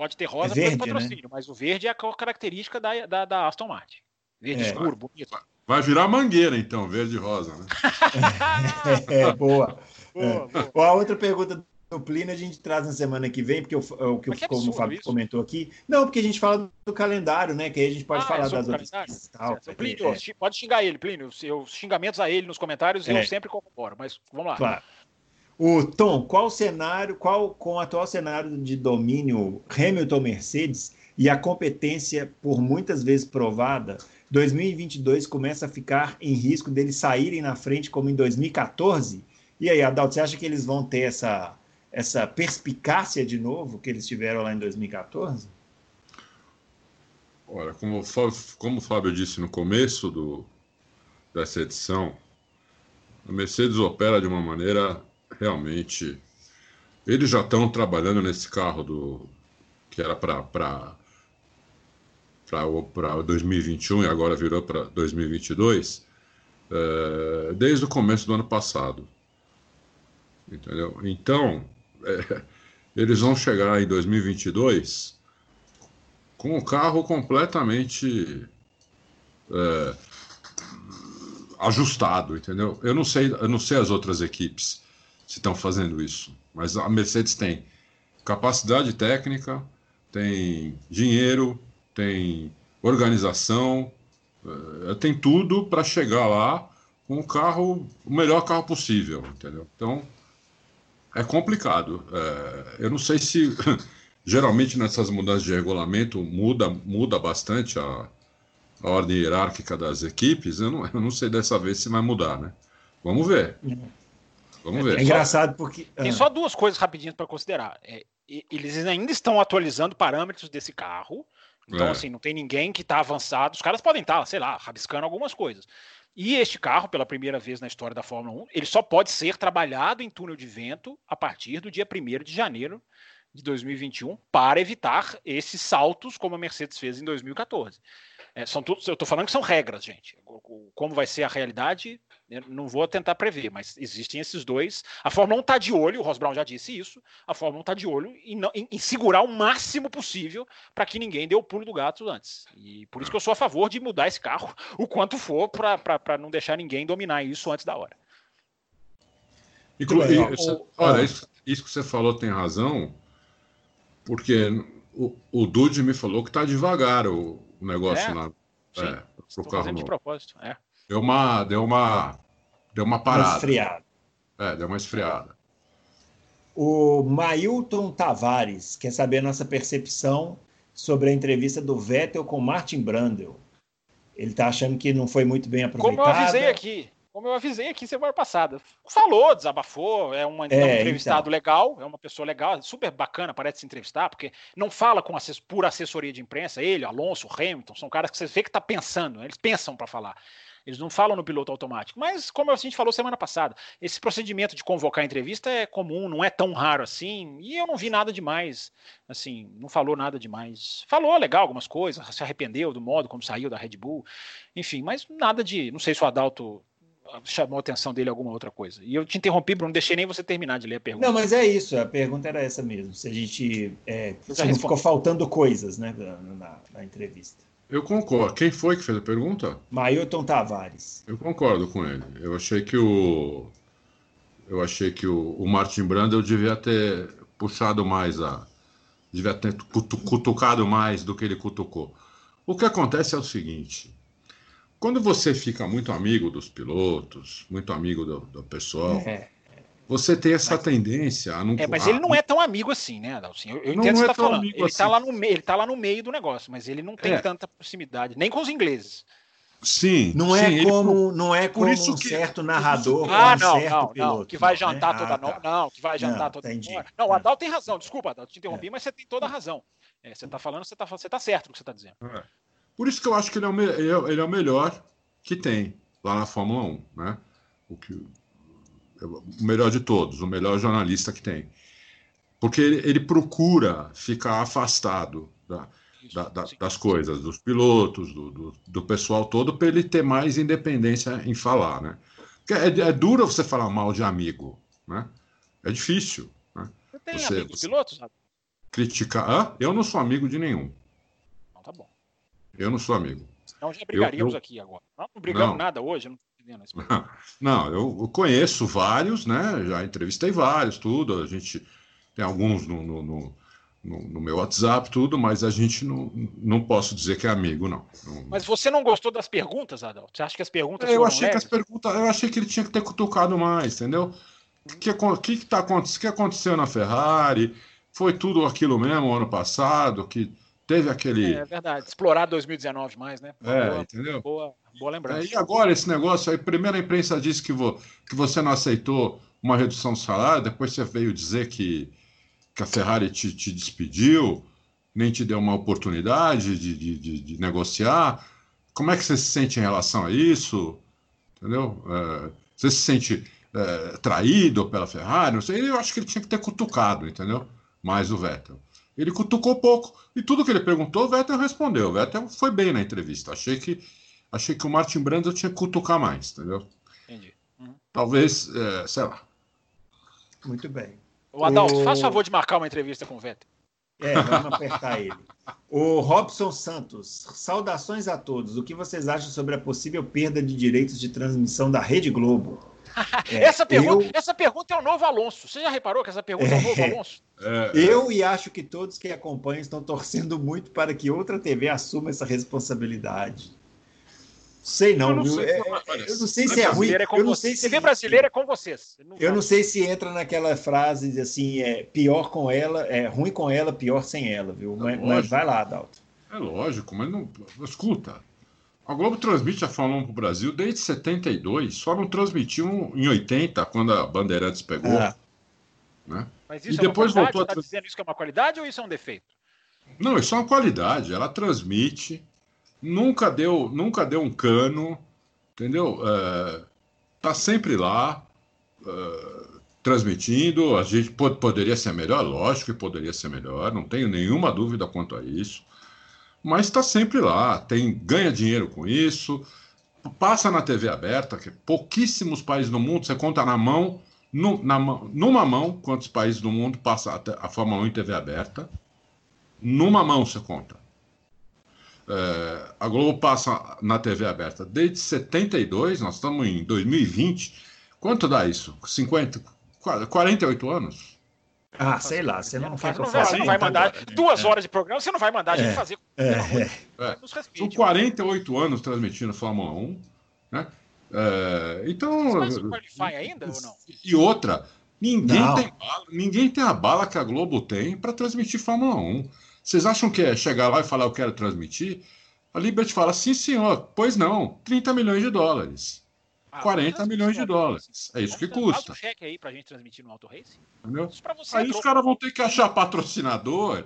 Pode ter rosa É verde, por patrocínio, mas o verde é a característica da, da, da Aston Martin. Verde É. escuro, bonito. Vai virar mangueira, então, verde e rosa, né? É, boa. Boa, boa. Ó, A outra pergunta do Plínio a gente traz na semana que vem, porque o, o que, que como o Fábio isso. comentou aqui. Não, porque a gente fala do calendário, né? Que aí a gente pode Ah, falar é das outras tal. Certo. Plínio, É, pode xingar ele, Plínio. Os seus xingamentos a ele nos comentários É. eu sempre corroboro, mas vamos lá. Claro. O Tom, qual cenário, qual com o atual cenário de domínio Hamilton-Mercedes e a competência por muitas vezes provada, 2022 começa a ficar em risco deles saírem na frente como em 2014? E aí, Adalto, você acha que eles vão ter essa, essa perspicácia de novo que eles tiveram lá em 2014? Olha, como, como o Fábio disse no começo do, dessa edição, a Mercedes opera de uma maneira realmente. Eles já estão trabalhando nesse carro do que era para para 2021 e agora virou para 2022 eh, desde o começo do ano passado, entendeu? Então eh, eles vão chegar em 2022 com o carro completamente é, ajustado, entendeu? Eu não sei, eu não sei as outras equipes se estão fazendo isso, mas a Mercedes tem capacidade técnica, tem dinheiro, tem organização, é, tem tudo para chegar lá com o carro, o melhor carro possível, entendeu? Então é complicado. É, eu não sei se geralmente nessas mudanças de regulamento muda, muda bastante a, a ordem hierárquica das equipes. Eu não, eu não sei dessa vez se vai mudar, né? Vamos ver. Vamos ver. É engraçado porque. Tem ah, só duas coisas rapidinhas para considerar. É, eles ainda estão atualizando parâmetros desse carro. Então, É. assim, não tem ninguém que está avançado. Os caras podem estar, sei lá, rabiscando algumas coisas. E este carro, pela primeira vez na história da Fórmula 1, ele só pode ser trabalhado em túnel de vento a partir do dia 1 de janeiro de 2021 para evitar esses saltos como a Mercedes fez em 2014. É, são tudo, eu estou falando que são regras, gente. Como vai ser a realidade, eu não vou tentar prever, mas existem esses dois. A Fórmula 1 está de olho, o Ross Brown já disse isso. A Fórmula 1 está de olho em, não- em- em segurar o máximo possível para que ninguém dê o pulo do gato antes. E por isso que eu sou a favor de mudar esse carro o quanto for para não deixar ninguém dominar isso antes da hora. Inclu- Muito bem, e- ó. cê- O- olha, ah. isso, isso que você falou tem razão, porque o, o Dude me falou que tá devagar o, o negócio É, lá. sim. É, pro carro fazendo de novo. propósito. É. Deu uma, deu uma, deu uma um parada. esfriado. É, deu uma esfriada. O Mailton Tavares quer saber a nossa percepção sobre a entrevista do Vettel com Martin Brandel. Ele está achando que não foi muito bem Como eu aproveitada. avisei aqui, como eu avisei aqui semana passada. Falou, desabafou, é, uma, é um É, entrevistado então. legal, é uma pessoa legal, super bacana, parece se entrevistar, porque não fala com assess por assessoria de imprensa, ele, Alonso, Hamilton, são caras que você vê que tá pensando, eles pensam para falar. Eles não falam no piloto automático. Mas, como a gente falou semana passada, esse procedimento de convocar entrevista é comum, não é tão raro assim. E eu não vi nada demais. Assim, não falou nada demais. Falou legal algumas coisas, se arrependeu do modo como saiu da Red Bull. Enfim, mas nada de. Não sei se o Adalto chamou a atenção dele alguma outra coisa. E eu te interrompi, Bruno, não deixei nem você terminar de ler a pergunta. Não, mas é isso. A pergunta era essa mesmo. Se a gente. É, se ficou faltando coisas né, na, na- entrevista. Eu concordo. Quem foi que fez a pergunta? Mailton Tavares. Eu concordo com ele. Eu achei que o. Eu achei que o, o Martin Brandel devia ter puxado mais a. Devia ter cutu- cutucado mais do que ele cutucou. O que acontece é o seguinte: quando você fica muito amigo dos pilotos, muito amigo do, do pessoal, É. você tem essa tendência a não. É, mas ele não é tão amigo assim, né, Adalto? Eu, eu Não entendo o que é você tá tão falando. amigo Ele, tá assim. lá no meio, ele tá lá no meio do negócio, mas ele não tem É. tanta proximidade, nem com os ingleses. Sim. Não é sim, ele- como, não é como isso um que- certo narrador Ah, ou um não, certo não, piloto. não. Que vai né? jantar Ah, toda tá. noite. Não, que vai jantar Não, toda entendi. hora. Não, o É. Adalto tem razão. Desculpa, Adalto, te interrompi, mas você tem toda a razão. É, você tá falando, você tá, você tá certo no que você tá dizendo. Por isso que eu acho que ele é o, me- ele é- ele é o melhor que tem lá na Fórmula 1, né? O, que, o melhor de todos, o melhor jornalista que tem. Porque ele, ele procura ficar afastado da- da- da- das coisas, dos pilotos, do, do, do pessoal todo, para ele ter mais independência em falar, né? Porque é, é duro você falar mal de amigo, né? É difícil, né? Você tem Você- amigos pilotos? Criticar. Ah, eu não sou amigo de nenhum. Eu não sou amigo. Então já brigaríamos eu- aqui agora. Não, não brigamos Não. nada hoje, eu não tô entendendo. Não, eu eu conheço vários, né? Já entrevistei vários, tudo. A gente tem alguns no, no, no, no- meu WhatsApp, tudo, mas a gente não, não posso dizer que é amigo, não. Mas você não gostou das perguntas, Adalto? Você acha que as perguntas eu achei que as leves? perguntas, eu achei que ele tinha que ter cutucado mais, entendeu? O que, que, tá, que aconteceu na Ferrari? Foi tudo aquilo mesmo ano passado, que teve aquele. É verdade. Explorar 2019 mais, né? É, boa, entendeu? boa, boa lembrança. É, e agora esse negócio aí, primeiro a imprensa disse que, vo- que você não aceitou uma redução do salário, depois você veio dizer que, que a Ferrari te, te despediu, nem te deu uma oportunidade de, de, de- de negociar. Como é que você se sente em relação a isso? Entendeu? É, você se sente é, traído pela Ferrari? Não sei, eu acho que ele tinha que ter cutucado, entendeu? Mais o Vettel. Ele cutucou pouco. E tudo que ele perguntou, o Vettel respondeu. O Vettel foi bem na entrevista. Achei que, achei que o Martin Brandon tinha que cutucar mais, entendeu? Entendi. Uhum. Talvez, é, sei lá. Muito bem. O Adalto, O- faz favor de marcar uma entrevista com o Vettel. É, vamos apertar ele. O Robson Santos, saudações a todos. O que vocês acham sobre a possível perda de direitos de transmissão da Rede Globo? É, essa, pergunta, eu- essa pergunta é o novo Alonso. Você já reparou que essa pergunta é, o novo É. Alonso? É, Eu e acho que todos que acompanham estão torcendo muito para que outra TV assuma essa responsabilidade. Sei não, Eu não viu? sei, É- eu não sei TV se é ruim. brasileira com Eu não sei se TV brasileira é com vocês. Não Eu não sei se entra naquela frase de assim, é pior com ela, é ruim com ela, pior sem ela, viu? Mas, mas vai lá, Adalto. é lógico, mas não. Escuta. A Globo transmite a Fórmula 1 para o Brasil desde 72, só não transmitiu em 80, quando a Bandeirantes pegou. Ah. Né? Mas isso e é depois uma voltou a. Está dizendo isso que é uma qualidade ou isso é um defeito? Não, isso é uma qualidade. Ela transmite, nunca deu, nunca deu um cano, entendeu? É, tá sempre lá. É, transmitindo. A gente pode, poderia ser melhor, lógico que poderia ser melhor, não tenho nenhuma dúvida quanto a isso. Mas está sempre lá, tem ganha dinheiro com isso, passa na TV aberta, que pouquíssimos países no mundo, você conta na mão, no, na, numa mão, quantos países do mundo passa a, a Fórmula 1 em TV aberta. Numa mão você conta. É, a Globo passa na TV aberta desde 72, nós estamos em 2020. Quanto dá isso? 50, 48 anos? Ah, sei lá, você não, faz, não, vai, você não vai mandar né? duas é. horas de programa, você não vai mandar a gente é. fazer. É. é. São 48 anos transmitindo Fórmula 1, né? É, então. Você Qualify ainda ou não? E outra, ninguém tem, bala, ninguém tem a bala que a Globo tem para transmitir Fórmula 1. Vocês acham que é chegar lá e falar eu quero transmitir? A Liberty fala, sim, senhor. Pois não, 30 milhões de dólares. Ah, 40 milhões de dólares. É isso que custa. Um cheque aí pra gente transmitir no Auto Race. Entendeu? aí os caras vão ter que achar patrocinador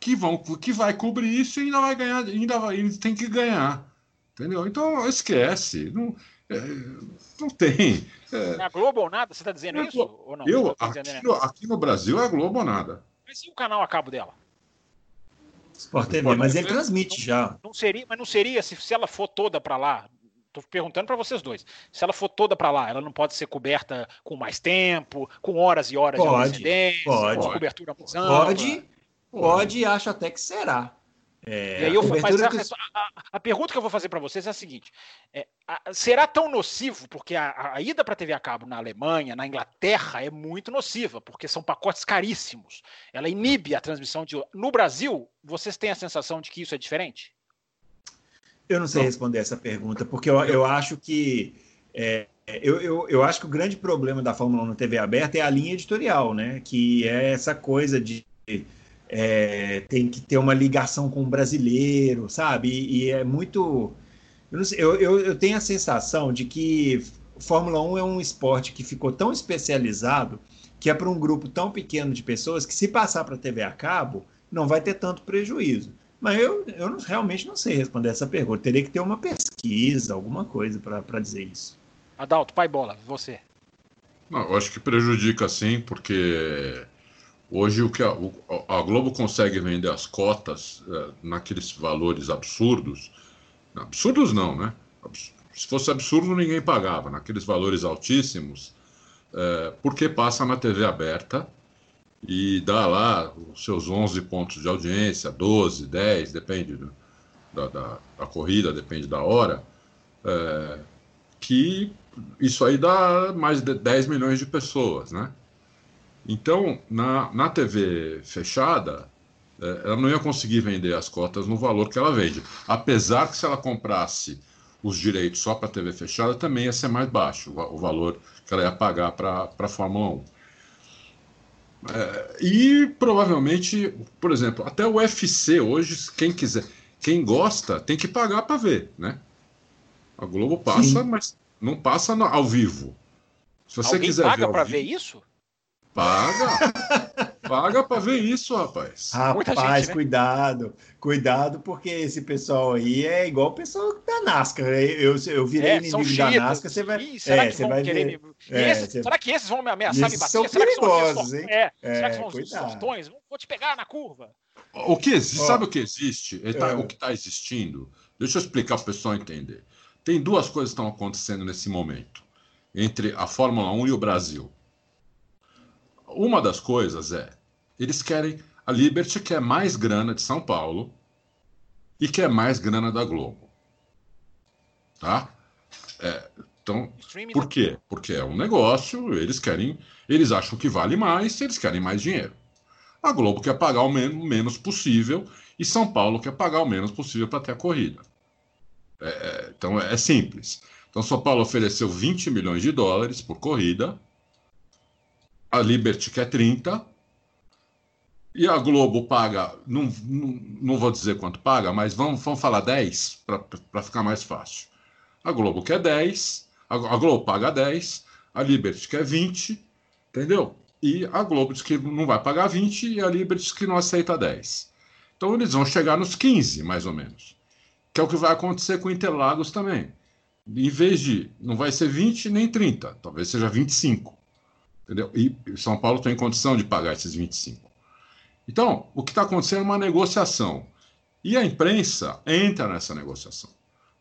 que, vão, que vai cobrir isso e ainda vai ganhar, ainda vai, ainda tem que ganhar. Entendeu? Então esquece. Não, é, não tem. É, é a Globo ou nada? Você está dizendo é, isso? Ou não? Eu, aqui, no, aqui no Brasil é Globo ou nada. Mas e o canal a cabo dela? Sport TV, mas ele transmite não, já. Não seria, mas não seria se, se ela for toda para lá, Tô perguntando para vocês dois. Se ela for toda para lá, ela não pode ser coberta com mais tempo, com horas e horas pode, de pode, com cobertura mais Pode, pode e acho até que será. É, e aí eu, mas a, a, a, pergunta que eu vou fazer para vocês é a seguinte: é, a, será tão nocivo? Porque a, ida para TV a cabo na Alemanha, na Inglaterra, é muito nociva, porque são pacotes caríssimos. Ela inibe a transmissão de. No Brasil, vocês têm a sensação de que isso é diferente? Eu não sei responder essa pergunta, porque eu, eu acho que é, eu, eu, eu, acho que o grande problema da Fórmula 1 na TV aberta é a linha editorial, né? Que é essa coisa de é, tem que ter uma ligação com o brasileiro, sabe? E, e é muito. Eu, sei, eu, eu, eu, tenho a sensação de que Fórmula 1 é um esporte que ficou tão especializado que é para um grupo tão pequeno de pessoas que, se passar para a TV a cabo, não vai ter tanto prejuízo. Mas eu, eu não, realmente não sei responder essa pergunta. Teria que ter uma pesquisa, alguma coisa para dizer isso. Adalto, pai bola, você. Não, eu acho que prejudica sim, porque hoje o que a, a Globo consegue vender as cotas é, naqueles valores absurdos. Absurdos não, né? Se fosse absurdo, ninguém pagava. Naqueles valores altíssimos, é, porque passa na TV aberta e dá lá os seus 11 pontos de audiência, 12, 10, depende do, da, da, da, corrida, depende da hora, é, que isso aí dá mais de 10 milhões de pessoas, né? Então, na, na TV fechada, é, ela não ia conseguir vender as cotas no valor que ela vende. Apesar que se ela comprasse os direitos só para TV fechada, também ia ser mais baixo o, o valor que ela ia pagar para a Fórmula 1. É, e provavelmente, por exemplo, até o UFC hoje, quem quiser, quem gosta, tem que pagar para ver, né? A Globo passa, Sim. mas não passa no, ao vivo. Se você Alguém quiser paga para ver isso? Paga. Paga para ver isso, rapaz. Rapaz, gente, né? cuidado. Cuidado, porque esse pessoal aí é igual o pessoal da NASCAR. Eu, eu virei é, inimigo da NASCAR, você vai. Ih, será é, que vão vai querer ver... me... é, esse, você... Será que esses vão me ameaçar me bater? São será perigosos, que são hein? É, será que são os sortões? Vou te pegar na curva. O que existe, sabe o que existe? Tá, é. o que está existindo? Deixa eu explicar para o pessoal entender. Tem duas coisas que estão acontecendo nesse momento entre a Fórmula 1 e o Brasil. Uma das coisas é, eles querem, a Liberty quer mais grana de São Paulo e quer mais grana da Globo. Tá? É, então, por quê? Porque é um negócio, eles querem, eles acham que vale mais, eles querem mais dinheiro. A Globo quer pagar o menos, menos possível e São Paulo quer pagar o menos possível para ter a corrida. É, é então é simples. Então São Paulo ofereceu 20 milhões de dólares por corrida a Liberty quer 30 e a Globo paga, não, não, não vou dizer quanto paga, mas vamos, vamos falar 10 para ficar mais fácil. A Globo quer 10, a, a Globo paga 10, a Liberty quer 20, entendeu? E a Globo diz que não vai pagar 20 e a Liberty diz que não aceita 10. Então eles vão chegar nos 15, mais ou menos. Que é o que vai acontecer com Interlagos também. Em vez de, não vai ser 20 nem 30, talvez seja 25. Entendeu? E São Paulo tem condição de pagar esses 25. Então, o que está acontecendo é uma negociação. E a imprensa entra nessa negociação.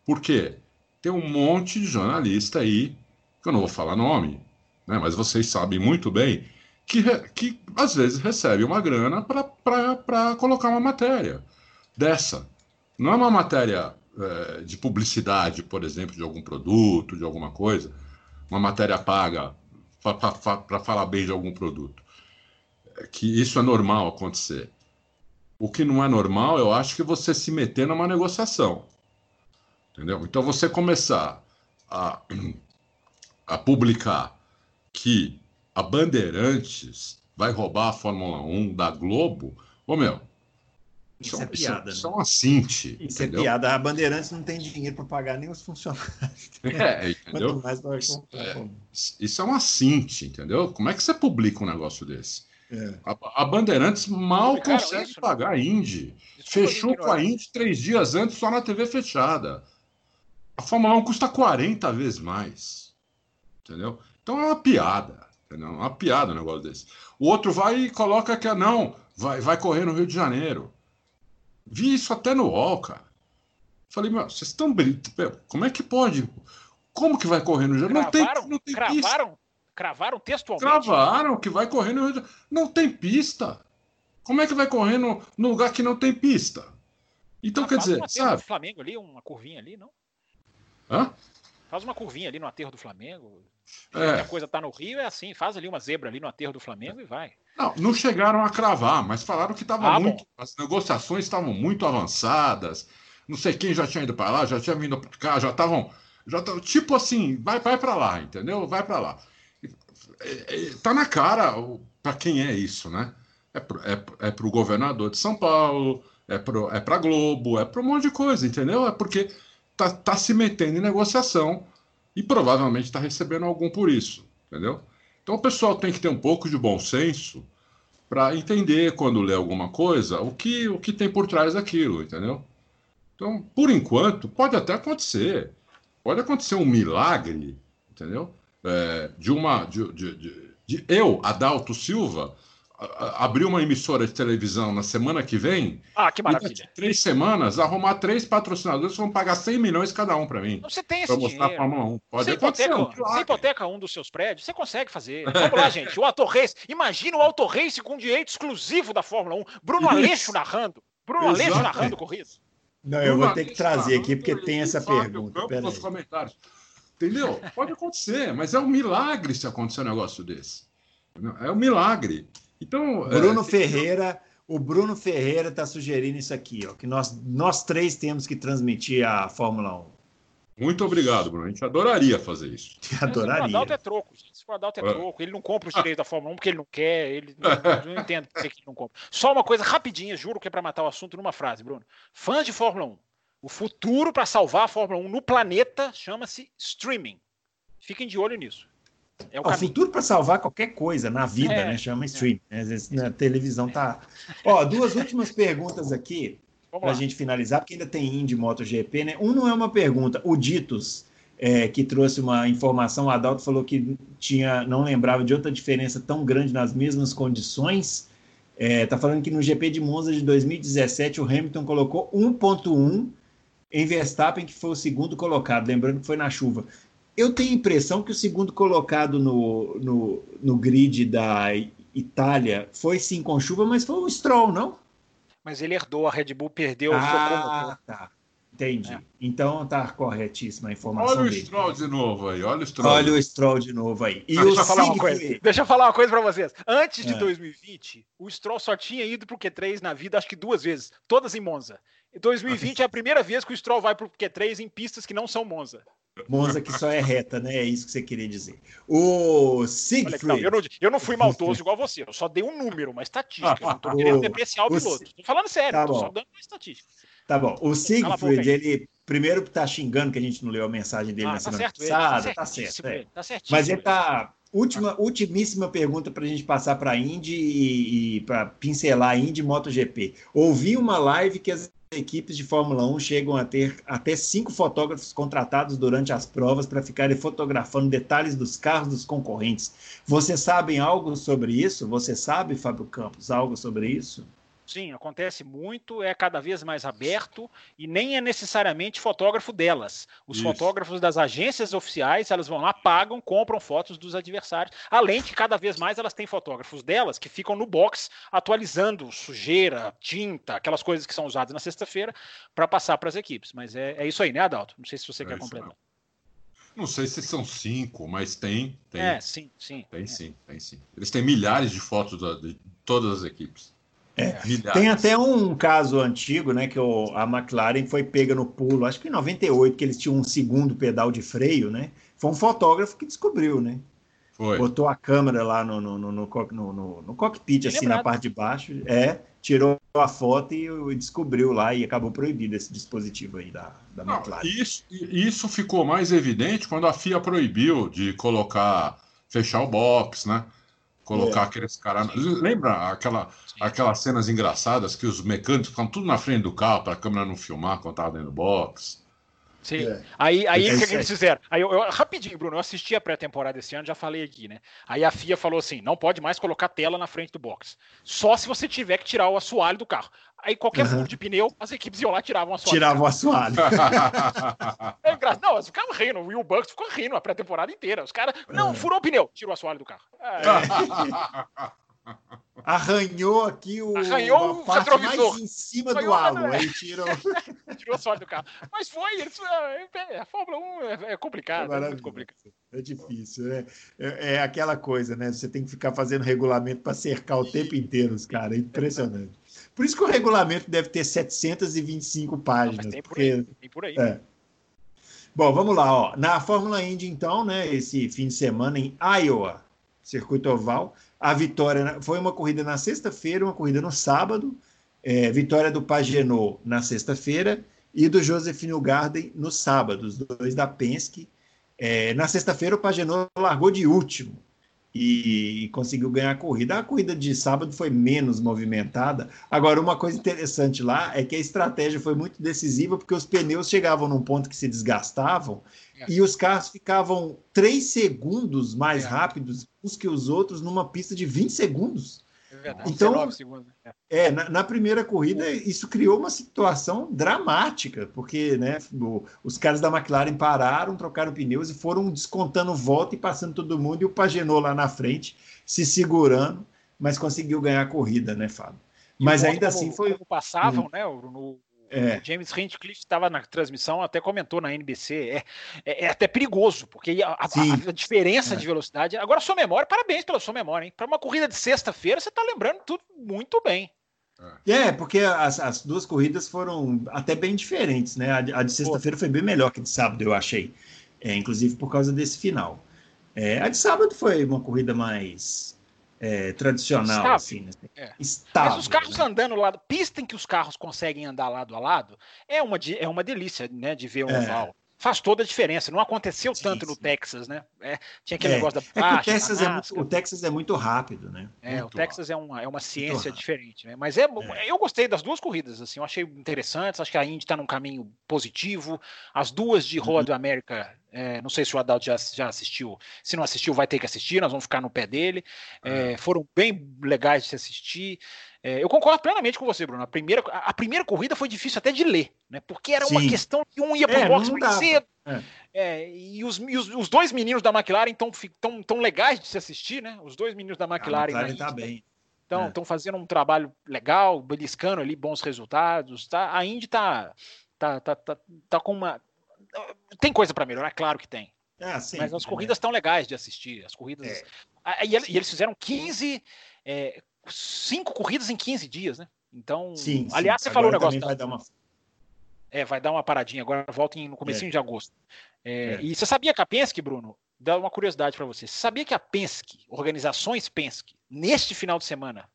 Por quê? Tem um monte de jornalista aí, que eu não vou falar nome, né, mas vocês sabem muito bem, que, que às vezes recebe uma grana para colocar uma matéria dessa. Não é uma matéria é, de publicidade, por exemplo, de algum produto, de alguma coisa, uma matéria paga para falar bem de algum produto. É que isso é normal acontecer. O que não é normal, eu acho que é você se meter numa negociação. Entendeu? Então você começar a, a publicar que a Bandeirantes vai roubar a Fórmula 1 da Globo, ô meu, isso, é piada. Isso, né? é uma cinte. Isso é entendeu? é piada. A Bandeirantes não tem dinheiro para pagar nem os funcionários. É, entendeu? É, isso é uma cinte, entendeu? Como é que você publica um negócio desse? É. A, a, Bandeirantes mal consegue isso, né? pagar a Indy. Fechou com a Indy três dias antes só na TV fechada. A Fórmula 1 custa 40 vezes mais. Entendeu? Então é uma piada. Entendeu? É uma piada um negócio desse. O outro vai e coloca que não, vai, vai correr no Rio de Janeiro. Vi isso até no UOL, cara. Falei, meu, vocês estão brincando. Como é que pode? Como que vai correr no Rio? Não tem, não tem cravaram, pista. cravaram textualmente? Cravaram que vai correr no Rio. Não tem pista. Como é que vai correr no, no lugar que não tem pista? Então, ah, quer dizer, sabe? Flamengo ali, uma curvinha ali, não? Hã? Faz uma curvinha ali no aterro do Flamengo. É. A coisa tá no Rio, é assim, faz ali uma zebra ali no aterro do Flamengo e vai. Não, não chegaram a cravar, mas falaram que estava ah, muito. Bom. As negociações estavam muito avançadas. Não sei quem já tinha ido para lá, já tinha vindo para cá, já estavam. Já tavam, tipo assim, vai, vai para lá, entendeu? Vai para lá. É, é, tá na cara para quem é isso, né? É para é, é o governador de São Paulo, é para é a Globo, é para um monte de coisa, entendeu? É porque tá, tá se metendo em negociação e provavelmente está recebendo algum por isso, entendeu? Então o pessoal tem que ter um pouco de bom senso para entender quando lê alguma coisa o que, o que tem por trás daquilo, entendeu? Então, por enquanto, pode até acontecer. Pode acontecer um milagre, entendeu? É, de uma. De, de, de, de eu, Adalto Silva, abrir uma emissora de televisão na semana que vem. Ah, que maravilha. três semanas, arrumar três patrocinadores que vão pagar 100 milhões cada um para mim. Você tem esse mostrar dinheiro. Fórmula 1. Pode você hipoteca, você hipoteca um dos seus prédios, você consegue fazer. Vamos lá, gente. O Auto Race. Imagina o Auto Race com direito exclusivo da Fórmula 1. Bruno Isso. Aleixo narrando. Bruno Exato. Aleixo narrando corrida. Não, eu vou ter que trazer aqui porque tem essa pergunta. Nos comentários. Entendeu? Pode acontecer, mas é um milagre se acontecer um negócio desse. É um milagre. Então, Bruno é... Ferreira, o Bruno Ferreira está sugerindo isso aqui, ó, que nós, nós três temos que transmitir a Fórmula 1. Muito obrigado, Bruno. A gente adoraria fazer isso. Adoraria. Se o Adalto é troco, gente. Se o Adalto é, é troco, ele não compra os direitos da Fórmula 1 porque ele não quer, ele não, não entendo por que ele não compra. Só uma coisa rapidinha, juro que é para matar o assunto numa frase, Bruno. Fãs de Fórmula 1, o futuro para salvar a Fórmula 1 no planeta chama-se streaming. Fiquem de olho nisso. É o, futuro para salvar qualquer coisa na vida, é, né? Chama stream. É. Às vezes na televisão tá. Ó, duas últimas perguntas aqui para a gente finalizar, porque ainda tem Indy MotoGP, né? Um não é uma pergunta. O Ditos, é, que trouxe uma informação, o Adalto falou que tinha, não lembrava de outra diferença tão grande nas mesmas condições. É, tá falando que no GP de Monza de 2017 o Hamilton colocou 1.1 em Verstappen, que foi o segundo colocado, lembrando que foi na chuva. Eu tenho a impressão que o segundo colocado no, no, no grid da Itália foi sim com chuva, mas foi o Stroll, não? Mas ele herdou, a Red Bull perdeu. Ah, tá. Entendi. É. Então tá corretíssima a informação. Olha o dele. Stroll de novo aí, olha o Stroll. Olha o Stroll de novo aí. E deixa, eu falar uma coisa. deixa eu falar uma coisa para vocês. Antes de é. 2020, o Stroll só tinha ido pro Q3 na vida, acho que duas vezes, todas em Monza. Em 2020 é a primeira vez que o Stroll vai pro Q3 em pistas que não são Monza. Monza que só é reta, né? É isso que você queria dizer. O Siegfried. Olha, não, eu, não, eu, não, fui maldoso igual você, eu só dei um número, uma estatística. não tô querendo depreciar o piloto. Tô falando sério, tá tô só dando uma estatística. Tá bom. O Siegfried, ele primeiro tá xingando que a gente não leu a mensagem dele ah, na tá semana certo, passada. Tá, tá certo. É. Tá certo. Mas ele tá. Última, ultimíssima pergunta para a gente passar para a Indy e, e para pincelar a Indy MotoGP. Ouvi uma live que as equipes de Fórmula 1 chegam a ter até cinco fotógrafos contratados durante as provas para ficarem fotografando detalhes dos carros dos concorrentes. Vocês sabem algo sobre isso? Você sabe, Fábio Campos, algo sobre isso? Sim, acontece muito, é cada vez mais aberto e nem é necessariamente fotógrafo delas. Os Isso. fotógrafos das agências oficiais, elas vão lá, pagam, compram fotos dos adversários. Além de cada vez mais elas têm fotógrafos delas que ficam no box atualizando sujeira, tinta, aquelas coisas que são usadas na sexta-feira para passar para as equipes. Mas é, é, isso aí, né, Adalto? Não sei se você é quer completar. Não sei se são cinco, mas tem. tem é, sim, sim. Tem é. sim, tem sim. Eles têm milhares de fotos de todas as equipes. É, tem até um caso antigo, né, que o, a McLaren foi pega no pulo, acho que em 98, que eles tinham um segundo pedal de freio, né? Foi um fotógrafo que descobriu, né? Foi. Botou a câmera lá no, no, no, no, no cockpit, assim, na parte de baixo, é, tirou a foto e, e, descobriu lá e acabou proibido esse dispositivo aí da, da Não, McLaren. Isso, isso ficou mais evidente quando a FIA proibiu de colocar, fechar o box, né? Colocar é. aqueles caras. Lembra aquela, aquelas cenas engraçadas que os mecânicos ficam tudo na frente do carro para a câmera não filmar quando estava dentro do box? Sim. É. Aí, aí o que, que, eles fizeram? Aí eu, eu, rapidinho, Bruno, eu assisti a pré-temporada esse ano, já falei aqui, né? Aí a FIA falou assim: não pode mais colocar tela na frente do box. Só se você tiver que tirar o assoalho do carro. Aí qualquer uhum. de pneu, as equipes iam lá e tiravam o assoalho. Tiravam o assoalho. é engraçado. Não, eles ficavam rindo. O Will Bucks ficou rindo a pré-temporada inteira. Os caras, não, é. furou o pneu, tirou o assoalho do carro. É. Arranhou aqui o Arranhou o parte retrovisor. mais em cima Arranhou do halo. Aí tirou... tirou a sorte do carro. Mas foi, eles, é, é, a Fórmula 1 é, é complicado, é, é, muito complicado. É difícil, né? É, é, aquela coisa, né? Você tem que ficar fazendo regulamento para cercar o tempo inteiro os caras. É impressionante. Por isso que o regulamento deve ter 725 páginas. Não, tem por aí. Tem por aí. É. Bom, vamos lá. Ó. Na Fórmula Indy, então, né, esse fim de semana em Iowa, circuito oval, a vitória foi uma corrida na sexta-feira, uma corrida no sábado, é, vitória do Pagenot na sexta-feira e do Joseph Newgarden no sábado, os dois da Penske. É, na sexta-feira, o Pagenot largou de último e, e, conseguiu ganhar a corrida. A corrida de sábado foi menos movimentada. Agora, uma coisa interessante lá é que a estratégia foi muito decisiva, porque os pneus chegavam num ponto que se desgastavam é. e os carros ficavam três segundos mais é. rápidos uns que os outros numa pista de 20 segundos. É verdade, então, segundos. É, na, na, primeira corrida, isso criou uma situação dramática, porque né, o, os caras da McLaren pararam, trocaram pneus e foram descontando volta e passando todo mundo, e o Pagenot lá na frente, se segurando, mas conseguiu ganhar a corrida, né, Fábio? Mas ainda como, assim foi. passavam, hum. né? No, é. O James Hinchcliffe estava na transmissão, até comentou na NBC. É, é, é até perigoso, porque a, a, a diferença é. de velocidade. Agora, sua memória, parabéns pela sua memória, hein? Para uma corrida de sexta-feira, você está lembrando tudo muito bem. É, porque as, as, duas corridas foram até bem diferentes, né? A, a de sexta-feira foi bem melhor que a de sábado, eu achei. É, inclusive por causa desse final. É, a de sábado foi uma corrida mais é, tradicional, Estável. assim, né? É. Estável, Mas os carros né? andando lado, pista em que os carros conseguem andar lado a lado, é uma, é uma delícia, né, de ver um é. oval. Faz toda a diferença. Não aconteceu sim, tanto sim. no Texas, né? É, tinha aquele é. negócio da baixa, é o, Texas é muito, o Texas é muito rápido, né? É, muito o Texas é uma, é uma ciência diferente, né? Mas é, é, eu gostei das duas corridas, assim, eu achei interessantes, acho que a Indy está num caminho positivo. As duas de Road uhum. América é, não sei se o Adalto já, já assistiu. Se não assistiu, vai ter que assistir. Nós vamos ficar no pé dele. É, foram bem legais de se assistir. É, eu concordo plenamente com você, Bruno. A primeira, a primeira corrida foi difícil até de ler, né? Porque era Sim. uma questão que um ia para o é, box cedo. É. é. e os, e os, os, dois meninos da McLaren estão tão, tão legais de se assistir, né? Os dois meninos da McLaren. A McLaren tá bem. Estão é. fazendo um trabalho legal, beliscando ali bons resultados. Tá? A Indy tá, tá, tá, tá, tá com uma tem coisa para melhorar, claro que tem. Ah, sim, Mas as corridas estão legais de assistir. As corridas. É. E, eles fizeram 15. É, cinco corridas em 15 dias, né? Então. Sim, aliás, sim. você Agora falou um negócio. Vai dar uma... É, vai dar uma paradinha agora, volta no comecinho É. de agosto. É, É. E você sabia que a Penske, Bruno, dá uma curiosidade para você. Você sabia que a Penske, organizações Penske, neste final de semana,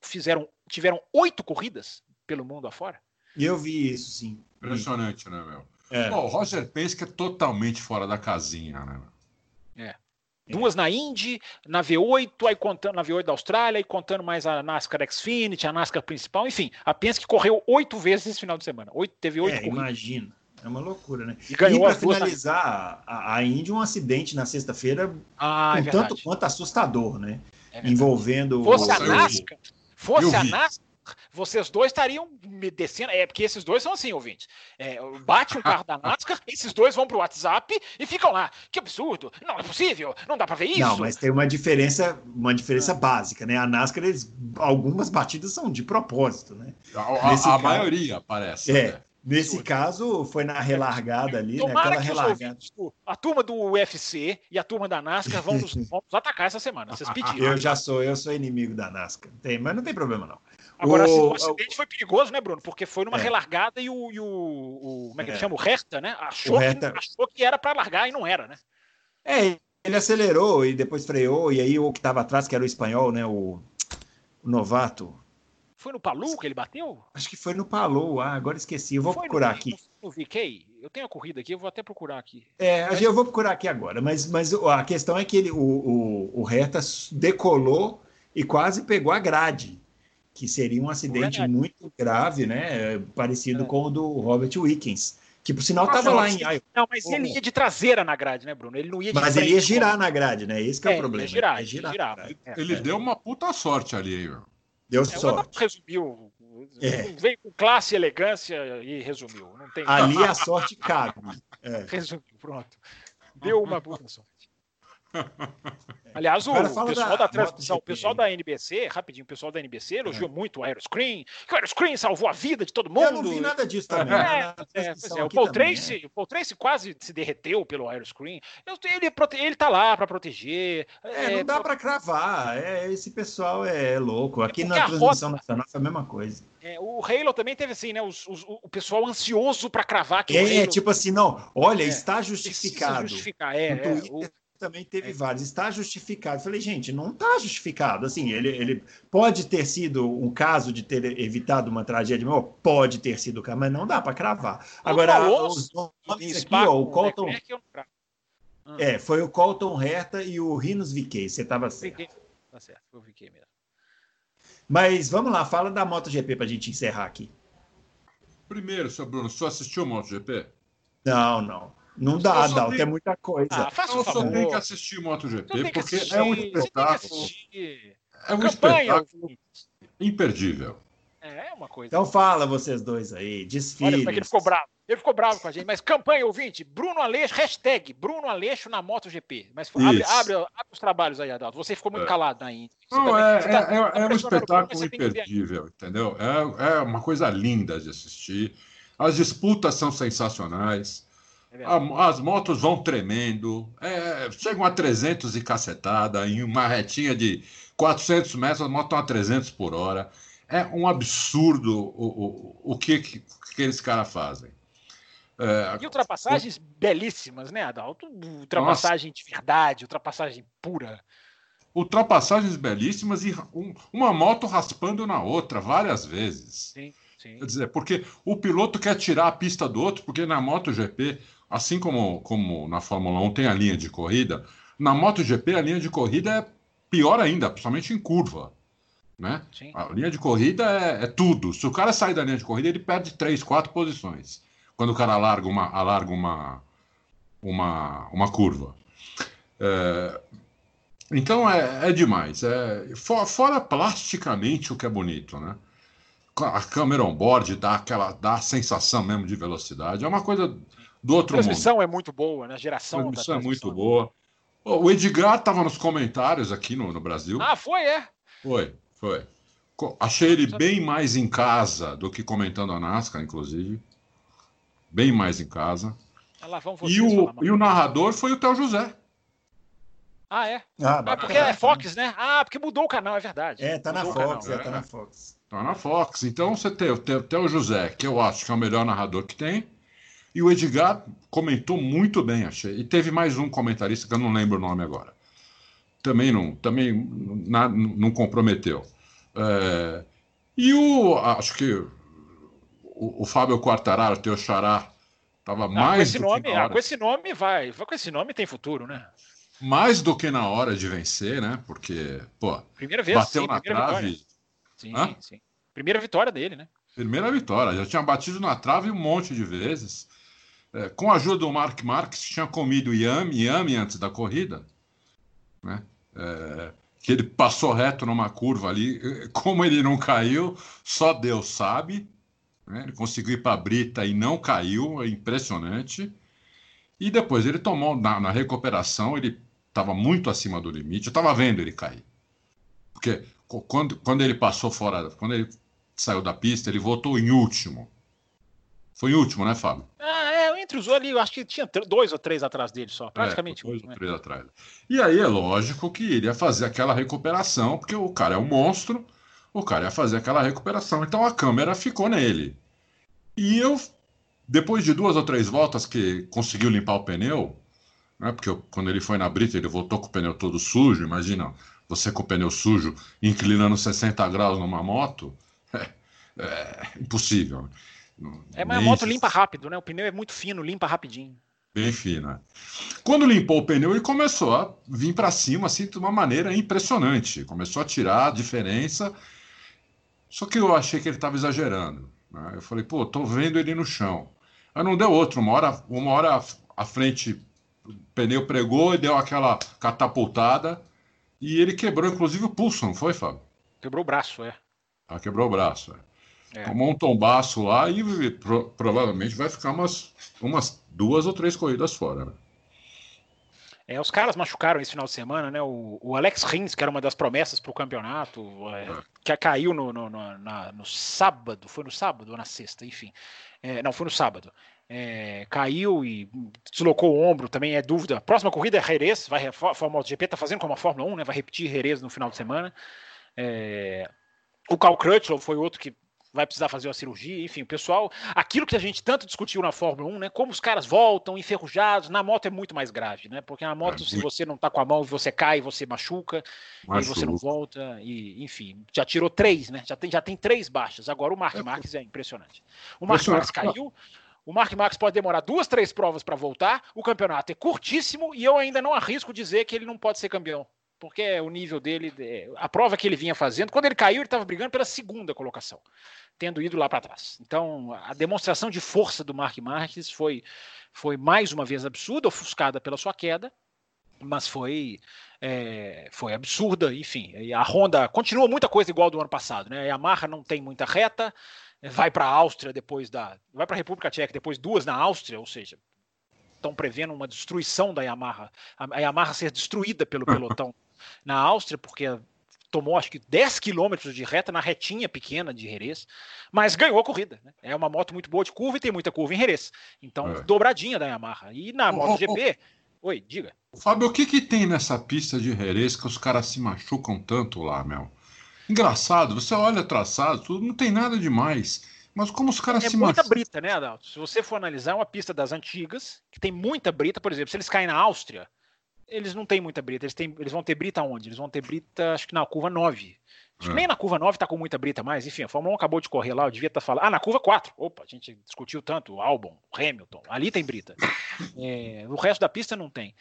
fizeram, tiveram oito corridas pelo mundo afora? Eu vi isso, sim. Impressionante, né, meu? É. Pô, o Roger Penske é totalmente fora da casinha, né? meu? Duas na Indy, na V8, aí contando na V8 da Austrália, e contando mais a NASCAR Xfinity, a NASCAR principal, enfim, a Penske correu oito vezes esse final de semana. Oito, teve oito É, imagina. É uma loucura, né? E ganhou e para duas na- finalizar, a, a Indy, um acidente na sexta-feira, Ah, é um verdade. tanto quanto assustador, né? é. Envolvendo. Fosse a eu vi. NASCAR, fosse a. NASCAR, vocês dois estariam me descendo. É, porque esses dois são assim, ouvintes. É, bate um carro da NASCAR, esses dois vão pro WhatsApp e ficam lá. Que absurdo! Não é possível, não dá pra ver isso. Não, mas tem uma diferença, uma diferença básica, né? A NASCAR, eles, algumas batidas são de propósito, né? A, a- Nesse a caso- maioria, parece. É. né? Nesse Absurdo. caso, foi na relargada ali, Tomara naquela que os relargada. ouvintes, a turma do UFC e a turma da NASCAR vão nos, vão nos atacar essa semana. Vocês pediram. Eu já sou, eu sou inimigo da NASCAR. Tem, mas não tem problema, não. Agora, assim, O- o acidente foi perigoso, né, Bruno? Porque foi numa É. relargada e o, e o, o- Como é que ele É. chama? O Herta, né? Achou, O Herta- Que, achou que era pra largar e não era, né? É, ele acelerou e depois freou, e aí o que estava atrás, que era o espanhol, né? O, o novato. Foi no Palu que ele bateu? Acho que foi no Palou. Ah, agora esqueci. Eu vou Foi procurar no, aqui. No, VK? Eu tenho a corrida aqui, eu vou até procurar aqui. É, gente- eu vou procurar aqui agora, mas, mas a questão é que ele, o, o, o Herta decolou e quase pegou a grade, que seria um acidente Verdade. muito grave, né? Parecido É. com o do Robert Wickens, que por sinal Ah, estava não, lá em Iowa, Não, mas ele ia de traseira na grade, né, Bruno? Ele não ia de mas frente, ele ia como- girar na grade, né? Esse que é, É, o ia problema. girar, é ia girar girar. Ele é. deu uma puta sorte ali, meu? Deu É, sorte. resumiu. É. Veio com classe e elegância e resumiu. Não tem. Ali a sorte cabe. É. Resumiu, pronto. Deu uma boa sorte. Aliás, o fala pessoal da da, transmissão, o pessoal da NBC, rapidinho, o pessoal da NBC elogiou muito o Aeroscreen, que o Aeroscreen salvou a vida de todo mundo. Eu não vi nada disso também. É, né? É, é, o Paul também, Tracy, o Paul Tracy quase se derreteu pelo Aeroscreen. Ele, ele tá lá para proteger. É, não dá para cravar. É, esse pessoal é louco. Aqui É na transmissão rota- nacional foi a mesma coisa. É, o Halo também teve assim, né? os- os- o pessoal ansioso para cravar que o É, Halo tipo assim, não, olha, É, está justificado. justificar. É, é, Twitter o- também teve é. vários. Está justificado. Falei, gente, não está justificado. Assim, ele, ele pode ter sido um caso de ter evitado uma tragédia, mas, ó, pode ter sido o caso, mas não dá para cravar. Agora, os nomes aqui, ó, o Colton. Cravo. Ah, É, foi o Colton Herta e o Rinos VK, você estava certo. Tá certo, eu fiquei mesmo. Mas vamos lá, fala da MotoGP para a gente encerrar aqui. Primeiro, seu Bruno, você assistiu o MotoGP? Não, não. Não dá, só Dalton, tenho- é muita coisa. Ah, faça Eu um só favor. tenho que assistir o Você tem MotoGP, que porque assistir, é um você tem que espetáculo, assistir. é um Campanha, espetáculo imperdível. É, é uma coisa. Então fala vocês dois aí, Olha desfile. é que ele ficou bravo. Ele ficou bravo com a gente. Mas campanha, ouvinte, Bruno Aleixo, hashtag Bruno Aleixo na MotoGP. Mas abre, abre, abre os trabalhos aí, Adalto. Você ficou muito É. calado. Você Não, também- é, você é, tá- é- tá é um espetáculo você tem imperdível, entendeu? É, é uma coisa linda de assistir. As disputas são sensacionais. É. A- as motos vão tremendo. é, chegam a 300 e cacetada. Em uma retinha de 400 metros, as motos estão a 300 por hora. É um absurdo o, o, o que, que, que aqueles caras fazem. É, E ultrapassagens belíssimas, né, Adalto? Ultrapassagem de verdade, ultrapassagem pura. ultrapassagens belíssimas e um- uma moto raspando na outra várias vezes. Sim, sim. Quer dizer, porque o piloto quer tirar a pista do outro, porque na MotoGP, assim como, como na Fórmula 1 tem a linha de corrida, na MotoGP a linha de corrida é pior ainda, principalmente em curva. Né? sim. A linha de corrida é, é tudo. Se o cara sair da linha de corrida, ele perde três, quatro posições. Quando o cara alarga uma, alarga uma, uma, uma curva. É, então é, é demais. É, for- fora plasticamente o que é bonito, né? A câmera on-board dá aquela dá a sensação mesmo de velocidade. É uma coisa do A outro mundo. transmissão é muito boa, né? A A geração da transmissão é muito transmissão. boa. O Edgar estava nos comentários aqui no, no Brasil. Ah, foi, é? Foi, foi. Achei ele bem mais em casa do que comentando a NASCAR, inclusive. Bem mais em casa. Lá vão vocês E o, e o narrador foi o Theo José. Ah, é? Ah, Ah, porque é Fox, né? Ah, porque mudou o canal, é verdade. É, tá na Mudou o Fox, canal. é, tá na Fox. Tá na Fox. Então você tem, o José, que eu acho que é o melhor narrador que tem. E o Edgar comentou muito bem, achei. E teve mais um comentarista que eu não lembro o nome agora. Também não, também não, não comprometeu. É, e o. Acho que o, o Fábio Quartararo, teu xará, estava mais. Com esse, nome, ah, com esse nome vai. Com esse nome tem futuro, né? Mais do que na hora de vencer, né? Porque, pô, primeira vez, bateu sim, na trave. Sim, sim. Primeira vitória dele, né? Primeira vitória. Já tinha batido na trave um monte de vezes. É, com a ajuda do Mark Marques, tinha comido Yami, Yami antes da corrida. Né? É, que ele passou reto numa curva ali. Como ele não caiu, só Deus sabe. Né? Ele conseguiu ir para a Brita e não caiu, é impressionante. E depois ele tomou, na, na recuperação, ele estava muito acima do limite. Eu estava vendo ele cair. Porque quando, quando ele passou fora, quando ele saiu da pista, ele voltou em último. Foi em último, né, Fábio? Ah, é, entre os ali, eu acho que tinha dois ou três atrás dele só, praticamente é, dois ou né? três atrás. E aí é lógico que ele ia fazer aquela recuperação, porque o cara é um monstro, o cara ia fazer aquela recuperação. Então a câmera ficou nele. E eu, depois de duas ou três voltas que conseguiu limpar o pneu, né, porque eu, quando ele foi na brita, ele voltou com o pneu todo sujo, imagina, você com o pneu sujo, inclinando 60 graus numa moto, é, é impossível. É, mas a moto limpa rápido, né? O pneu é muito fino, limpa rapidinho. Bem fina. Quando limpou o pneu, ele começou a vir para cima assim de uma maneira impressionante. Começou a tirar a diferença. Só que eu achei que ele estava exagerando. Né? Eu falei, pô, tô vendo ele no chão. Aí não deu outro. Uma hora, uma hora à frente, o pneu pregou e deu aquela catapultada. E ele quebrou, inclusive, o pulso, não foi, Fábio? Quebrou o braço, é. Ah, quebrou o braço, é. É. Tomou um tombaço lá e pro, provavelmente vai ficar umas, umas duas ou três corridas fora, né? É, os caras machucaram esse final de semana, né? O, o Alex Rins, que era uma das promessas para o campeonato, é, é. que caiu no, no, no, na, no, sábado, foi no sábado ou na sexta, enfim. É, não, foi no sábado é, caiu e deslocou o ombro, também é dúvida. Próxima corrida é Jerez, vai, a Fórmula GP está fazendo como a Fórmula 1, né, vai repetir Jerez no final de semana. É, o Carl Crutchlow foi outro que vai precisar fazer uma cirurgia, enfim, o pessoal, aquilo que a gente tanto discutiu na Fórmula 1, né, como os caras voltam enferrujados, na moto é muito mais grave, né, porque na moto, é se você não tá com a mão, você cai, você machuca, machuca. e você não volta, e enfim, já tirou três, né, já tem, já tem três baixas, agora o Mark é, Marques é impressionante. O Mark Marques caiu, o Mark Marques pode demorar duas, três provas para voltar. O campeonato é curtíssimo e eu ainda não arrisco dizer que ele não pode ser campeão. Porque o nível dele, é, a prova que ele vinha fazendo, quando ele caiu, ele estava brigando pela segunda colocação, tendo ido lá para trás. Então, a demonstração de força do Mark Marques foi, foi mais uma vez absurda, ofuscada pela sua queda, mas foi é, foi absurda, enfim. A Honda continua muita coisa igual do ano passado, né? A Yamaha não tem muita reta, vai para a Áustria depois da. Vai para a República Tcheca, depois duas na Áustria, ou seja, estão prevendo uma destruição da Yamaha. A Yamaha ser destruída pelo pelotão na Áustria, porque tomou acho que 10 quilômetros de reta na retinha pequena de Jerez, mas ganhou a corrida. Né? É uma moto muito boa de curva e tem muita curva em Jerez. Então, é. dobradinha da Yamaha. E na MotoGP. Oi, diga. Fábio, o que, que tem nessa pista de Jerez que os caras se machucam tanto lá, Mel? engraçado. Você olha traçado, tudo não tem nada demais. Mas como os caras é se muita brita, né, Adalto? Se você for analisar, é uma pista das antigas, que tem muita brita, por exemplo, se eles caem na Áustria, eles não têm muita brita. Eles, têm, eles vão ter brita onde? Eles vão ter brita, acho que na curva 9. Acho que é. nem na curva 9 tá com muita brita mais. Enfim, a Fórmula 1 acabou de correr lá, eu devia estar tá falando. Ah, na curva 4. Opa, a gente discutiu tanto o Albon, o Hamilton. Ali tem brita. É, o resto da pista não tem.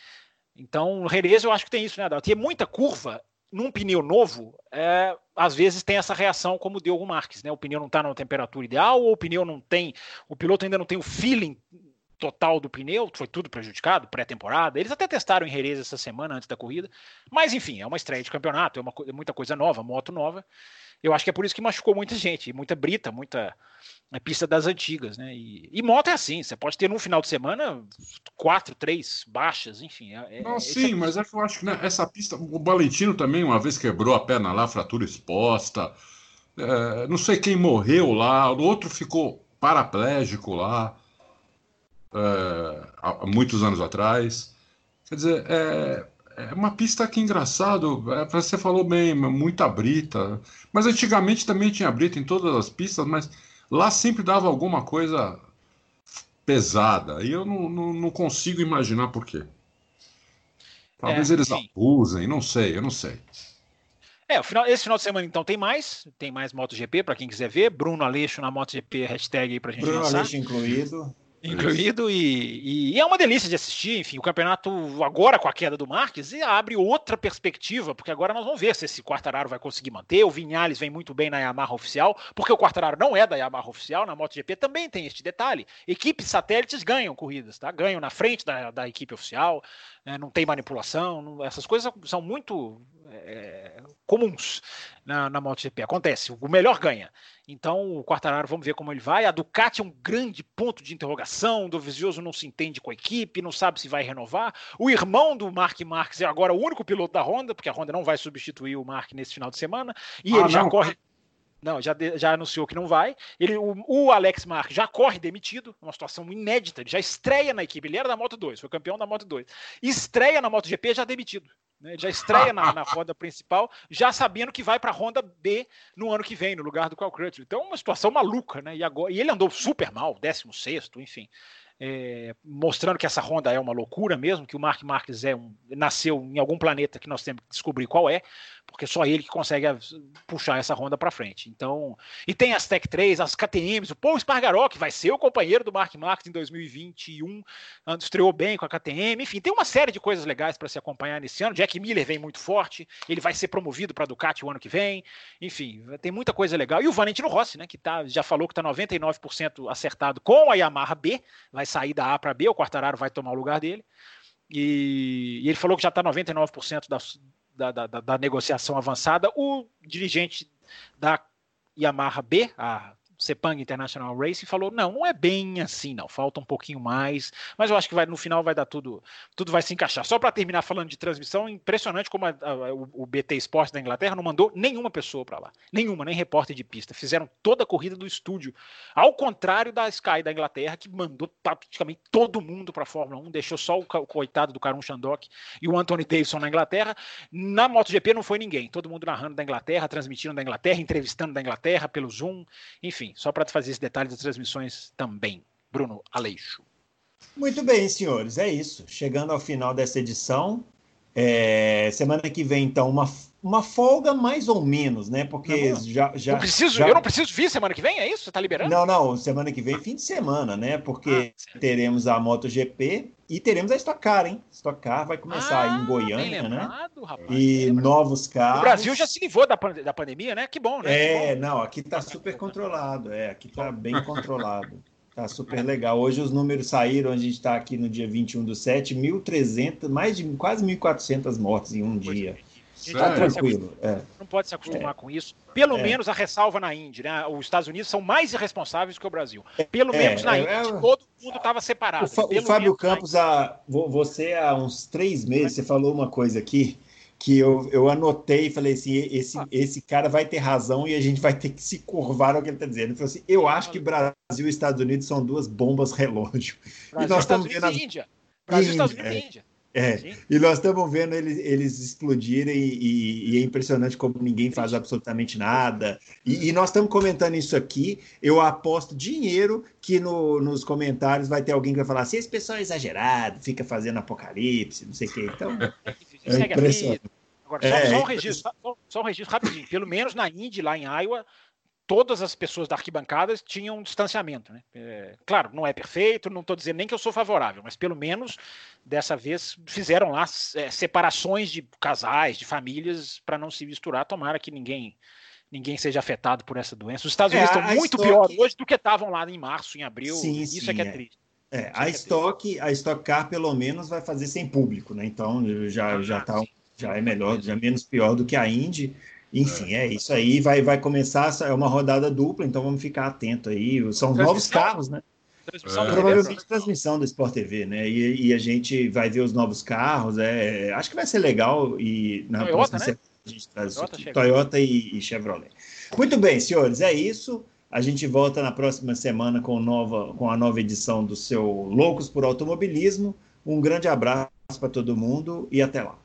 Então, o Jerez eu acho que tem isso, né, Adalto? Tem muita curva num pneu novo, é, às vezes tem essa reação como deu o Marques, né? O pneu não está na temperatura ideal, ou o pneu não tem, o piloto ainda não tem o feeling total do pneu, foi tudo prejudicado, pré-temporada. Eles até testaram em Jerez essa semana antes da corrida, mas enfim, é uma estreia de campeonato, é uma, é muita coisa nova, moto nova. Eu acho que é por isso que machucou muita gente, muita brita, muita é, pista das antigas, né? E, e, moto é assim, você pode ter num final de semana quatro, três baixas, enfim. É, é Não, sim, mas é que eu acho que né, essa pista, o Valentino também uma vez quebrou a perna lá, fratura exposta. É, não sei quem morreu lá, o outro ficou paraplégico lá é, há muitos anos atrás. Quer dizer, é, é uma pista que engraçado, é, você falou bem, muita brita. Mas antigamente também tinha brita em todas as pistas, mas lá sempre dava alguma coisa pesada. E eu não, não, não consigo imaginar por quê. Talvez é, eles sim. abusem, não sei, eu não sei. É, final, esse final de semana então tem mais, tem mais MotoGP para quem quiser ver. Bruno Aleixo na MotoGP, hashtag aí pra gente Bruno lançar. Aleixo incluído incluído e, e, é uma delícia de assistir. Enfim, o campeonato agora com a queda do Marques abre outra perspectiva, porque agora nós vamos ver se esse Quartararo vai conseguir manter. O Vinhales vem muito bem na Yamaha oficial, porque o Quartararo não é da Yamaha oficial, na MotoGP também tem este detalhe. Equipes satélites ganham corridas, tá? Ganham na frente da, da equipe oficial, né? não tem manipulação, não, essas coisas são muito é, comuns na, na MotoGP. Acontece, o melhor ganha. Então, o Quartararo, vamos ver como ele vai. A Ducati é um grande ponto de interrogação. O Dovizioso não se entende com a equipe, não sabe se vai renovar. O irmão do Mark Marques é agora o único piloto da Honda, porque a Honda não vai substituir o Mark nesse final de semana. E ah, ele já corre. Não, já, já anunciou que não vai. Ele, o, o Alex Marques já corre demitido, uma situação inédita. Ele já estreia na equipe. Ele era da Moto 2, foi campeão da Moto 2. Estreia na MotoGP já demitido. Né? Já estreia na, na roda principal, já sabendo que vai para a Honda B no ano que vem, no lugar do Carl Crutchlow. Então, uma situação maluca, né? E, agora, e ele andou super mal, 16, enfim é, mostrando que essa Honda é uma loucura mesmo, que o Mark Marques é um, nasceu em algum planeta que nós temos que descobrir qual é, porque só ele que consegue puxar essa Honda para frente. Então, e tem as Tech 3, as KTMs, o Paul Spargaró, que vai ser o companheiro do Mark Marques em 2021, estreou bem com a KTM, enfim, tem uma série de coisas legais para se acompanhar nesse ano. Jack Miller vem muito forte, ele vai ser promovido para Ducati o ano que vem, enfim, tem muita coisa legal. E o Valentino Rossi, né, que tá, já falou que está 99% acertado com a Yamaha B, vai sair da A para B, o Quartararo vai tomar o lugar dele. E, e ele falou que já está 99% da, da, da, da, negociação avançada. O dirigente da Yamaha B, a Sepang International Racing falou: não, não é bem assim, não. Falta um pouquinho mais, mas eu acho que vai, no final vai dar tudo, tudo vai se encaixar. Só para terminar falando de transmissão, impressionante como a, a, o, BT Esporte da Inglaterra não mandou nenhuma pessoa para lá, nenhuma, nem repórter de pista. Fizeram toda a corrida do estúdio, ao contrário da Sky da Inglaterra, que mandou praticamente todo mundo para a Fórmula 1, deixou só o, o coitado do Karun Shandok e o Anthony Davidson na Inglaterra. Na MotoGP não foi ninguém, todo mundo narrando da Inglaterra, transmitindo da Inglaterra, entrevistando da Inglaterra pelo Zoom, enfim só para fazer esse detalhe das transmissões também. Bruno Aleixo. Muito bem, senhores, é isso. Chegando ao final dessa edição. É, semana que vem, então, uma, uma folga mais ou menos, né? Porque não, já. já, preciso, já... Eu não preciso vir semana que vem, é isso? Você tá liberando? Não, não, semana que vem, fim de semana, né? Porque ah, teremos a MotoGP e teremos a Stock Car, hein? Stock Car vai começar ah, aí em ah, Goiânia, né? lembrado, né? Rapaz, e lembra. novos carros. O Brasil já se livrou da, da pandemia, né? Que bom, né? É, bom. não, aqui tá super controlado, é, aqui tá bem controlado. Tá super legal. Hoje os números saíram, a gente está aqui no dia 21 do 7, 1.300, mais de quase 1.400 mortes em um dia. Está tranquilo. É. Não pode se acostumar é. com isso. Pelo é. menos a ressalva na Índia, né? Os Estados Unidos são mais irresponsáveis que o Brasil. Pelo é, menos na é, Índia, todo mundo estava separado. O, o Fábio Campos, a, você há uns três meses, você falou uma coisa aqui que eu, eu anotei e falei assim: esse, esse cara vai ter razão e a gente vai ter que se curvar ao que ele está dizendo. Ele falou assim: eu acho que Brasil e Estados Unidos são duas bombas relógio. Brasil, e nós estamos vendo. A... Índia. Brasil, Índia, Estados Unidos e Índia. É, e nós estamos vendo eles, eles explodirem e, e, é impressionante como ninguém faz absolutamente nada. E, e nós estamos comentando isso aqui. Eu aposto dinheiro que no, nos comentários vai ter alguém que vai falar assim: esse pessoal é exagerado, fica fazendo apocalipse, não sei o quê. Então, é impressionante. Agora, só, é, só, um registro, só, só, um registro rapidinho. Pelo menos na Indy, lá em Iowa, todas as pessoas da arquibancada tinham um distanciamento. Né? É, claro, não é perfeito, não estou dizendo nem que eu sou favorável, mas pelo menos dessa vez fizeram lá é, separações de casais, de famílias, para não se misturar. Tomara que ninguém ninguém seja afetado por essa doença. Os Estados é, Unidos estão muito pior hoje do que estavam lá em março, em abril. Sim, Isso sim, é que é, é. triste. É, a, Stock, a Stock Car pelo menos vai fazer sem público, né? Então já, já, tá, já é melhor, já é menos pior do que a Indy. Enfim, é. é, isso aí. Vai, vai começar, é uma rodada dupla, então vamos ficar atento aí. São novos carros, né? Transmissão é. Provavelmente transmissão do Sport TV, né? E, e, a gente vai ver os novos carros. É, acho que vai ser legal. E na Toyota, próxima né? semana a gente traz Toyota, Toyota e, e, Chevrolet. Muito bem, senhores, é isso. A gente volta na próxima semana com, nova, com a nova edição do seu Loucos por Automobilismo. Um grande abraço para todo mundo e até lá.